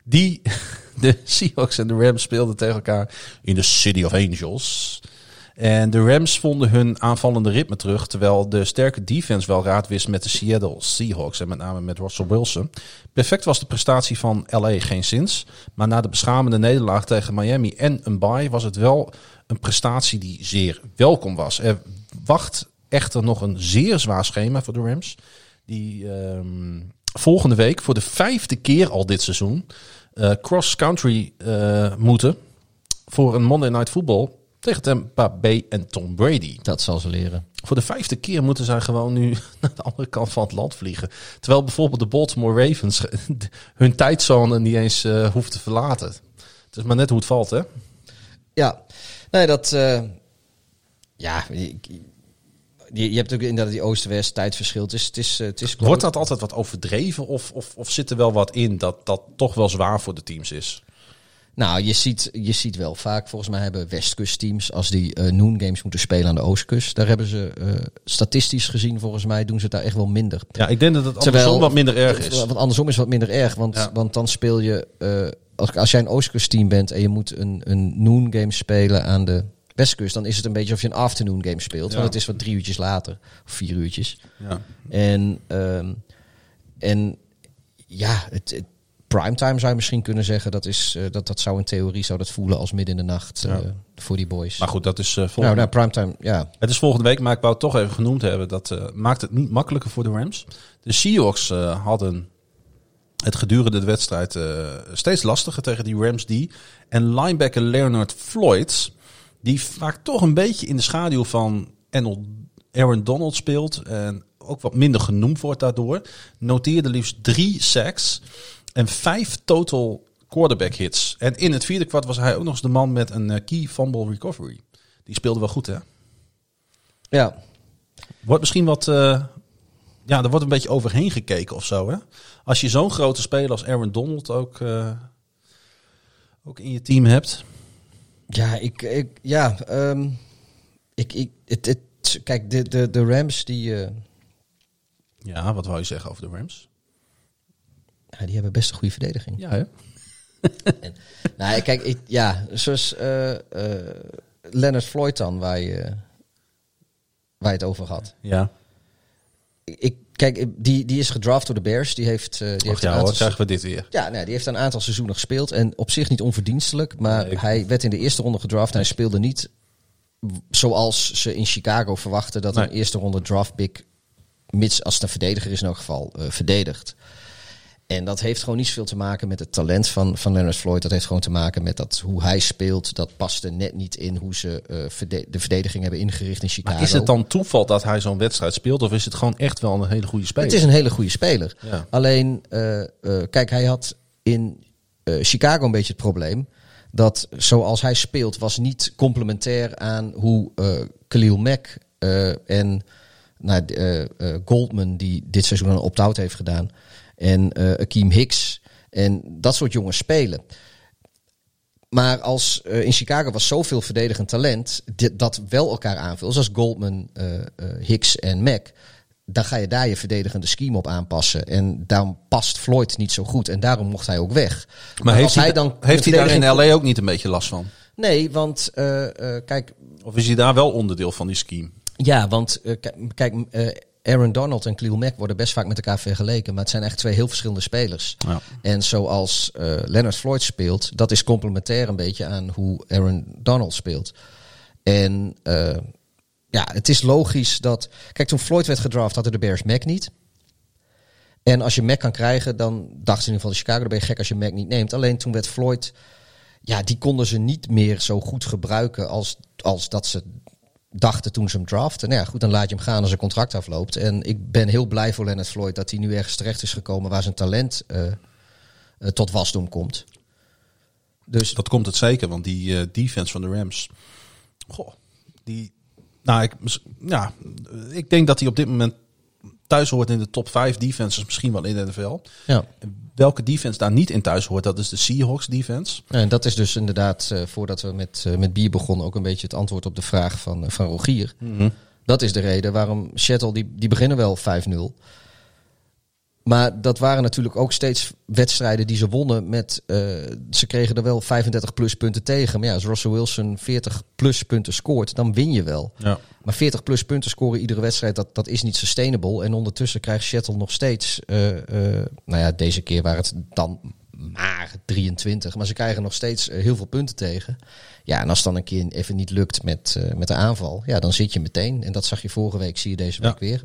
Die, [LAUGHS] de Seahawks en de Rams speelden tegen elkaar in de City of Angels. En de Rams vonden hun aanvallende ritme terug, terwijl de sterke defense wel raad wist met de Seattle Seahawks en met name met Russell Wilson. Perfect was de prestatie van LA geen zins, maar na de beschamende nederlaag tegen Miami en een bye was het wel een prestatie die zeer welkom was. Er wacht echter nog een zeer zwaar schema voor de Rams, die ehm, volgende week voor de vijfde keer al dit seizoen eh, cross-country eh, moeten voor een Monday Night Football tegen Tampa Bay en Tom Brady. Dat zal ze leren. Voor de vijfde keer moeten zij gewoon nu [LAUGHS] naar de andere kant van het land vliegen. Terwijl bijvoorbeeld de Baltimore Ravens [LAUGHS] hun tijdzone niet eens eh hoeft te verlaten. Het is maar net hoe het valt, hè? Ja, nee, dat. eh, ja, je, je, je hebt ook inderdaad die Oost-West tijdverschil. Het is, het is, eh, het is Wordt dat altijd wat overdreven of, of, of zit er wel wat in dat dat toch wel zwaar voor de teams is? Nou, je ziet, je ziet wel vaak, volgens mij hebben Westkustteams, als die eh noon games moeten spelen aan de Oostkust, daar hebben ze eh, statistisch gezien, volgens mij, doen ze het daar echt wel minder. Ja, ik denk dat het andersom wat minder erg is. Want andersom is het wat minder erg, want, Ja. want dan speel je, eh, als, als jij een Oostkust-team bent en je moet een, een noon game spelen aan de Westkust, dan is het een beetje of je een afternoon game speelt. Ja. Want het is wat drie uurtjes later, of vier uurtjes. Ja. En, ehm, en ja, het, het- primetime zou je misschien kunnen zeggen. Dat, is, eh, dat, dat zou in theorie zou dat voelen als midden in de nacht eh, voor die boys. Maar goed, dat is eh, nou, volgende nou, primetime, ja. Het is volgende week, maar ik wou het toch even genoemd hebben. Dat maakt het niet makkelijker voor de Rams. De Seahawks hadden het gedurende de wedstrijd steeds lastiger tegen die Rams die. En linebacker Leonard Floyd, die vaak toch een beetje in de schaduw van Aaron Donald speelt. En ook wat minder genoemd wordt daardoor. Noteerde liefst drie sacks en vijf total quarterback hits. En in het vierde kwart was hij ook nog eens de man met een eh, key fumble recovery. Die speelde wel goed hè. Ja, Wordt misschien wat. eh, ja, er wordt een beetje overheen gekeken of zo. Hè? Als je zo'n grote speler als Aaron Donald ook, eh, ook in je team hebt. ja, ik, ik, ja, ehm, ik, ik, het, het, kijk, de, de, de Rams, die, Ja, wat wou je zeggen over de Rams? Ja, die hebben best een goede verdediging. Ja, hè? [LAUGHS] Nou, kijk, ik, ja, zoals eh, eh, Leonard Floyd dan, waar je, waar je het over had. Ja. Ik, kijk, die, die is gedraft door de Bears. Die heeft, eh, die Och heeft een ja, hoor, aantal- krijgen we dit weer. Ja, nee, die heeft een aantal seizoenen gespeeld. En op zich niet onverdienstelijk. Maar Nee, hij werd in de eerste ronde gedraft. En hij speelde niet zoals ze in Chicago verwachten. Dat Nee. een eerste ronde draft pick, mits als het een verdediger is in elk geval, verdedigt. En dat heeft gewoon niet zoveel te maken met het talent van, van Leonard Floyd. Dat heeft gewoon te maken met dat hoe hij speelt. Dat paste net niet in hoe ze eh, verde- de verdediging hebben ingericht in Chicago. Maar is het dan toeval dat hij zo'n wedstrijd speelt? Of is het gewoon echt wel een hele goede speler? Het is een hele goede speler. Ja. Alleen, eh, eh, kijk, hij had in Chicago een beetje het probleem. Dat zoals hij speelt, was niet complementair aan hoe Khalil Mack en nou, Goldman, die dit seizoen een opt-out heeft gedaan. En eh Akeem Hicks en dat soort jongens spelen. Maar als eh, in Chicago was zoveel verdedigend talent dit, dat wel elkaar aanvult, zoals Goldman, eh, Hicks en Mac, dan ga je daar je verdedigende scheme op aanpassen. En daarom past Floyd niet zo goed en daarom mocht hij ook weg. Maar heeft hij, hij dan heeft hij daar in LA ook niet een beetje last van? Nee, want kijk, Of is hij daar wel onderdeel van die scheme? ja, want kijk, eh, Aaron Donald en Khalil Mack worden best vaak met elkaar vergeleken, maar het zijn echt twee heel verschillende spelers. Ja. En zoals eh, Leonard Floyd speelt, dat is complementair een beetje aan hoe Aaron Donald speelt. En eh, ja, het is logisch dat. Kijk, toen Floyd werd gedraft, hadden de Bears Mac niet. En als je Mac kan krijgen, dan dachten ze in ieder geval de Chicago, dan ben je gek als je Mac niet neemt. Alleen toen werd Floyd, ja, die konden ze niet meer zo goed gebruiken als, als dat ze dachten toen ze hem draften. Nou ja, goed, dan laat je hem gaan als zijn contract afloopt. En ik ben heel blij voor Leonard Floyd dat hij nu ergens terecht is gekomen waar zijn talent eh, eh, tot wasdom komt. Dus Dat komt het zeker, want die eh, defense van de Rams. Goh, die. Nou, ja, ik denk dat hij op dit moment thuis hoort in de top 5 defenses, misschien wel in de NFL. ja. Welke defense daar niet in thuis hoort, dat is de Seahawks defense. En dat is dus inderdaad, eh, voordat we met, eh, met bier begonnen, ook een beetje het antwoord op de vraag van, eh, van Rogier. Dat is de reden waarom Seattle, die, die beginnen wel 5-0. Maar dat waren natuurlijk ook steeds wedstrijden die ze wonnen met... eh, ze kregen er wel 35 plus punten tegen. Maar ja, als Russell Wilson 40 plus punten scoort, dan win je wel. Ja. Maar 40 plus punten scoren iedere wedstrijd, dat, dat is niet sustainable. En ondertussen krijgt Seattle nog steeds... eh, nou ja, deze keer waren het dan maar 23. Maar ze krijgen nog steeds heel veel punten tegen. Ja, en als het dan een keer even niet lukt met, met de aanval... Ja, dan zit je meteen. En dat zag je vorige week, zie je deze Ja. week weer.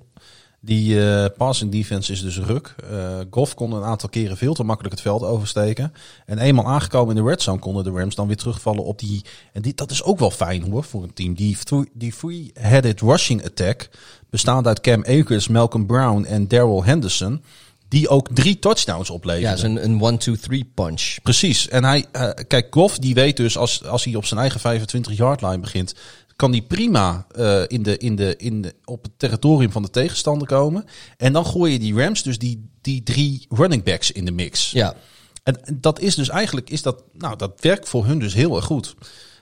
Die eh, passing defense is dus ruk. Eh Goff kon een aantal keren veel te makkelijk het veld oversteken. En eenmaal aangekomen in de red zone konden de Rams dan weer terugvallen op die... En die, dat is ook wel fijn hoor voor een team. Die, die three-headed rushing attack bestaande uit Cam Akers, Malcolm Brown en Daryl Henderson. Die ook drie touchdowns opleveren. Ja, is een, een one-two-three punch. Precies. En hij, eh, kijk, Goff die weet dus als, als hij op zijn eigen 25 yard line begint, kan hij prima eh, in de, in de, in de, op het territorium van de tegenstander komen. En dan gooi je die Rams, dus die, die drie running backs in de mix. Ja, En dat is dus eigenlijk, is dat, nou, dat werkt voor hun dus heel erg goed.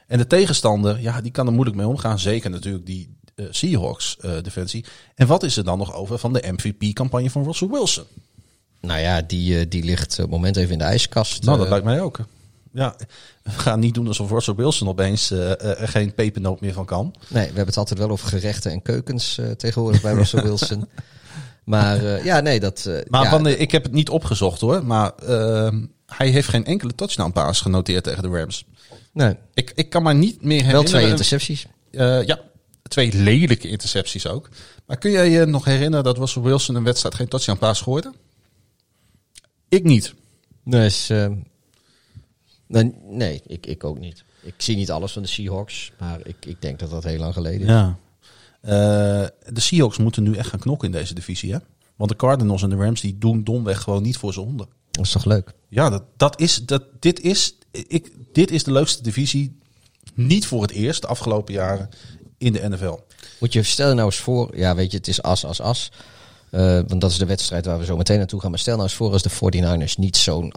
En de tegenstander, ja, die kan er moeilijk mee omgaan. Zeker natuurlijk die eh, Seahawks eh, defensie. En wat is er dan nog over van de MVP-campagne van Russell Wilson? nou ja, die, die ligt op het moment even in de ijskast. Nou, dat lijkt mij ook. Ja, we gaan niet doen alsof Russell Wilson opeens er geen pepernoot meer van kan. Nee, we hebben het altijd wel over gerechten en keukens eh, tegenwoordig bij Russell [LAUGHS] Wilson. Maar ja, nee, dat... Maar ja, ik heb het niet opgezocht hoor, maar eh, hij heeft geen enkele touchdown pass genoteerd tegen de Rams. nee, Ik, ik kan me niet meer wel herinneren. twee intercepties. Ja, twee lelijke intercepties ook. Maar kun jij je nog herinneren dat Russell Wilson een wedstrijd geen touchdown pass gooide? Ik niet. Nee, is, eh, nee, nee ik, ik ook niet. Ik zie niet alles van de Seahawks, maar ik, ik denk dat dat heel lang geleden is. Ja. Eh, de Seahawks moeten nu echt gaan knokken in deze divisie, hè? Want de Cardinals en de Rams die doen domweg gewoon niet voor zijn honden. Dat is toch leuk? Ja, dat, dat is, dat, dit, is, ik, dit is de leukste divisie. Niet voor het eerst de afgelopen jaren in de NFL. Moet je stel je nou eens voor, ja weet je, het is as, as, as. Eh, want dat is de wedstrijd waar we zo meteen naartoe gaan. Maar stel nou eens voor als de 49ers niet zo'n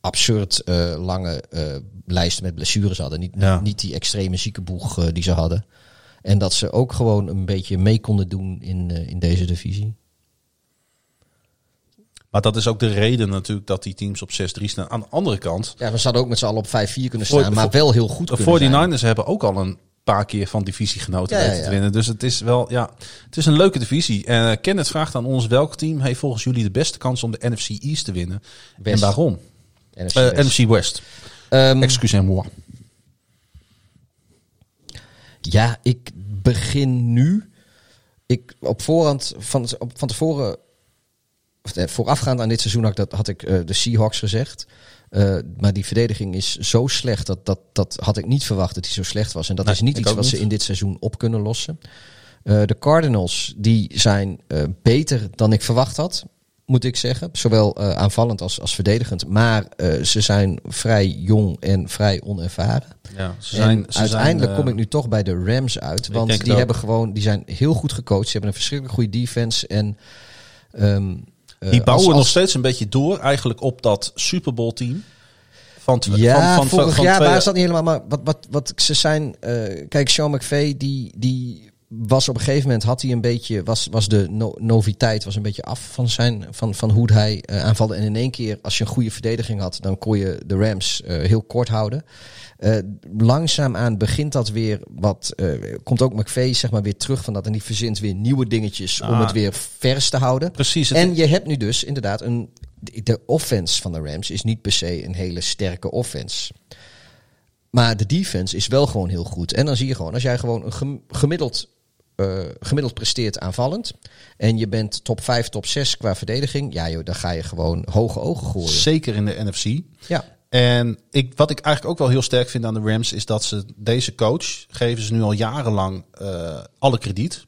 absurd eh, lange eh, lijst met blessures hadden. Niet, Ja. niet die extreme ziekenboeg eh, die ze hadden. En dat ze ook gewoon een beetje mee konden doen in, in deze divisie. Maar dat is ook de reden natuurlijk dat die teams op 6-3 staan. Aan de andere kant, Ja, we zouden ook met z'n allen op 5-4 kunnen Voor- staan, maar voor- wel heel goed de kunnen zijn. 49ers hebben ook al een paar keer van divisiegenoten Ja, te winnen. Dus het is wel, ja, het is een leuke divisie. En uh, Kenneth vraagt aan ons, welk team heeft volgens jullie de beste kans om de NFC East te winnen? En waarom? NFC Eh, West. NFC West. Ehm, Excusez-moi. Ja, ik begin nu. Ik op voorhand van, op, van tevoren. eh, Voorafgaand aan dit seizoen had ik, dat, had ik eh, de Seahawks gezegd. Maar die verdediging is zo slecht. Dat, dat, dat had ik niet verwacht dat die zo slecht was. En dat Nee, is niet iets wat ze in dit seizoen op kunnen lossen. De Cardinals die zijn beter dan ik verwacht had. Moet ik zeggen. Zowel eh, aanvallend als, als verdedigend. Maar eh, ze zijn vrij jong en vrij onervaren. Ja, ze En zijn, ze uiteindelijk zijn, eh, kom ik nu toch bij de Rams uit. Want die hebben gewoon, die zijn heel goed gecoacht. Ze hebben een verschrikkelijk goede defense. En ehm, eh, Die bouwen als- nog steeds een beetje door eigenlijk op dat Super Bowl team. Van, Ja, van, van, vorig van jaar waren ze dat niet helemaal. Maar wat, wat, wat ze zijn. eh, kijk, Sean McVay, die, die was op een gegeven moment. Had hij een beetje. Was, was de no- noviteit was een beetje af van, zijn, van, van hoe hij eh, aanvalde. En in één keer, als je een goede verdediging had. dan kon je de Rams eh, heel kort houden. Eh, langzaamaan begint dat weer wat. komt ook McVay zeg maar weer terug van dat. En die verzint weer nieuwe dingetjes. om Ah. het weer vers te houden. Precies. En je hebt nu dus inderdaad een. De offense van de Rams is niet per se een hele sterke offense. Maar de defense is wel gewoon heel goed. En dan zie je gewoon, als jij gewoon een gem- gemiddeld, eh, gemiddeld presteert aanvallend. en je bent top 5, top 6 qua verdediging. ja, joh, dan ga je gewoon hoge ogen gooien. Zeker in de NFC. Ja, En ik, wat ik eigenlijk ook wel heel sterk vind aan de Rams is dat ze deze coach geven ze nu al jarenlang eh, alle krediet.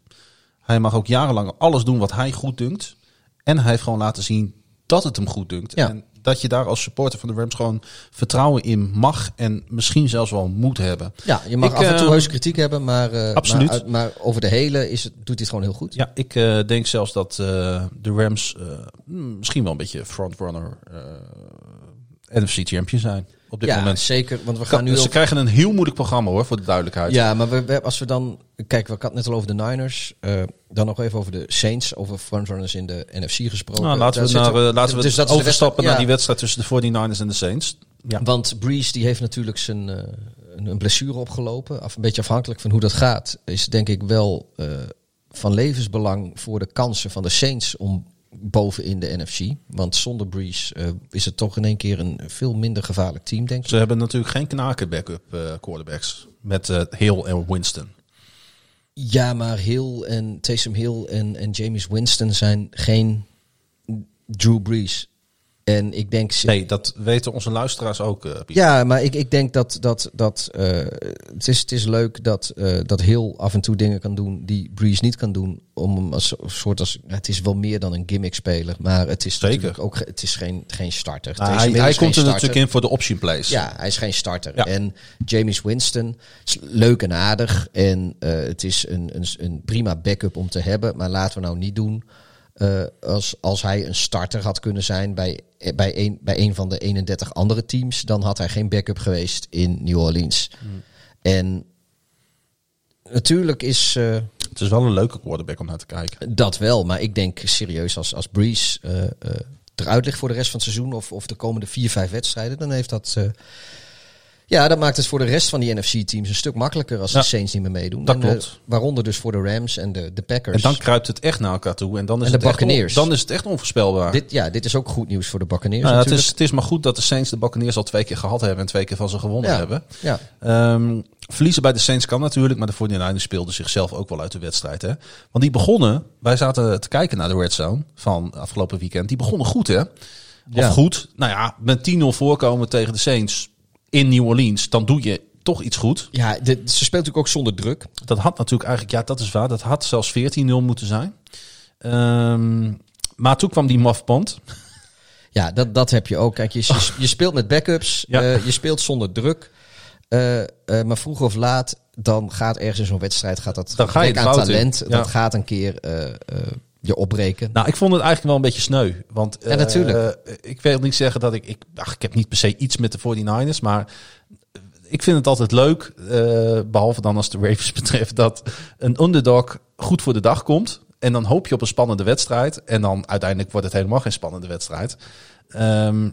Hij mag ook jarenlang alles doen wat hij goed dunkt. En hij heeft gewoon laten zien dat het hem goed dunkt. Ja. En dat je daar als supporter van de Rams gewoon vertrouwen in mag en misschien zelfs wel moet hebben. ja je mag Ik, af en toe eh, heus kritiek hebben. Maar, eh, absoluut. Maar, over de hele is het, doet hij het gewoon heel goed. Ja, ik eh, denk zelfs dat eh, de Rams hmm, misschien wel een beetje frontrunner NFC champion zijn op dit Ja, moment. zeker. Want we gaan nu ze krijgen een heel moeilijk programma hoor, voor de duidelijkheid. Ja, maar we, we- als we dan... Kijk, we hadden het net al over de Niners. eh, dan nog even over de Saints. Over frontrunners in de NFC gesproken. Nou, laten we, naar, eh, laten we dus dat overstappen naar die wedstrijd tussen de 49ers en de Saints. Ja. Want Breeze die heeft natuurlijk zijn, eh, een, blessure opgelopen. Af, een beetje afhankelijk van hoe dat gaat. Is denk ik wel van levensbelang voor de kansen van de Saints om bovenin de NFC. Want zonder Breeze eh, is het toch in één keer een veel minder gevaarlijk team, denk ik. Ze hebben natuurlijk geen knaken backup eh, quarterbacks met eh, Hill en Winston. Ja, maar Hill en Taysom Hill en, en James Winston zijn geen Drew Brees. En ik denk... Nee, dat weten onze luisteraars ook. eh. Ja, maar ik, ik denk dat, dat, dat eh, het, is, het is leuk dat, eh, dat Hill af en toe dingen kan doen die Breeze niet kan doen. Om hem als soort als. Het is wel meer dan een gimmick speler, maar het is Zeker. natuurlijk ook het is geen, geen starter. Hij hij komt er natuurlijk in voor de option plays. Ja, hij is geen starter. Ja. En James Winston is leuk en aardig. En het is een, een, een prima backup om te hebben. Maar laten we nou niet doen eh, als, als hij een starter had kunnen zijn bij, eh, bij, een, bij een van de 31 andere teams. Dan had hij geen backup geweest in New Orleans. Hmm. En natuurlijk is eh, Het is wel een leuke quarterback om naar te kijken. dat wel. Maar ik denk serieus als, als Breeze eh, eh, eruit ligt voor de rest van het seizoen. Of, of de komende vier, vijf wedstrijden. Dan heeft dat... ja, dat maakt het voor de rest van die NFC-teams een stuk makkelijker als Ja, de Saints niet meer meedoen. dat En, eh, klopt. waaronder dus voor de Rams en de, de Packers. En dan kruipt het echt naar elkaar toe. En dan is, En de het, echt dan is het echt onvoorspelbaar. dit, ja, dit is ook goed nieuws voor de Buccaneers Nou, het, is, het is maar goed dat de Saints de Buccaneers al twee keer gehad hebben en twee keer van ze gewonnen Ja. hebben. Ja. Ehm, verliezen bij de Saints kan natuurlijk, maar de 49ers speelden zichzelf ook wel uit de wedstrijd. Hè? Want die begonnen, wij zaten te kijken naar de Red Zone van afgelopen weekend. Die begonnen goed hè? Of Ja. goed, nou ja, met 10-0 voorkomen tegen de Saints in New Orleans, dan doe je toch iets goed. Ja, de- ze speelt natuurlijk ook zonder druk. Dat had natuurlijk eigenlijk, ja dat is waar, dat had zelfs 14-0 moeten zijn. Ehm, maar toen kwam die punt. [LAUGHS] Ja, dat, dat heb je ook. Kijk, je, je, je speelt met backups. Ja. eh, je speelt zonder druk. Eh, eh, maar vroeg of laat, dan gaat ergens in zo'n wedstrijd gaat dat Dan ga je aan talent. Ja. Dat gaat een keer je opbreken. Nou, ik vond het eigenlijk wel een beetje sneu. Want Ja, natuurlijk. eh, ik wil niet zeggen dat ik, ik... Ach, ik heb niet per se iets met de 49ers, maar ik vind het altijd leuk, eh, behalve dan als de Ravens [LAUGHS] betreft, dat een underdog goed voor de dag komt. En dan hoop je op een spannende wedstrijd. En dan uiteindelijk wordt het helemaal geen spannende wedstrijd. Ehm,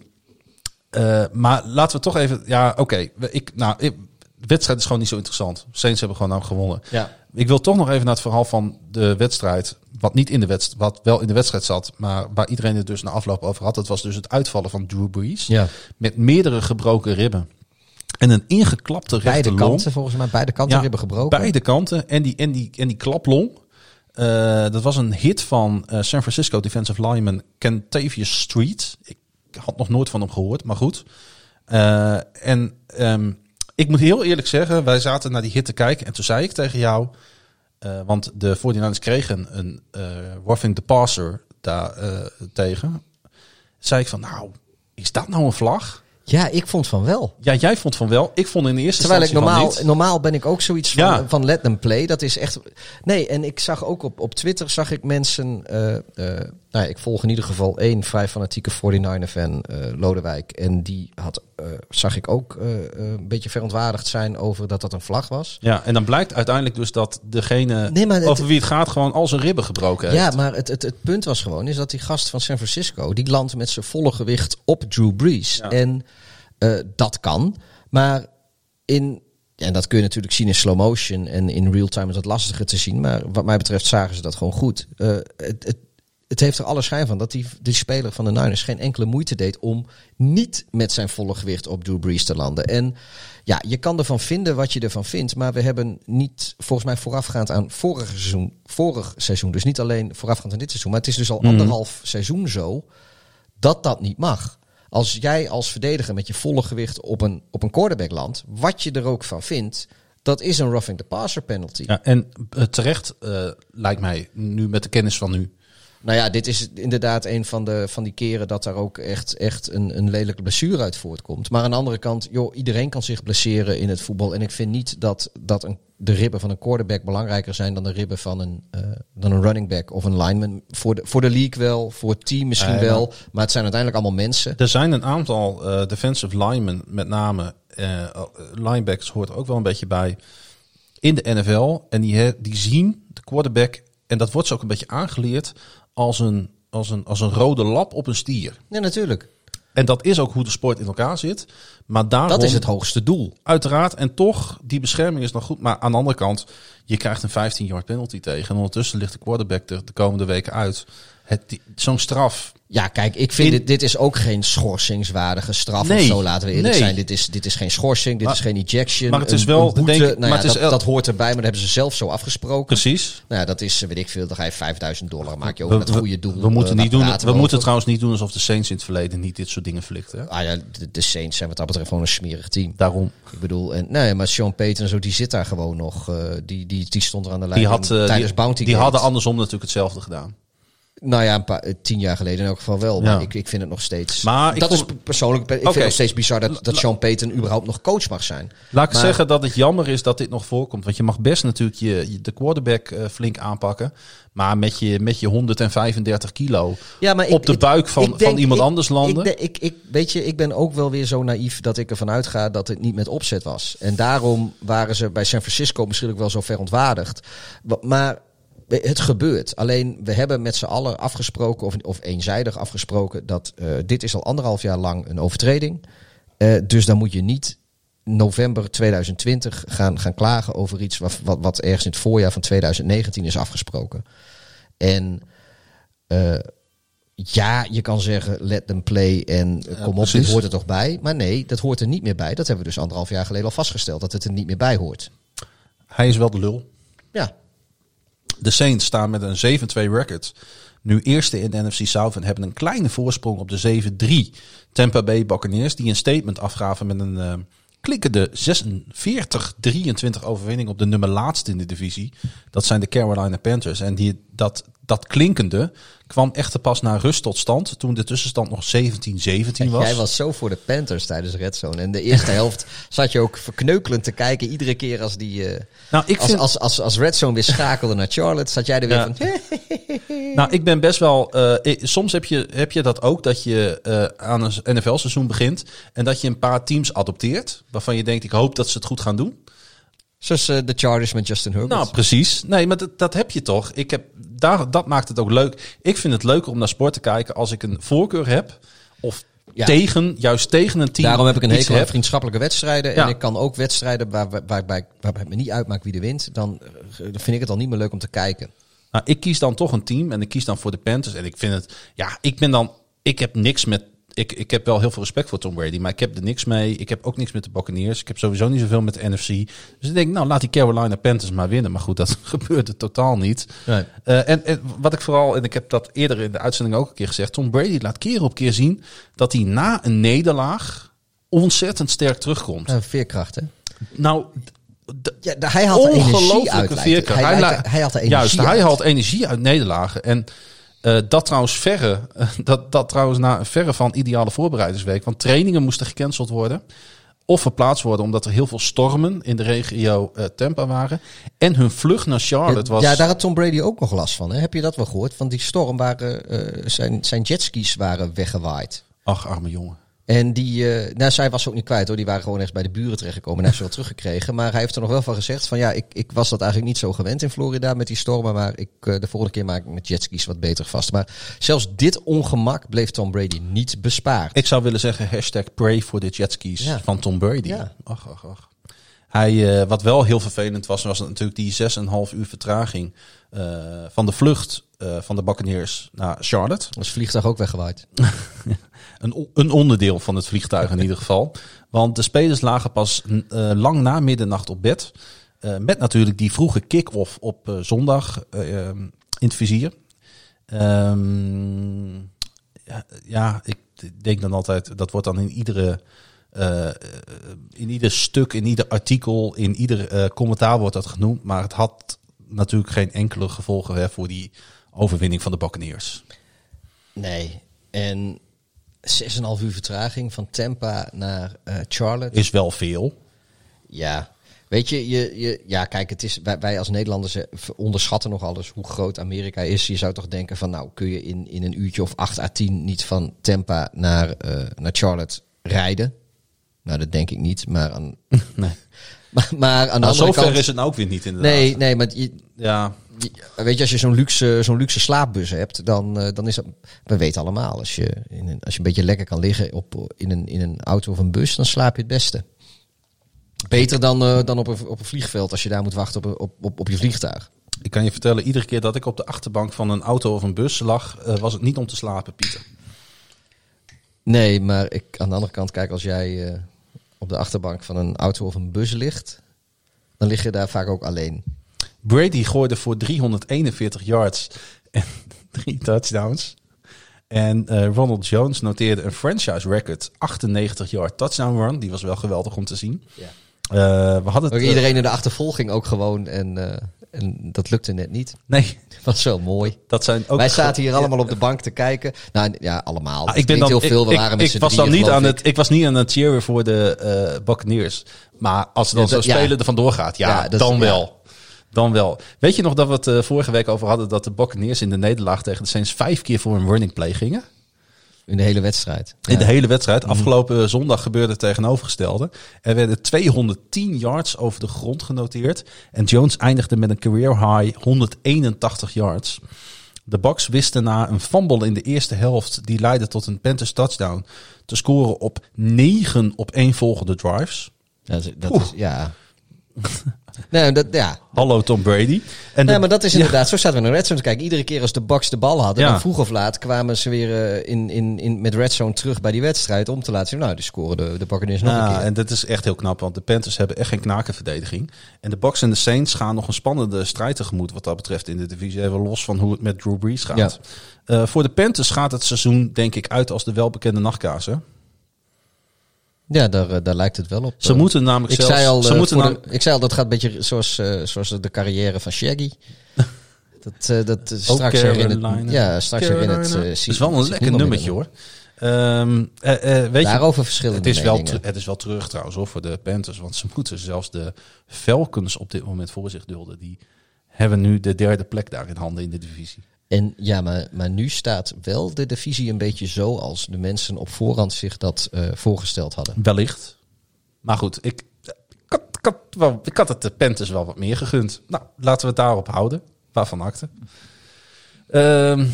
eh, maar laten we toch even... Ja, oké. ik, nou, ik, de wedstrijd is gewoon niet zo interessant. Saints hebben gewoon nou gewonnen. Ja. Ik wil toch nog even naar het verhaal van de wedstrijd. Wat niet in de wedstrijd, wat wel in de wedstrijd zat, maar waar iedereen het dus na afloop over had. Dat was dus het uitvallen van Drew Brees. Ja. Met meerdere gebroken ribben. En een ingeklapte Beide rechterlong. kanten, volgens mij. Beide kanten hebben gebroken. Beide kanten. En die, en die, en die klaplong. eh, dat was een hit van eh, San Francisco defensive lineman Kentavious Street. Ik had nog nooit van hem gehoord, maar goed. Eh, en ehm, ik moet heel eerlijk zeggen, wij zaten naar die hit te kijken. En toen zei ik tegen jou, eh, want de 49ers kregen een eh roughing the passer daar eh, tegen. Zei ik van, nou, is dat nou een vlag? Ja, ik vond van wel. Ja, jij vond van wel. Ik vond in de eerste Terwijl ik instantie normaal, de normaal, ben ik ook zoiets van, Ja. van let them play. Dat is echt. Nee, en ik zag ook op, op Twitter zag ik mensen. Nou, ja, ik volg in ieder geval één vrij fanatieke 49er-fan, eh, Lodewijk. En die had, eh, zag ik ook eh, een beetje verontwaardigd zijn over dat dat een vlag was. Ja, en dan blijkt uiteindelijk dus dat degene Nee, maar het- over wie het gaat gewoon al zijn ribben gebroken heeft. Ja, maar het, het, het punt was gewoon is dat die gast van San Francisco die landt met zijn volle gewicht op Drew Brees. Ja. En dat kan, maar in en dat kun je natuurlijk zien in slow motion en in real time is dat lastiger te zien. Maar wat mij betreft zagen ze dat gewoon goed. Het, het, het heeft er alle schijn van dat die, die speler van de Niners geen enkele moeite deed om niet met zijn volle gewicht op Drew Brees te landen. En ja, je kan ervan vinden wat je ervan vindt, maar we hebben niet volgens mij voorafgaand aan vorig seizoen, vorig seizoen, dus niet alleen voorafgaand aan dit seizoen, maar het is dus al anderhalf seizoen zo dat dat niet mag. Als jij als verdediger met je volle gewicht op een, op een quarterback landt, wat je er ook van vindt, dat is een roughing the passer penalty. Ja, en eh, terecht eh, lijkt mij, nu met de kennis van nu. Nou ja, dit is inderdaad een van, de, van die keren dat daar ook echt, echt een, een lelijke blessure uit voortkomt. Maar aan de andere kant, joh, iedereen kan zich blesseren in het voetbal. En ik vind niet dat, dat een, de ribben van een quarterback belangrijker zijn dan de ribben van een, eh, dan een running back of een lineman. Voor de, voor de league wel, voor het team misschien wel. Maar het zijn uiteindelijk allemaal mensen. Er zijn een aantal eh, defensive linemen, met name eh, linebackers hoort ook wel een beetje bij, in de NFL. En die, die zien de quarterback, en dat wordt ze ook een beetje aangeleerd, als een, als een, als een rode lap op een stier. Ja, natuurlijk. En dat is ook hoe de sport in elkaar zit. Maar daarom, Dat is het hoogste doel. Uiteraard. En toch, die bescherming is nog goed. Maar aan de andere kant, je krijgt een 15-yard penalty tegen. En ondertussen ligt de quarterback er de komende weken uit. Zo'n straf. Ja, kijk, ik vind In- dit, dit is ook geen schorsingswaardige straf Nee, of zo, laten we eerlijk nee. zijn. Dit is, dit is geen schorsing, dit Maar- is geen ejection. maar het is wel, boete. denk ik- nou maar ja, het is dat, el- dat hoort erbij, maar dat hebben ze zelf zo afgesproken. Precies. Nou ja, dat is, weet ik veel, dan ga je 5000 dollar, maak je over het goede doel. We, moeten, eh, niet daar doen, we moeten trouwens niet doen alsof de Saints in het verleden niet dit soort dingen hè? Ah ja, de, de Saints zijn wat dat betreft gewoon een smerig team. Daarom. Ik bedoel, en, nee, maar Sean Payton en zo, die zit daar gewoon nog. eh, die, die, die stond er aan de lijn Die, had, eh, tijdens die, Bounty die hadden andersom natuurlijk hetzelfde gedaan. Nou ja, een paar, eh, tien jaar geleden in elk geval wel. Maar Ja. ik, ik vind het nog steeds... Maar ik dat is persoonlijk... Ik vind het nog steeds bizar dat, dat Sean Payton überhaupt nog coach mag zijn. Laat ik Maar- zeggen dat het jammer is dat dit nog voorkomt. Want je mag best natuurlijk je, je- de quarterback eh, flink aanpakken. Maar met je, met je 135 kilo Ja, maar op de buik van, van iemand anders landen. Ik, ik, ik, weet je, ik ben ook wel weer zo naïef dat ik ervan uitga dat het niet met opzet was. En daarom waren ze bij San Francisco misschien ook wel zo verontwaardigd. Wa- Maar het gebeurt. Alleen we hebben met z'n allen afgesproken, of, of eenzijdig afgesproken, dat eh, dit is al anderhalf jaar lang een overtreding. Eh, dus dan moet je niet november 2020 gaan, gaan klagen over iets wat, wat, wat ergens in het voorjaar van 2019 is afgesproken. En eh, ja, je kan zeggen, let them play en kom op, dit hoort er toch bij. Maar nee, dat hoort er niet meer bij. Dat hebben we dus anderhalf jaar geleden al vastgesteld, dat het er niet meer bij hoort. Hij is wel de lul. Ja, De Saints staan met een 7-2 record. Nu eerste in de NFC South en hebben een kleine voorsprong op de 7-3 Tampa Bay Buccaneers. Die een statement afgaven met een eh, klikkende 46-23 overwinning op de nummer laatste in de divisie. Dat zijn de Carolina Panthers. En die, dat, dat klinkende kwam echter pas na rust tot stand. Toen de tussenstand nog 17-17 was. jij was zo voor de Panthers tijdens Red Zone. En de eerste [LAUGHS] helft zat je ook verkneukelend te kijken. Iedere keer als die... eh, nou, ik als, vind, als, als, als Red Zone weer [LAUGHS] schakelde naar Charlotte, zat jij er weer Ja. van... [LAUGHS] Nou, ik ben best wel. eh, ik- soms heb je, heb je dat ook dat je eh, aan een NFL-seizoen begint. En dat je een paar teams adopteert. Waarvan je denkt: ik hoop dat ze het goed gaan doen. Zoals eh, de Chargers met Justin Herbert. Nou, precies. Nee, maar dat, dat heb je toch. Ik heb, daar, dat maakt het ook leuk. Ik vind het leuker om naar sport te kijken als ik een voorkeur heb. Of Ja. tegen, juist tegen een team. Daarom heb ik een iets hekel aan heb. vriendschappelijke wedstrijden. Ja. En ik kan ook wedstrijden waar, waar, waarbij, waarbij het me niet uitmaakt wie er wint. Dan eh, dan vind ik het al niet meer leuk om te kijken. Nou, ik kies dan toch een team en ik kies dan voor de Panthers. En ik vind het, ja, ik ben dan, ik heb niks met, ik, ik heb wel heel veel respect voor Tom Brady, maar ik heb er niks mee. Ik heb ook niks met de Buccaneers. Ik heb sowieso niet zoveel met de NFC. Dus ik denk, nou, laat die Carolina Panthers maar winnen. Maar goed, dat [LAUGHS] gebeurde totaal niet. Nee. Eh, en, en wat ik vooral, en ik heb dat eerder in de uitzending ook een keer gezegd, Tom Brady laat keer op keer zien dat hij na een nederlaag ontzettend sterk terugkomt. Uh, veerkracht, hè? Nou, Ja, hij er energie uit. Hij, Hij er energie Juist, hij haalt energie uit nederlagen. En Eh, dat trouwens verre, dat, dat trouwens na verre van ideale voorbereidingsweek. Want trainingen moesten gecanceld worden. Of verplaatst worden omdat er heel veel stormen in de regio eh, Tampa waren. En hun vlucht naar Charlotte was... Ja, daar had Tom Brady ook nog last van. Hè? Heb je dat wel gehoord? Want die storm waren, eh, zijn, zijn jetskis waren weggewaaid. Ach, arme jongen. En die, eh, nou, zij was ook niet kwijt hoor. Die waren gewoon echt bij de buren terechtgekomen en heeft ze wel teruggekregen. Maar hij heeft er nog wel van gezegd van ja, ik, ik was dat eigenlijk niet zo gewend in Florida met die stormen. Maar ik, eh, de volgende keer maak ik met jetskis wat beter vast. Maar zelfs dit ongemak bleef Tom Brady niet bespaard. Ik zou willen zeggen hashtag pray for the jetskis Ja. van Tom Brady. Ja. Ach, ach, ach. Hij, eh, wat wel heel vervelend was, was natuurlijk die 6,5 uur vertraging van de vlucht van de Buccaneers naar Charlotte. Was het vliegtuig ook weggewaaid. [LAUGHS] Een, een onderdeel van het vliegtuig in ieder geval. Want de spelers lagen pas eh, lang na middernacht op bed. Eh, met natuurlijk die vroege kick-off op eh, zondag eh, ehm, in het vizier. Ehm, ja, ik denk dan altijd, dat wordt dan in iedere... in ieder stuk, in ieder artikel, in ieder commentaar wordt dat genoemd. Maar het had natuurlijk geen enkele gevolgen hè, voor die overwinning van de Buccaneers. Nee. En 6,5 uur vertraging van Tampa naar eh, Charlotte. Is wel veel. Ja. Weet je, je, je, ja, kijk, het is, wij, wij als Nederlanders eh, onderschatten nog alles hoe groot Amerika is. Je zou toch denken van, nou, kun je in, in een uurtje of 8 à 10 niet van Tampa naar, eh, naar Charlotte rijden? Nou, dat denk ik niet, maar aan, [LAUGHS] Nee. maar, [LAUGHS] maar aan de Nou, andere zover kant... is het nou ook weer niet inderdaad. Nee, nee, maar je, Ja, weet je, als je zo'n luxe, zo'n luxe slaapbus hebt, dan, eh, dan is dat... We weten allemaal, als je, in een, als je een beetje lekker kan liggen op, in, een, in een auto of een bus, dan slaap je het beste. Beter dan, eh, dan op, een, op een vliegveld als je daar moet wachten op, op, op, op je vliegtuig. ik kan je vertellen, iedere keer dat ik op de achterbank van een auto of een bus lag, eh, was het niet om te slapen, Pieter. Nee, maar ik, aan de andere kant, kijk, als jij op de achterbank van een auto of een bus ligt, dan lig je daar vaak ook alleen. Brady gooide voor 341 yards en [LAUGHS] drie touchdowns. En eh, Ronald Jones noteerde een franchise record 98 yard touchdown run. Die was wel geweldig om te zien. Ja. Eh, we hadden het, eh, iedereen in de achtervolging ook gewoon en, en dat lukte net niet. nee, Dat [LAUGHS] was wel mooi. dat zijn ook. Wij zaten hier allemaal op de bank te kijken. Nou ja, allemaal. Ah, ik ben heel veel. We ik, met was dan niet aan het, ik was niet aan het cheeren voor de Buccaneers. Maar als ze dan Ja, zo ja. spelen er vandoor gaat, ja, Ja, dat is- dan ja. wel. Dan wel. Weet je nog dat we het eh, vorige week over hadden dat de Buccaneers in de nederlaag tegen de Saints vijf keer voor een running play gingen? In de hele wedstrijd. In de hele wedstrijd. Afgelopen zondag gebeurde het tegenovergestelde. Er werden 210 yards over de grond genoteerd. En Jones eindigde met een career high 181 yards. De Bucks wisten na een fumble in de eerste helft, die leidde tot een Panthers touchdown, te scoren op negen op één volgende drives. Dat is, dat is, ja. [LAUGHS] nee, dat, ja. Hallo Tom Brady. En de- Nee, maar dat is inderdaad, zo zaten we naar Red Zone te kijken. Iedere keer als de Bucks de bal hadden, Ja. dan vroeg of laat kwamen ze weer eh, in, in, in, met Red Zone terug bij die wedstrijd om te laten zien. Nou, die scoren de, de Buccaneers nog een keer. en dat is echt heel knap, want de Panthers hebben echt geen knakenverdediging. En de Bucks en de Saints gaan nog een spannende strijd tegemoet wat dat betreft in de divisie. Even los van hoe het met Drew Brees gaat. Eh, voor de Panthers gaat het seizoen denk ik uit als de welbekende nachtkaas. Hè? Ja, daar, eh, daar lijkt het wel op. Ze Eh, moeten namelijk ik zelfs... zei, al, ze eh, moeten de- ik zei al, dat gaat een beetje zoals, zoals de carrière van Shaggy. [LAUGHS] dat, dat straks herinnert, Carolina. ja, straks Carolina. eh, Het zie- is wel een lekker nummertje hoor. Ehm, eh, eh, weet Daarover verschillende het is, wel het is wel terug trouwens hoor, voor de Panthers. Want ze [LAUGHS] moeten zelfs de Falcons op dit moment voor zich dulden. Die hebben nu de derde plek daar in handen in de divisie. En ja, maar, maar nu staat wel de divisie een beetje zo als de mensen op voorhand zich dat eh, voorgesteld hadden. Wellicht. Maar goed, ik, ik, had, ik, had wel, ik had het de Panthers wel wat meer gegund. Nou, laten we het daarop houden. Waarvan akte. Ehm,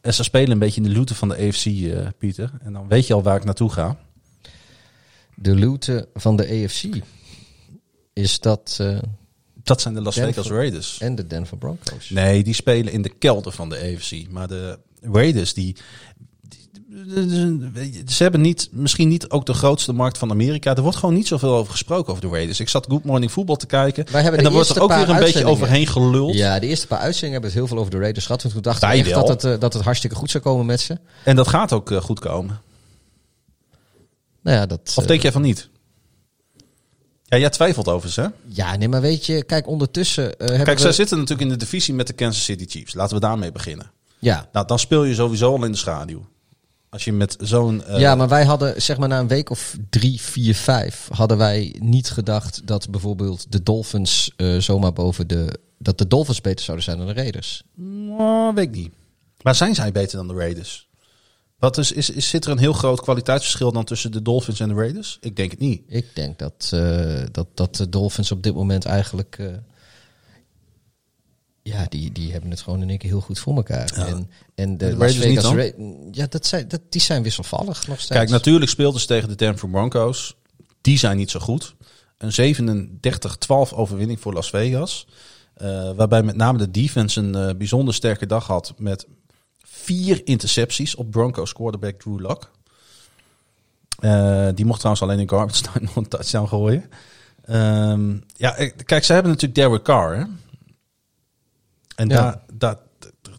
en ze spelen een beetje in de looten van de AFC, eh, Pieter. En dan weet je al waar ik naartoe ga. De loote van de AFC is dat eh, Dat zijn de Las Denver. Vegas Raiders. en de Denver Broncos. Nee, die spelen in de kelder van de AFC. Maar de Raiders, die, ze hebben niet, misschien niet ook de grootste markt van Amerika. Er wordt gewoon niet zoveel over gesproken over de Raiders. Ik zat Good Morning Football te kijken. En dan wordt er ook weer een beetje overheen geluld. Ja, de eerste paar uitzendingen hebben het heel veel over de Raiders gehad. Want toen Wij echt dat het, eh, dat het hartstikke goed zou komen met ze. En dat gaat ook eh, goed komen. Nou ja, dat, Of eh, denk jij van niet? Ja, jij twijfelt over ze. ja, nee, maar weet je, kijk, ondertussen hebben Kijk, we... zij zitten natuurlijk in de divisie met de Kansas City Chiefs. Laten we daarmee beginnen. Ja. Nou, dan speel je sowieso al in de schaduw. Als je met zo'n... eh, ja, maar wij hadden, zeg maar na een week of drie, vier, vijf, hadden wij niet gedacht dat bijvoorbeeld de Dolphins eh, zomaar boven de. dat de Dolphins beter zouden zijn dan de Raiders. Oh, weet ik niet. Maar zijn zij beter dan de Raiders? Wat is, is, is, zit er een heel groot kwaliteitsverschil dan tussen de Dolphins en de Raiders? Ik denk het niet. Ik denk dat, eh, dat, dat de Dolphins op dit moment eigenlijk. eh, ja, die, die hebben het gewoon in één keer heel goed voor elkaar. En, en de, de Las Raiders Vegas dan? Ra- ja, dat zijn, dat, die zijn wisselvallig nog steeds. Kijk, natuurlijk speelden ze tegen de Denver Broncos. Die zijn niet zo goed. Een 37-12 overwinning voor Las Vegas. Eh, waarbij met name de defense een bijzonder sterke dag had. Met vier intercepties op Broncos quarterback Drew Lock. Eh, die mocht trouwens alleen in garbage time nog een touchdown gooien. Ehm, ja, kijk, ze hebben natuurlijk Derek Carr. Hè? En Ja. daar, daar,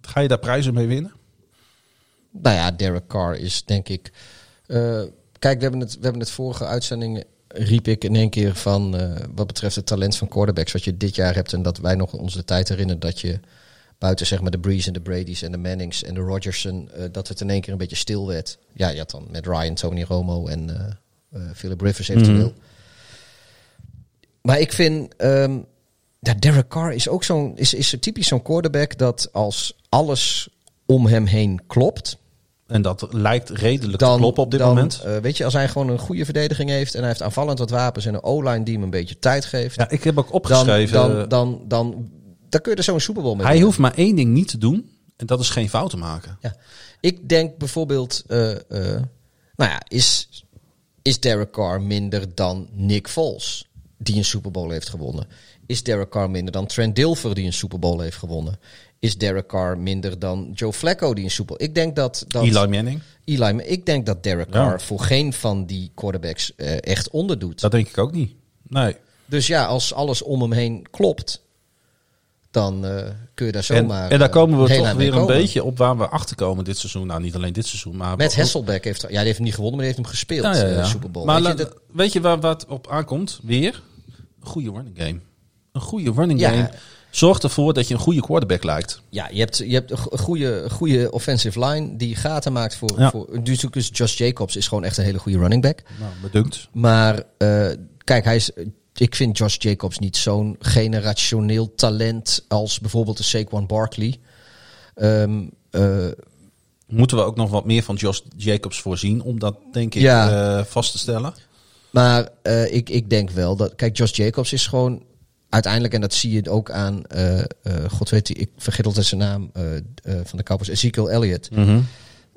ga je daar prijzen mee winnen? Nou ja, Derek Carr is denk ik. eh, kijk, we hebben, het, we hebben het vorige uitzending. riep ik in één keer van. eh, wat betreft het talent van quarterbacks. wat je dit jaar hebt. en dat wij nog ons de tijd herinneren. dat je. Buiten zeg maar de Breeze en de Brady's en de Mannings en de Rodgerson. eh, dat het in één keer een beetje stil werd. Ja, je had dan met Ryan, Tony Romo en. eh eh, Philip Rivers eventueel. Maar ik vind. ja, Derek Carr is ook zo'n. Is, is typisch zo'n quarterback dat als alles om hem heen klopt. En dat lijkt redelijk Dan, te kloppen op dit dan, moment. weet je, als hij gewoon een goede verdediging heeft en hij heeft aanvallend wat wapens en een O-line die hem een beetje tijd geeft, Ja, ik heb ook opgeschreven. dan, dan, dan, dan kun je er zo'n Super Bowl mee hij hoeft maar één ding niet te doen. En dat is geen fouten maken. Ja. Ik denk bijvoorbeeld, eh, eh, nou ja, is, is Derek Carr minder dan Nick Foles, die een Super Bowl heeft gewonnen? Is Derek Carr minder dan Trent Dilfer, die een Super Bowl heeft gewonnen? Is Derek Carr minder dan Joe Flacco, die een Super Bowl... Ik denk dat... dat Eli Manning. Eli, ik denk dat Derek Ja. Carr voor geen van die quarterbacks eh, echt onderdoet. Dat denk ik ook niet. Nee. Dus ja, als alles om hem heen klopt, dan eh, kun je daar En, zomaar. en daar eh, komen we toch weer een beetje op waar we achter komen dit seizoen. Nou, niet alleen dit seizoen, maar... Met Hasselbeck heeft, ja, die heeft hem niet gewonnen, maar die heeft hem gespeeld. Ja, ja, ja. eh, Super Bowl. Maar Weet je, dat- weet je waar wat op aankomt? Weer een goede running game. Een goede running Ja. game zorgt ervoor dat je een goede quarterback lijkt. ja, je hebt, je hebt een go- goede, goede offensive line die gaten maakt voor. Ja. voor is Josh Jacobs is gewoon echt een hele goede running back. Nou, bedunkt. Maar kijk, hij is. Ik vind Josh Jacobs niet zo'n generationeel talent als bijvoorbeeld de Saquon Barkley. Ehm, eh, Moeten we ook nog wat meer van Josh Jacobs voorzien om dat, denk ik, Ja. eh, vast te stellen? Maar eh, ik, ik denk wel dat. Kijk, Josh Jacobs is gewoon. Uiteindelijk, en dat zie je ook aan. God weet, ik vergeet altijd zijn naam. van de Cowboys. Ezekiel Elliott.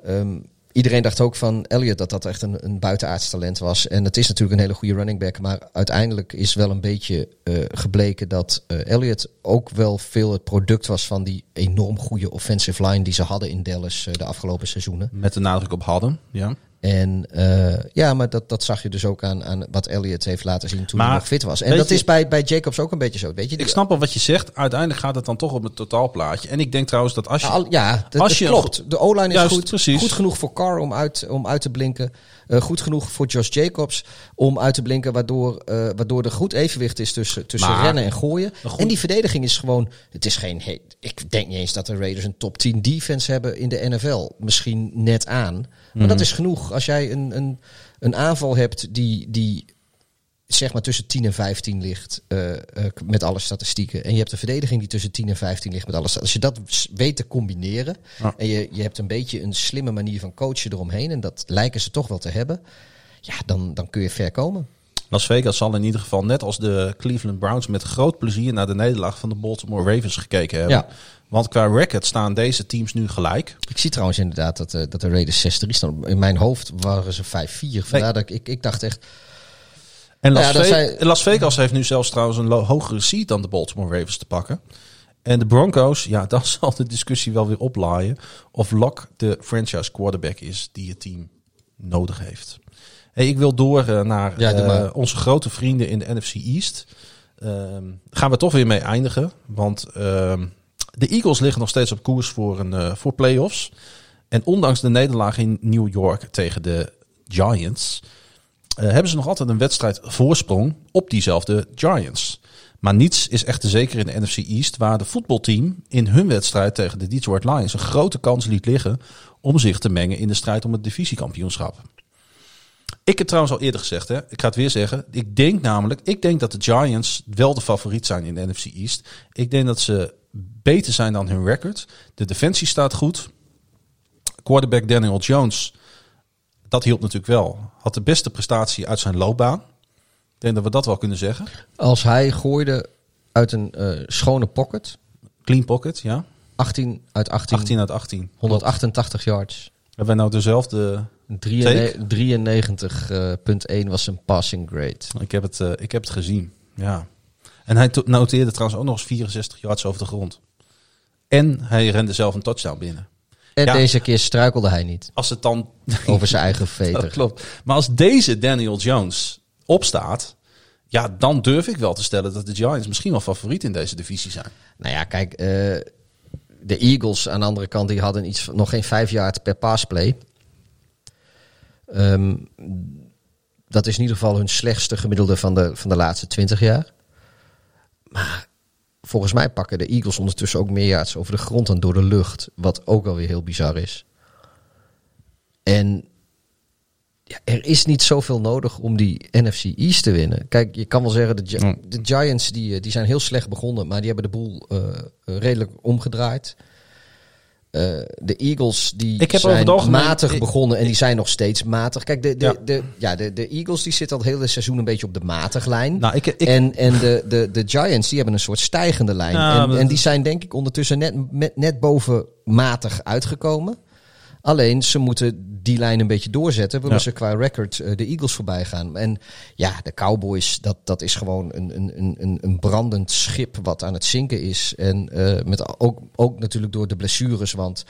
Ehm, iedereen dacht ook van Elliott dat dat echt een, een buitenaards talent was. En het is natuurlijk een hele goede running back. Maar uiteindelijk is wel een beetje eh, gebleken dat eh Elliott ook wel veel het product was van die enorm goede offensive line die ze hadden in Dallas eh, de afgelopen seizoenen. Met de nadruk op hadden, ja. En eh, ja, maar dat, dat zag je dus ook aan, aan wat Elliott heeft laten zien toen Maar, hij nog fit was. En dat je- is bij, bij Jacobs ook een beetje zo. Weet je, Ik snap wel wat je zegt. Uiteindelijk gaat het dan toch op het totaalplaatje. En ik denk trouwens dat als je... Ja, al- ja, dat, Als dat je- klopt. De O-line is Juist, goed. precies. Goed genoeg voor Carr om uit, om uit te blinken. Eh, goed genoeg voor Josh Jacobs om uit te blinken. Waardoor, eh, waardoor er goed evenwicht is tussen, tussen Maar- rennen en gooien. En die verdediging is gewoon... Het is geen... Hey, ik denk niet eens dat de Raiders een top 10 defense hebben in de NFL. Misschien net aan. Maar Mhm. dat is genoeg. Als jij een, een, een aanval hebt die... die zeg maar tussen 10 en 15 ligt eh, eh, met alle statistieken. En je hebt een verdediging die tussen 10 en 15 ligt met alles. Als je dat weet te combineren Ja. en je, je hebt een beetje een slimme manier van coachen eromheen en dat lijken ze toch wel te hebben. Ja, dan, dan kun je ver komen. Las Vegas zal in ieder geval net als de Cleveland Browns met groot plezier naar de nederlaag van de Baltimore Ravens gekeken hebben. Ja. Want qua record staan deze teams nu gelijk. Ik zie trouwens inderdaad dat, eh, dat de Raiders 6-3 staan. In mijn hoofd waren ze 5-4. Vandaar dat ik, ik dacht echt... En Las, Ja, dat Ve- zij- Las Vegas heeft nu zelfs trouwens een hogere seed dan de Baltimore Ravens te pakken. En de Broncos, ja, [LAUGHS] dan zal de discussie wel weer oplaaien of Locke de franchise quarterback is die het team nodig heeft. Hey, ik wil door eh, naar Ja, eh, onze grote vrienden in de NFC East. Ehm, gaan we toch weer mee eindigen. Want ehm, de Eagles liggen nog steeds op koers voor, een, eh, voor playoffs. En ondanks de nederlaag in New York tegen de Giants... eh, hebben ze nog altijd een wedstrijd voorsprong op diezelfde Giants. Maar niets is echter zeker in de NFC East, waar de voetbalteam in hun wedstrijd tegen de Detroit Lions een grote kans liet liggen om zich te mengen in de strijd om het divisiekampioenschap. Ik heb trouwens al eerder gezegd, hè, ik ga het weer zeggen. Ik denk namelijk, ik denk dat de Giants wel de favoriet zijn in de NFC East. Ik denk dat ze beter zijn dan hun record. De defensie staat goed. Quarterback Daniel Jones, dat hielp natuurlijk wel. Had de beste prestatie uit zijn loopbaan. Ik denk dat we dat wel kunnen zeggen. Als hij gooide uit een eh, schone pocket, Clean pocket, ja. 18 uit 18, 18 uit 18. 188 yards. Hebben wij nou dezelfde... 93,1 was zijn passing grade. Ik heb het, eh, ik heb het gezien, ja. En hij noteerde trouwens ook nog eens 64 yards over de grond. En hij rende zelf een touchdown binnen. En Ja. deze keer struikelde hij niet Als het dan... [LAUGHS] over zijn eigen Dat veter. klopt. Maar als deze Daniel Jones opstaat... Ja, dan durf ik wel te stellen dat de Giants misschien wel favoriet in deze divisie zijn. Nou ja, kijk, eh, de Eagles aan de andere kant, die hadden iets, nog geen vijf jaar per passplay. Ehm, dat is in ieder geval hun slechtste gemiddelde van de, van de laatste twintig jaar. Maar volgens mij pakken de Eagles ondertussen ook meer yards over de grond dan door de lucht. Wat ook alweer heel bizar is. En ja, er is niet zoveel nodig om die NFC East te winnen. Kijk, je kan wel zeggen, de, Gi- de Giants die, eh, die zijn heel slecht begonnen, maar die hebben de boel eh, eh, redelijk omgedraaid. Eh, de Eagles die Ik heb over zijn algemeen- matig begonnen en die zijn nog steeds matig. Kijk, de, de, Ja. de, ja, de, de Eagles die zitten al het hele seizoen een beetje op de matig lijn. Nou, ik, ik, en en de, de, de Giants die hebben een soort stijgende lijn. Ja, en, en die zijn denk ik ondertussen net, met, net boven matig uitgekomen. Alleen ze moeten die lijn een beetje doorzetten. Willen Ja. ze qua record eh, de Eagles voorbij gaan. En ja, de Cowboys, dat, dat is gewoon een, een, een- een, een brandend schip wat aan het zinken is. En eh, met ook, ook natuurlijk door de blessures. Want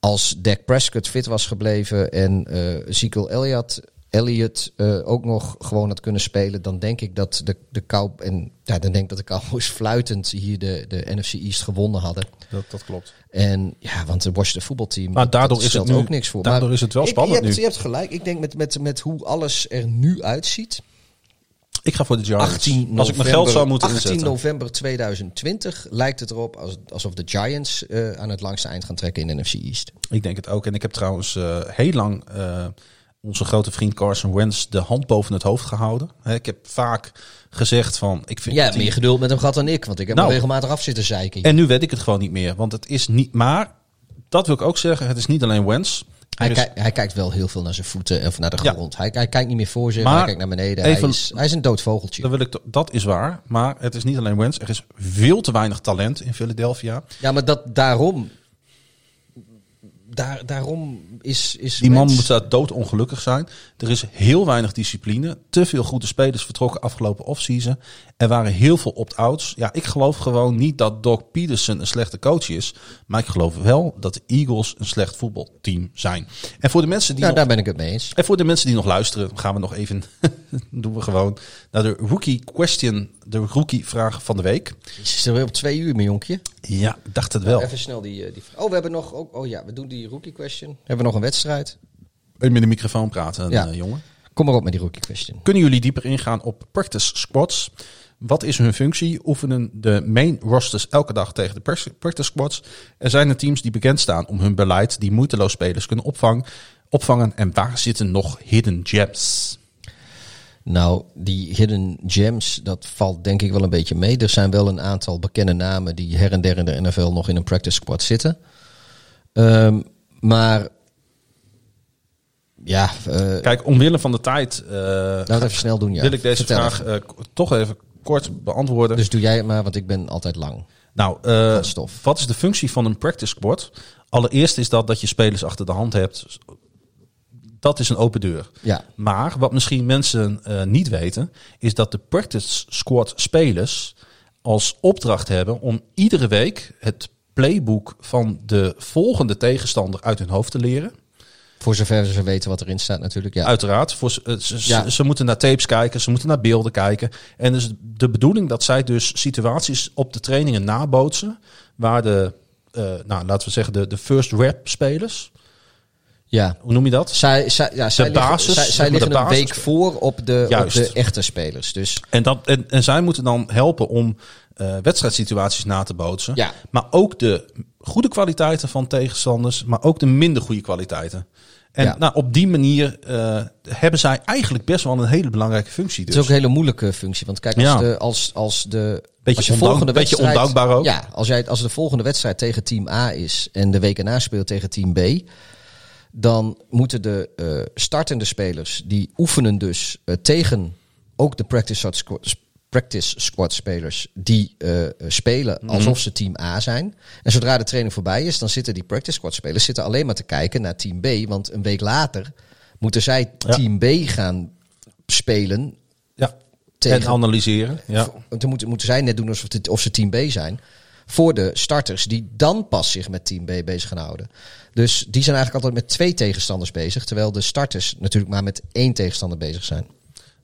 als Dak Prescott fit was gebleven en eh Ezekiel Elliott, Elliott eh, ook nog gewoon had kunnen spelen, dan denk ik dat de, de Cow en ja, dan denk ik dat de Cowboys [LAUGHS] fluitend hier de, de NFC East gewonnen hadden. dat, dat klopt. En ja, want het Washington voetbalteam, Maar daardoor is het nu- ook niks voor. daardoor Maar is het wel ik- spannend je hebt, nu. Je hebt gelijk. Ik denk met, met, met hoe alles er nu uitziet. Ik ga voor de Giants. 18 november, Als ik mijn geld zou moeten 18 inzetten. november 2020 lijkt het erop als, alsof de Giants eh, aan het langste eind gaan trekken in de NFC East. Ik denk het ook. En ik heb trouwens eh, heel lang eh, onze grote vriend Carson Wentz de hand boven het hoofd gehouden. Ik heb vaak gezegd van... Ik vind dat hij- meer geduld met hem gehad dan ik, want ik heb Nou. hem regelmatig af zitten zeiken. En nu weet ik het gewoon niet meer. Want het is niet... Maar, dat wil ik ook zeggen. Het is niet alleen Wentz. Hij, is- hij kijkt wel heel veel naar zijn voeten en naar de Ja. grond. Hij, hij kijkt niet meer voor zich, Maar hij kijkt naar beneden. even- hij, is, hij is een dood vogeltje. dat, wil ik, dat is waar. Maar het is niet alleen Wentz. Er is veel te weinig talent in Philadelphia. Ja, maar dat, daarom... Daar, daarom is, is Die man moet daar doodongelukkig zijn. Er is heel weinig discipline. Te veel goede spelers vertrokken afgelopen offseason. Er waren heel veel opt-outs. Ja, ik geloof gewoon niet dat Doc Peterson een slechte coach is. Maar ik geloof wel dat de Eagles een slecht voetbalteam zijn. En voor de mensen die, Ja, nog, daar ben ik het mee eens. en voor de mensen die nog luisteren, gaan we nog even. [LAUGHS] doen we gewoon naar de rookie question. De rookie vraag van de week. Je zit weer op twee uur, mijn jonkje. Ja, dacht het wel. Even snel die, eh, die vraag. Oh, we hebben nog... ook- Oh ja, we doen die rookie question. Hebben we nog een wedstrijd? Even met de microfoon praten, Ja. eh, jongen. Kom maar op met die rookie question. Kunnen jullie dieper ingaan op practice squads? Wat is hun functie? Oefenen de main rosters elke dag tegen de practice squads? Er zijn er teams die bekend staan om hun beleid die moeiteloos spelers kunnen opvangen. opvangen en waar zitten nog hidden gems? Nou, die hidden gems, dat valt denk ik wel een beetje mee. Er zijn wel een aantal bekende namen die her en der in de NFL nog in een practice squad zitten. Ehm, maar ja, eh Kijk, omwille van de tijd we het even snel doen. Ja. wil ik deze Vertel vraag eh, toch even kort beantwoorden. Dus doe jij het maar, want ik ben altijd lang. Nou, stof. wat is de functie van een practice squad? Allereerst is dat dat je spelers achter de hand hebt. Dat is een open deur. Ja, Maar wat misschien mensen eh, niet weten, is dat de practice squad spelers als opdracht hebben om iedere week het playbook van de volgende tegenstander uit hun hoofd te leren. Voor zover ze weten wat erin staat natuurlijk. Ja. Uiteraard, voor, ze, ze, Ja. ze moeten naar tapes kijken, ze moeten naar beelden kijken. En dus de bedoeling dat zij dus situaties op de trainingen nabootsen, waar de, eh, nou, laten we zeggen, de, de first rep spelers, Ja. Hoe noem je dat? Zij, zij, ja, zij basis, liggen, zij, de liggen een week voor op de, op de echte spelers. Dus En, dat, en, en zij moeten dan helpen om eh, wedstrijdsituaties na te bootsen. Ja. Maar ook de goede kwaliteiten van tegenstanders, maar ook de minder goede kwaliteiten. En Ja. nou, op die manier eh, hebben zij eigenlijk best wel een hele belangrijke functie. Dus. het is ook een hele moeilijke functie. Want kijk, als, Ja. de, als, als de Beetje als volgende beetje ondankbaar ook. Ja, als, jij, als de volgende wedstrijd tegen team A is en de week erna speelt tegen team B, dan moeten de eh, startende spelers, die oefenen dus eh, tegen ook de practice squad, practice squad spelers, die eh, eh, spelen Mhm. alsof ze team A zijn. En zodra de training voorbij is, dan zitten die practice squad spelers zitten alleen maar te kijken naar team B, want een week later moeten zij Ja. team B gaan spelen ja. tegen En analyseren. Ja. dan moeten, moeten zij net doen alsof het, of ze team B zijn. Voor de starters die dan pas zich met team B bezig gaan houden. Dus die zijn eigenlijk altijd met twee tegenstanders bezig. Terwijl de starters natuurlijk maar met één tegenstander bezig zijn.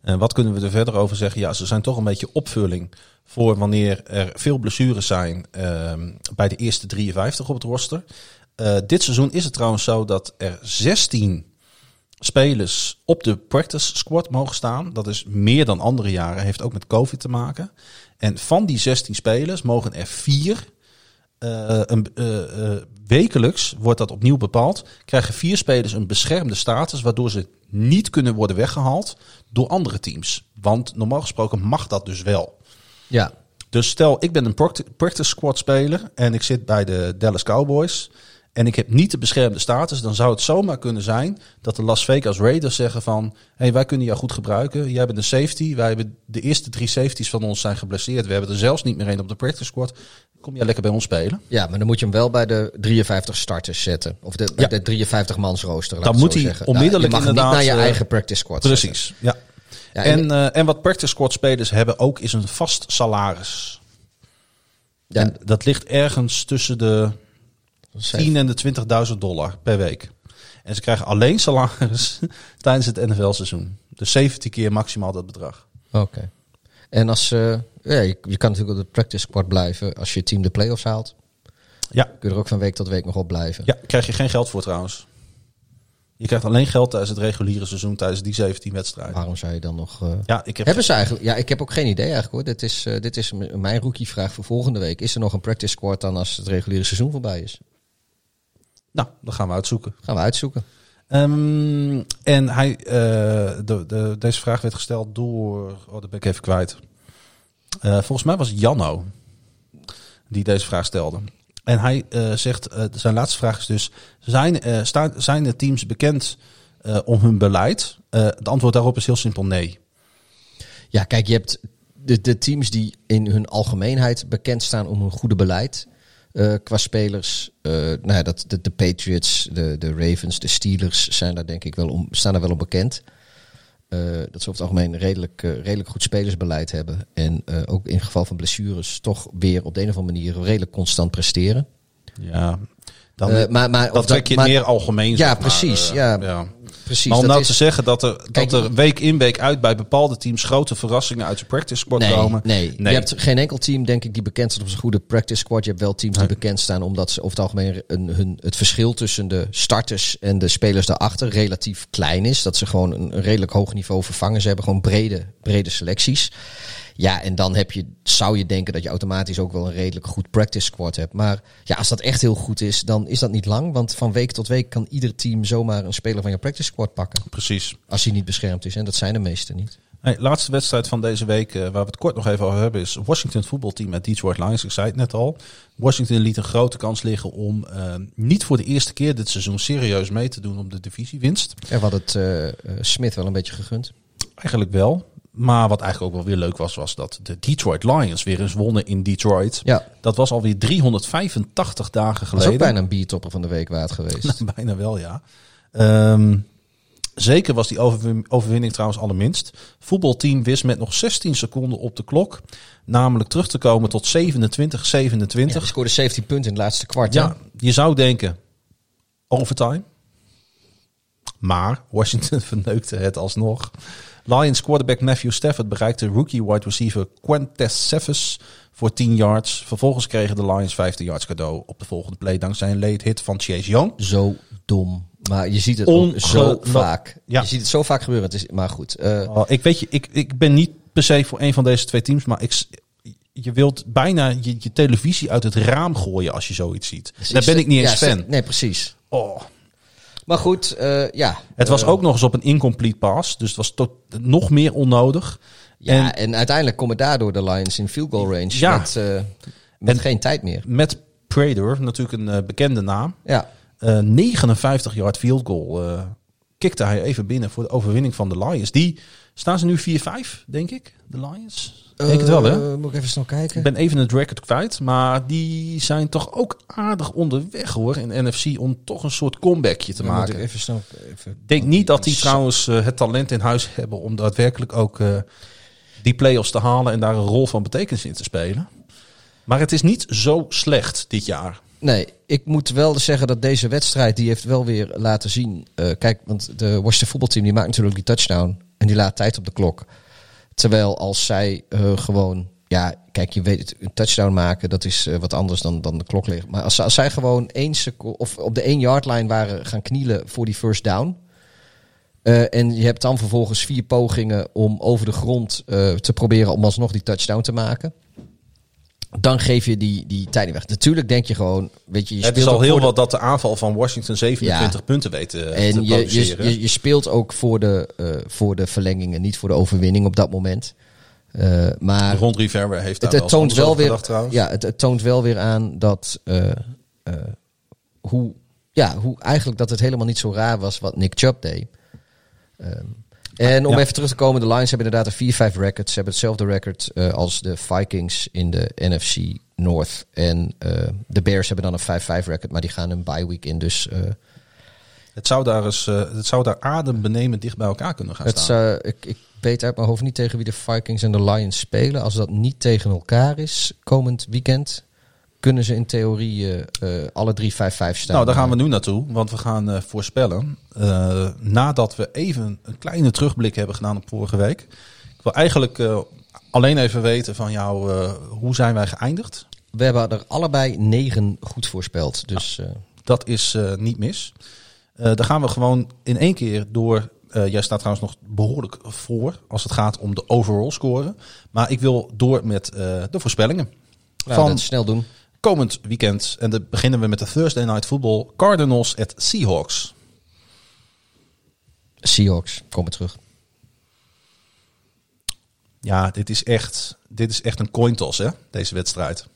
En wat kunnen we er verder over zeggen? Ja, ze zijn toch een beetje opvulling voor wanneer er veel blessures zijn ehm, bij de eerste 53 op het roster. Eh, dit seizoen is het trouwens zo dat er 16 spelers op de practice squad mogen staan. Dat is meer dan andere jaren, heeft ook met COVID te maken. En van die 16 spelers mogen er vier eh, een, eh, eh, wekelijks wordt dat opnieuw bepaald. Krijgen vier spelers een beschermde status, waardoor ze niet kunnen worden weggehaald door andere teams. Want normaal gesproken mag dat dus wel. Ja, Dus stel, ik ben een practi- practice squad speler en ik zit bij de Dallas Cowboys. En ik heb niet de beschermde status, dan zou het zomaar kunnen zijn dat de Las Vegas Raiders zeggen van... hey, wij kunnen jou goed gebruiken, jij bent een safety. Wij hebben de eerste drie safeties van ons zijn geblesseerd. We hebben er zelfs niet meer één op de practice squad. Kom jij lekker bij ons spelen? ja, maar dan moet je hem wel bij de 53 starters zetten. Of de, Ja. de 53 mans rooster. Dan moet hij zeggen. onmiddellijk Nou, je mag inderdaad, niet naar je eh, eigen practice squad. Precies, ja. Ja, en- En, eh, en wat practice squad spelers hebben ook is een vast salaris. Ja, En dat ligt ergens tussen de zeven. 10 en de 20.000 dollar per week. En ze krijgen alleen salaris [LAUGHS] tijdens het NFL-seizoen. Dus 17 keer maximaal dat bedrag. Oké. En als eh, ja, je, je kan natuurlijk op de practice squad blijven als je team de playoffs haalt. Ja, Kun je er ook van week tot week nog op blijven. ja krijg je geen geld voor trouwens. Je krijgt alleen geld tijdens het reguliere seizoen, tijdens die 17 wedstrijden. Waarom zou je dan nog... eh, Ja, ik heb Hebben ze eigenlijk... Ja, ik heb ook geen idee eigenlijk hoor. Dit is, eh, dit is mijn rookie-vraag voor volgende week. Is er nog een practice squad dan als het reguliere seizoen voorbij is? Nou, dat gaan we uitzoeken. Gaan we uitzoeken. Ehm, en hij, eh, de, de, deze vraag werd gesteld door. Oh, dat ben ik even kwijt. Eh, volgens mij was Janno die deze vraag stelde. En hij eh, zegt: eh, zijn laatste vraag is dus: zijn, staan, zijn de teams bekend om hun beleid? Het antwoord daarop is heel simpel: nee. Ja, kijk, je hebt de, de teams die in hun algemeenheid bekend staan om hun goede beleid. qua spelers. nou ja, dat, de, Patriots, de, de Ravens, de Steelers zijn daar denk ik wel om, staan daar wel om bekend. Eh, dat ze over het algemeen redelijk, eh, redelijk goed spelersbeleid hebben. En eh, ook in geval van blessures toch weer op de een of andere manier redelijk constant presteren. Ja, dan, Eh, maar, maar, dat trek je maar- meer algemeen. Ja, maar, precies, eh, ja. Precies. Maar om nou is- te zeggen dat er, Kijk, dat er week in week uit bij bepaalde teams grote verrassingen uit de practice squad Nee, komen. nee. je hebt geen enkel team, denk ik, die bekend staat op zijn goede practice squad. Je hebt wel teams die bekend staan omdat ze over het algemeen een, hun, het verschil tussen de starters en de spelers daarachter relatief klein is. Dat ze gewoon een, een redelijk hoog niveau vervangen. Ze hebben gewoon brede, brede selecties. Ja, en dan heb je, zou je denken dat je automatisch ook wel een redelijk goed practice squad hebt. Maar ja, als dat echt heel goed is, dan is dat niet lang. Want van week tot week kan ieder team zomaar een speler van je practice squad pakken. Precies. Als hij niet beschermd is. En dat zijn de meeste niet. Hey, laatste wedstrijd van deze week, eh, waar we het kort nog even over hebben, is Washington voetbalteam met Detroit Lions. Ik zei het net al. Washington liet een grote kans liggen om eh, niet voor de eerste keer dit seizoen serieus mee te doen om de divisiewinst. En wat het eh, eh, Smith wel een beetje gegund. Eigenlijk wel. Maar wat eigenlijk ook wel weer leuk was, was dat de Detroit Lions weer eens wonnen in Detroit. Ja, Dat was alweer 385 dagen dat is geleden. ook bijna een biertopper van de week waard geweest. [LAUGHS] Bijna wel, ja. Ehm, zeker was die overwin- overwinning trouwens allerminst. Voetbalteam wist met nog 16 seconden op de klok. Namelijk terug te komen tot 27, Ja, 27. hij scoorde 17 punten in het laatste kwart. Ja, hè? je zou denken overtime. Maar Washington [LAUGHS] verneukte het alsnog. Lions quarterback Matthew Stafford bereikte rookie wide receiver Quintez Cephas voor 10 yards. Vervolgens kregen de Lions 15 yards cadeau op de volgende play dankzij een late hit van Chase Young. Zo dom. Maar je ziet het zo vaak. Ja. Je ziet het zo vaak gebeuren. Het is, maar goed. eh, Oh, ik weet je, ik, ik ben niet per se voor een van deze twee teams, maar ik, je wilt bijna je, je televisie uit het raam gooien als je zoiets ziet. Daar ben ik niet eens ja, fan. Nee, precies. Oh. Maar goed, eh, ja. Het was Eh, ook nog eens op een incomplete pass, dus het was tot, nog meer onnodig. Ja, En en, uiteindelijk komen daardoor de Lions in field goal range. Ja. Met, eh, met En- geen tijd meer. met Prater, natuurlijk een bekende naam, Ja. eh 59 yard field goal, kikte hij even binnen voor de overwinning van de Lions. Die staan ze nu 4-5, denk ik, de Lions. Ik denk het wel, hè? Eh, moet ik even snel kijken? Ik ben even het record kwijt, maar die zijn toch ook aardig onderweg hoor in NFC om toch een soort comebackje te Dan moet maken. ik Ik even snel... Even... denk niet dat die Zo- trouwens eh, het talent in huis hebben om daadwerkelijk ook eh, die play-offs te halen en daar een rol van betekenis in te spelen. Maar het is niet zo slecht dit jaar. Nee, ik moet wel zeggen dat deze wedstrijd, die heeft wel weer laten zien. kijk, want de Washington voetbalteam die maakt natuurlijk die touchdown. En die laat tijd op de klok. Terwijl als zij eh, gewoon, ja, kijk, je weet een touchdown maken, dat is eh, wat anders dan, dan de klok liggen. Maar als, als zij gewoon één seconde, of op de één yard line waren gaan knielen voor die first down. eh, en je hebt dan vervolgens vier pogingen om over de grond te proberen om alsnog die touchdown te maken. Dan geef je die, die tijd niet weg. Natuurlijk denk je gewoon, weet je, je het is speelt al heel de- wat dat de aanval van Washington 27 punten weet te, te en je, je, je, speelt ook voor de, eh, voor de verlengingen, niet voor de overwinning op dat moment. Eh, maar Ron Rivera heeft daar het, het toont wel weer, gedacht, ja, het, het toont wel weer aan dat eh, eh, hoe, ja, hoe eigenlijk dat het helemaal niet zo raar was wat Nick Chubb deed. Ehm, en om Ja. even terug te komen, de Lions hebben inderdaad een 4-5 record. Ze hebben hetzelfde record eh, als de Vikings in de NFC North. En eh, de Bears hebben dan een 5-5 record, maar die gaan een bye week in. Dus eh, Het zou daar eens, het zou daar adembenemend dicht bij elkaar kunnen gaan het, staan. ik, ik weet uit mijn hoofd niet tegen wie de Vikings en de Lions spelen. Als dat niet tegen elkaar is komend weekend, kunnen ze in theorie eh, eh, alle drie 5-5 staan. Nou, daar gaan we nu naartoe, want we gaan eh, voorspellen. Nadat we even een kleine terugblik hebben gedaan op vorige week. Ik wil eigenlijk alleen even weten van jou, hoe zijn wij geëindigd? We hebben er allebei negen goed voorspeld. Dus Dat is niet mis. Dan gaan we gewoon in één keer door. jij staat trouwens nog behoorlijk voor als het gaat om de overall score. Maar ik wil door met de voorspellingen. van snel doen. Komend weekend. En dan beginnen we met de Thursday Night Football. Cardinals at Seahawks. Seahawks, komen terug. Ja, dit is echt, dit is echt een coin toss, hè, deze wedstrijd.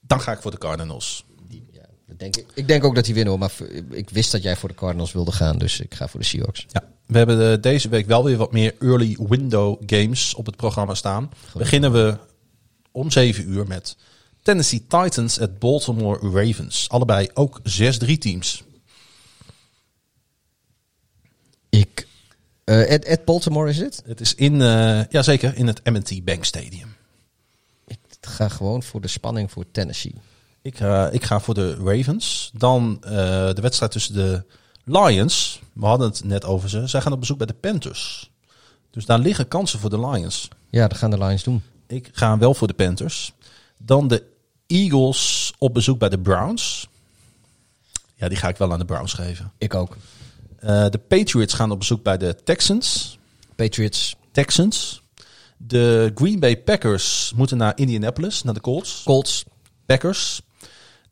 Dan ga ik voor de Cardinals. Ja, dat denk ik. ik denk ook dat die winnen hoor. Maar ik wist dat jij voor de Cardinals wilde gaan. Dus ik ga voor de Seahawks. Ja, we hebben eh, deze week wel weer wat meer early window games op het programma staan. Beginnen we om 7 uur met Tennessee Titans at Baltimore Ravens. Allebei ook 6-3 teams. Ik. eh Ed, Ed Baltimore is het? Het is in, eh ja zeker, in het M&T Bank Stadium. Ik ga gewoon voor de spanning voor Tennessee. Ik, ga ik ga voor de Ravens. Dan eh, de wedstrijd tussen de Lions. We hadden het net over ze. Zij gaan op bezoek bij de Panthers. Dus daar liggen kansen voor de Lions. Ja, dat gaan de Lions doen. Ik ga wel voor de Panthers. Dan de Eagles op bezoek bij de Browns. Ja, die ga ik wel aan de Browns geven. Ik ook. Eh, de Patriots gaan op bezoek bij de Texans. Patriots, Texans. De Green Bay Packers moeten naar Indianapolis, naar de Colts. Colts, Packers.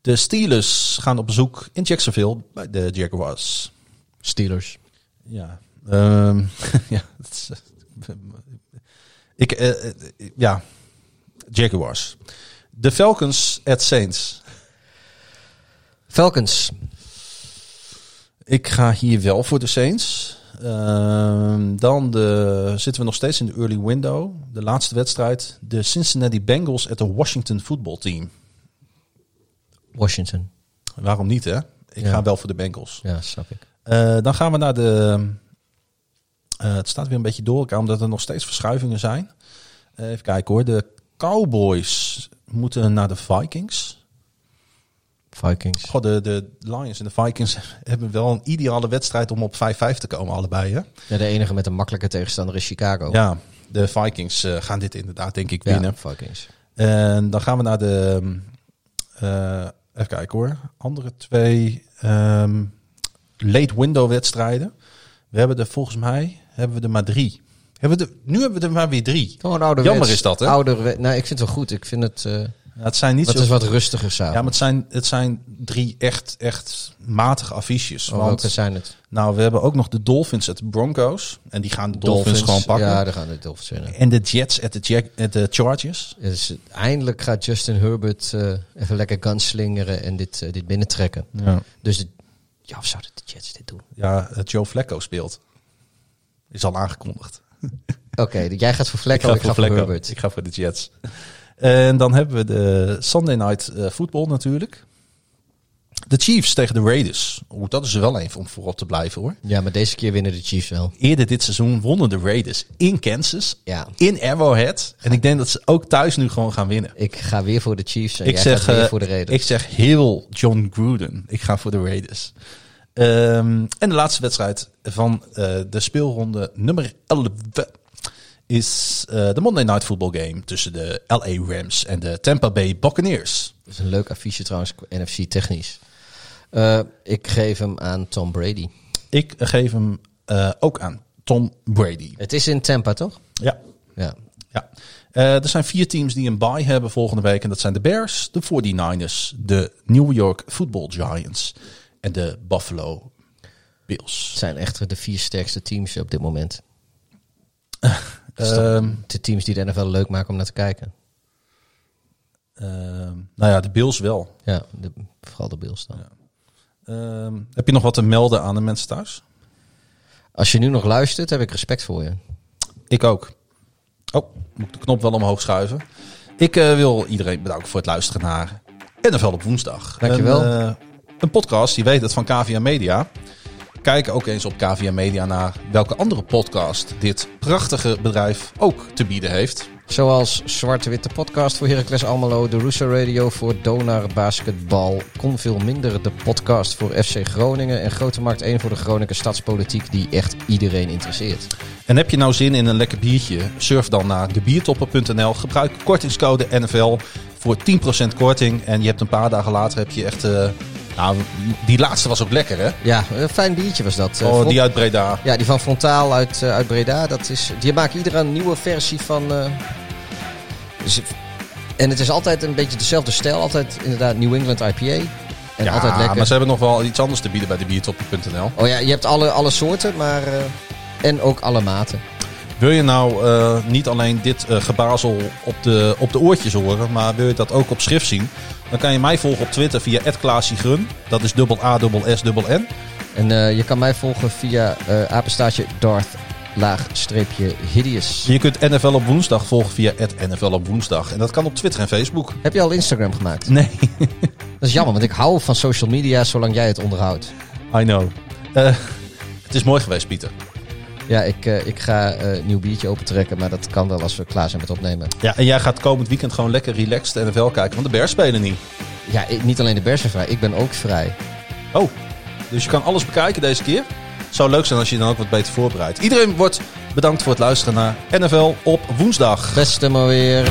De Steelers gaan op bezoek in Jacksonville bij de Jaguars. Steelers. Ja, ehm, [LAUGHS] ja, is, [LAUGHS] ik, eh, eh, ja, Jaguars. De Falcons at Saints. Falcons. Ik ga hier wel voor de Saints. Ehm, dan de, zitten we nog steeds in de early window. De laatste wedstrijd. De Cincinnati Bengals at de Washington Football Team. Washington. Waarom niet, hè? Ik Ja. ga wel voor de Bengals. Ja, snap ik. Eh, dan gaan we naar de. eh, het staat weer een beetje door elkaar, omdat er nog steeds verschuivingen zijn. Eh, even kijken hoor. De Cowboys moeten naar de Vikings. Vikings. Goh, de, de Lions en de Vikings [LAUGHS] hebben wel een ideale wedstrijd om op 5-5 te komen, allebei. Hè? Ja, de enige met een makkelijke tegenstander is Chicago. Ja, de Vikings eh, gaan dit inderdaad, denk ik, Ja, winnen. Vikings. En dan gaan we naar de. eh, even kijken hoor. Andere twee. ehm, late window wedstrijden. We hebben er volgens mij hebben we er maar drie. Hebben we nu hebben we er maar weer drie. Gewoon ouderwets. Jammer is dat, hè? Ouderwet, nou, ik vind het wel goed. Ik vind het... eh Ja, het zijn niet wat zo. is wat rustiger samen. Ja, maar het zijn, het zijn drie echt, echt matige affiches. Oh, want zijn het? nou, we hebben ook nog de Dolphins at de Broncos. En die gaan de Dolphins, gewoon pakken. Ja, daar gaan de Dolphins winnen. En de Jets at de, Jack, at de Chargers. Dus eindelijk gaat Justin Herbert eh, even lekker gunslingeren en dit, eh, dit binnentrekken. Ja, Dus de, ja, of zouden de Jets dit doen? ja Joe Flacco speelt. Is al aangekondigd. [LAUGHS] Oké, jij gaat voor Flacco, ik ga, voor, Flacco. Herbert. Ik ga voor de Jets. En dan hebben we de Sunday Night eh, Football natuurlijk. De Chiefs tegen de Raiders. Oeh, dat is er wel even om voorop te blijven hoor. Ja, maar deze keer winnen de Chiefs wel. Eerder dit seizoen wonnen de Raiders in Kansas. Ja. In Arrowhead. En ik denk dat ze ook thuis nu gewoon gaan winnen. Ik ga weer voor de Chiefs en Ik jij zeg, gaat weer eh, voor de Raiders. ik zeg heel John Gruden. Ik ga voor de Raiders. Ehm, en de laatste wedstrijd van eh, de speelronde nummer 11 is eh, de Monday Night Football Game tussen de LA Rams en de Tampa Bay Buccaneers. Dat is een leuk affiche trouwens, NFC technisch. Eh, ik geef hem aan Tom Brady. Ik geef hem ook aan Tom Brady. Het is in Tampa, toch? Ja, Ja. ja. Er zijn vier teams die een bye hebben volgende week. En dat zijn de Bears, de 49ers, de New York Football Giants en de Buffalo Bills. Het zijn echt de vier sterkste teams op dit moment. [LAUGHS] Toch Ehm, de teams die de NFL leuk maken om naar te kijken. Ehm, nou ja, de Bills wel. Ja, de, vooral de Bills dan. Ehm, heb je nog wat te melden aan de mensen thuis? Als je nu nog luistert, heb ik respect voor je. Ik ook. Oh, moet ik de knop wel omhoog schuiven. Ik eh, wil iedereen bedanken voor het luisteren naar NFL op woensdag. Dankjewel. Een, eh, een podcast, je weet het, van KVA Media. Kijk ook eens op KVA Media naar welke andere podcast dit prachtige bedrijf ook te bieden heeft. Zoals Zwarte Witte Podcast voor Heracles Almelo, de Russo Radio voor Donar Basketbal, Kon Veel Minder, de podcast voor FC Groningen en Grote Markt 1 voor de Groningen Stadspolitiek die echt iedereen interesseert. En heb je nou zin in een lekker biertje? Surf dan naar debiertopper.nl. Gebruik kortingscode NFL voor 10% korting. En je hebt een paar dagen later heb je echt... eh, nou, die laatste was ook lekker hè? Ja, een fijn biertje was dat. Eh, Oh, front- die uit Breda. Ja, die van Frontaal uit, eh, uit Breda. Dat is, die maken iedere een nieuwe versie van... eh, dus- en het is altijd een beetje dezelfde stijl. Altijd inderdaad New England IPA. En ja, altijd lekker. maar ze hebben nog wel iets anders te bieden bij debiertopper.nl. Oh ja, je hebt alle, alle soorten, maar... eh, en ook alle maten. Wil je nou eh, niet alleen dit eh, gebazel op de, op de oortjes horen, maar wil je dat ook op schrift zien? Dan kan je mij volgen op Twitter via @klaasiegrun. Dat is dubbel A dubbel S dubbel N. En eh, je kan mij volgen via eh apenstaartje Darth laagstreepje hideous. Je kunt NFL op woensdag volgen via NFL op woensdag. En dat kan op Twitter en Facebook. Heb je al Instagram gemaakt? Nee, [LAUGHS] Dat is jammer, want ik hou van social media zolang jij het onderhoudt. I know. Eh, het is mooi geweest, Pieter. Ja, ik, eh, ik ga eh, een nieuw biertje opentrekken, maar dat kan wel als we klaar zijn met opnemen. Ja, en jij gaat komend weekend gewoon lekker relaxed NFL kijken, want de Bears spelen niet. Ja, ik- niet alleen de Bears zijn vrij, ik ben ook vrij. Oh, dus je kan alles bekijken deze keer. Zou leuk zijn als je je dan ook wat beter voorbereidt. Iedereen wordt bedankt voor het luisteren naar NFL op woensdag. Beste maar weer.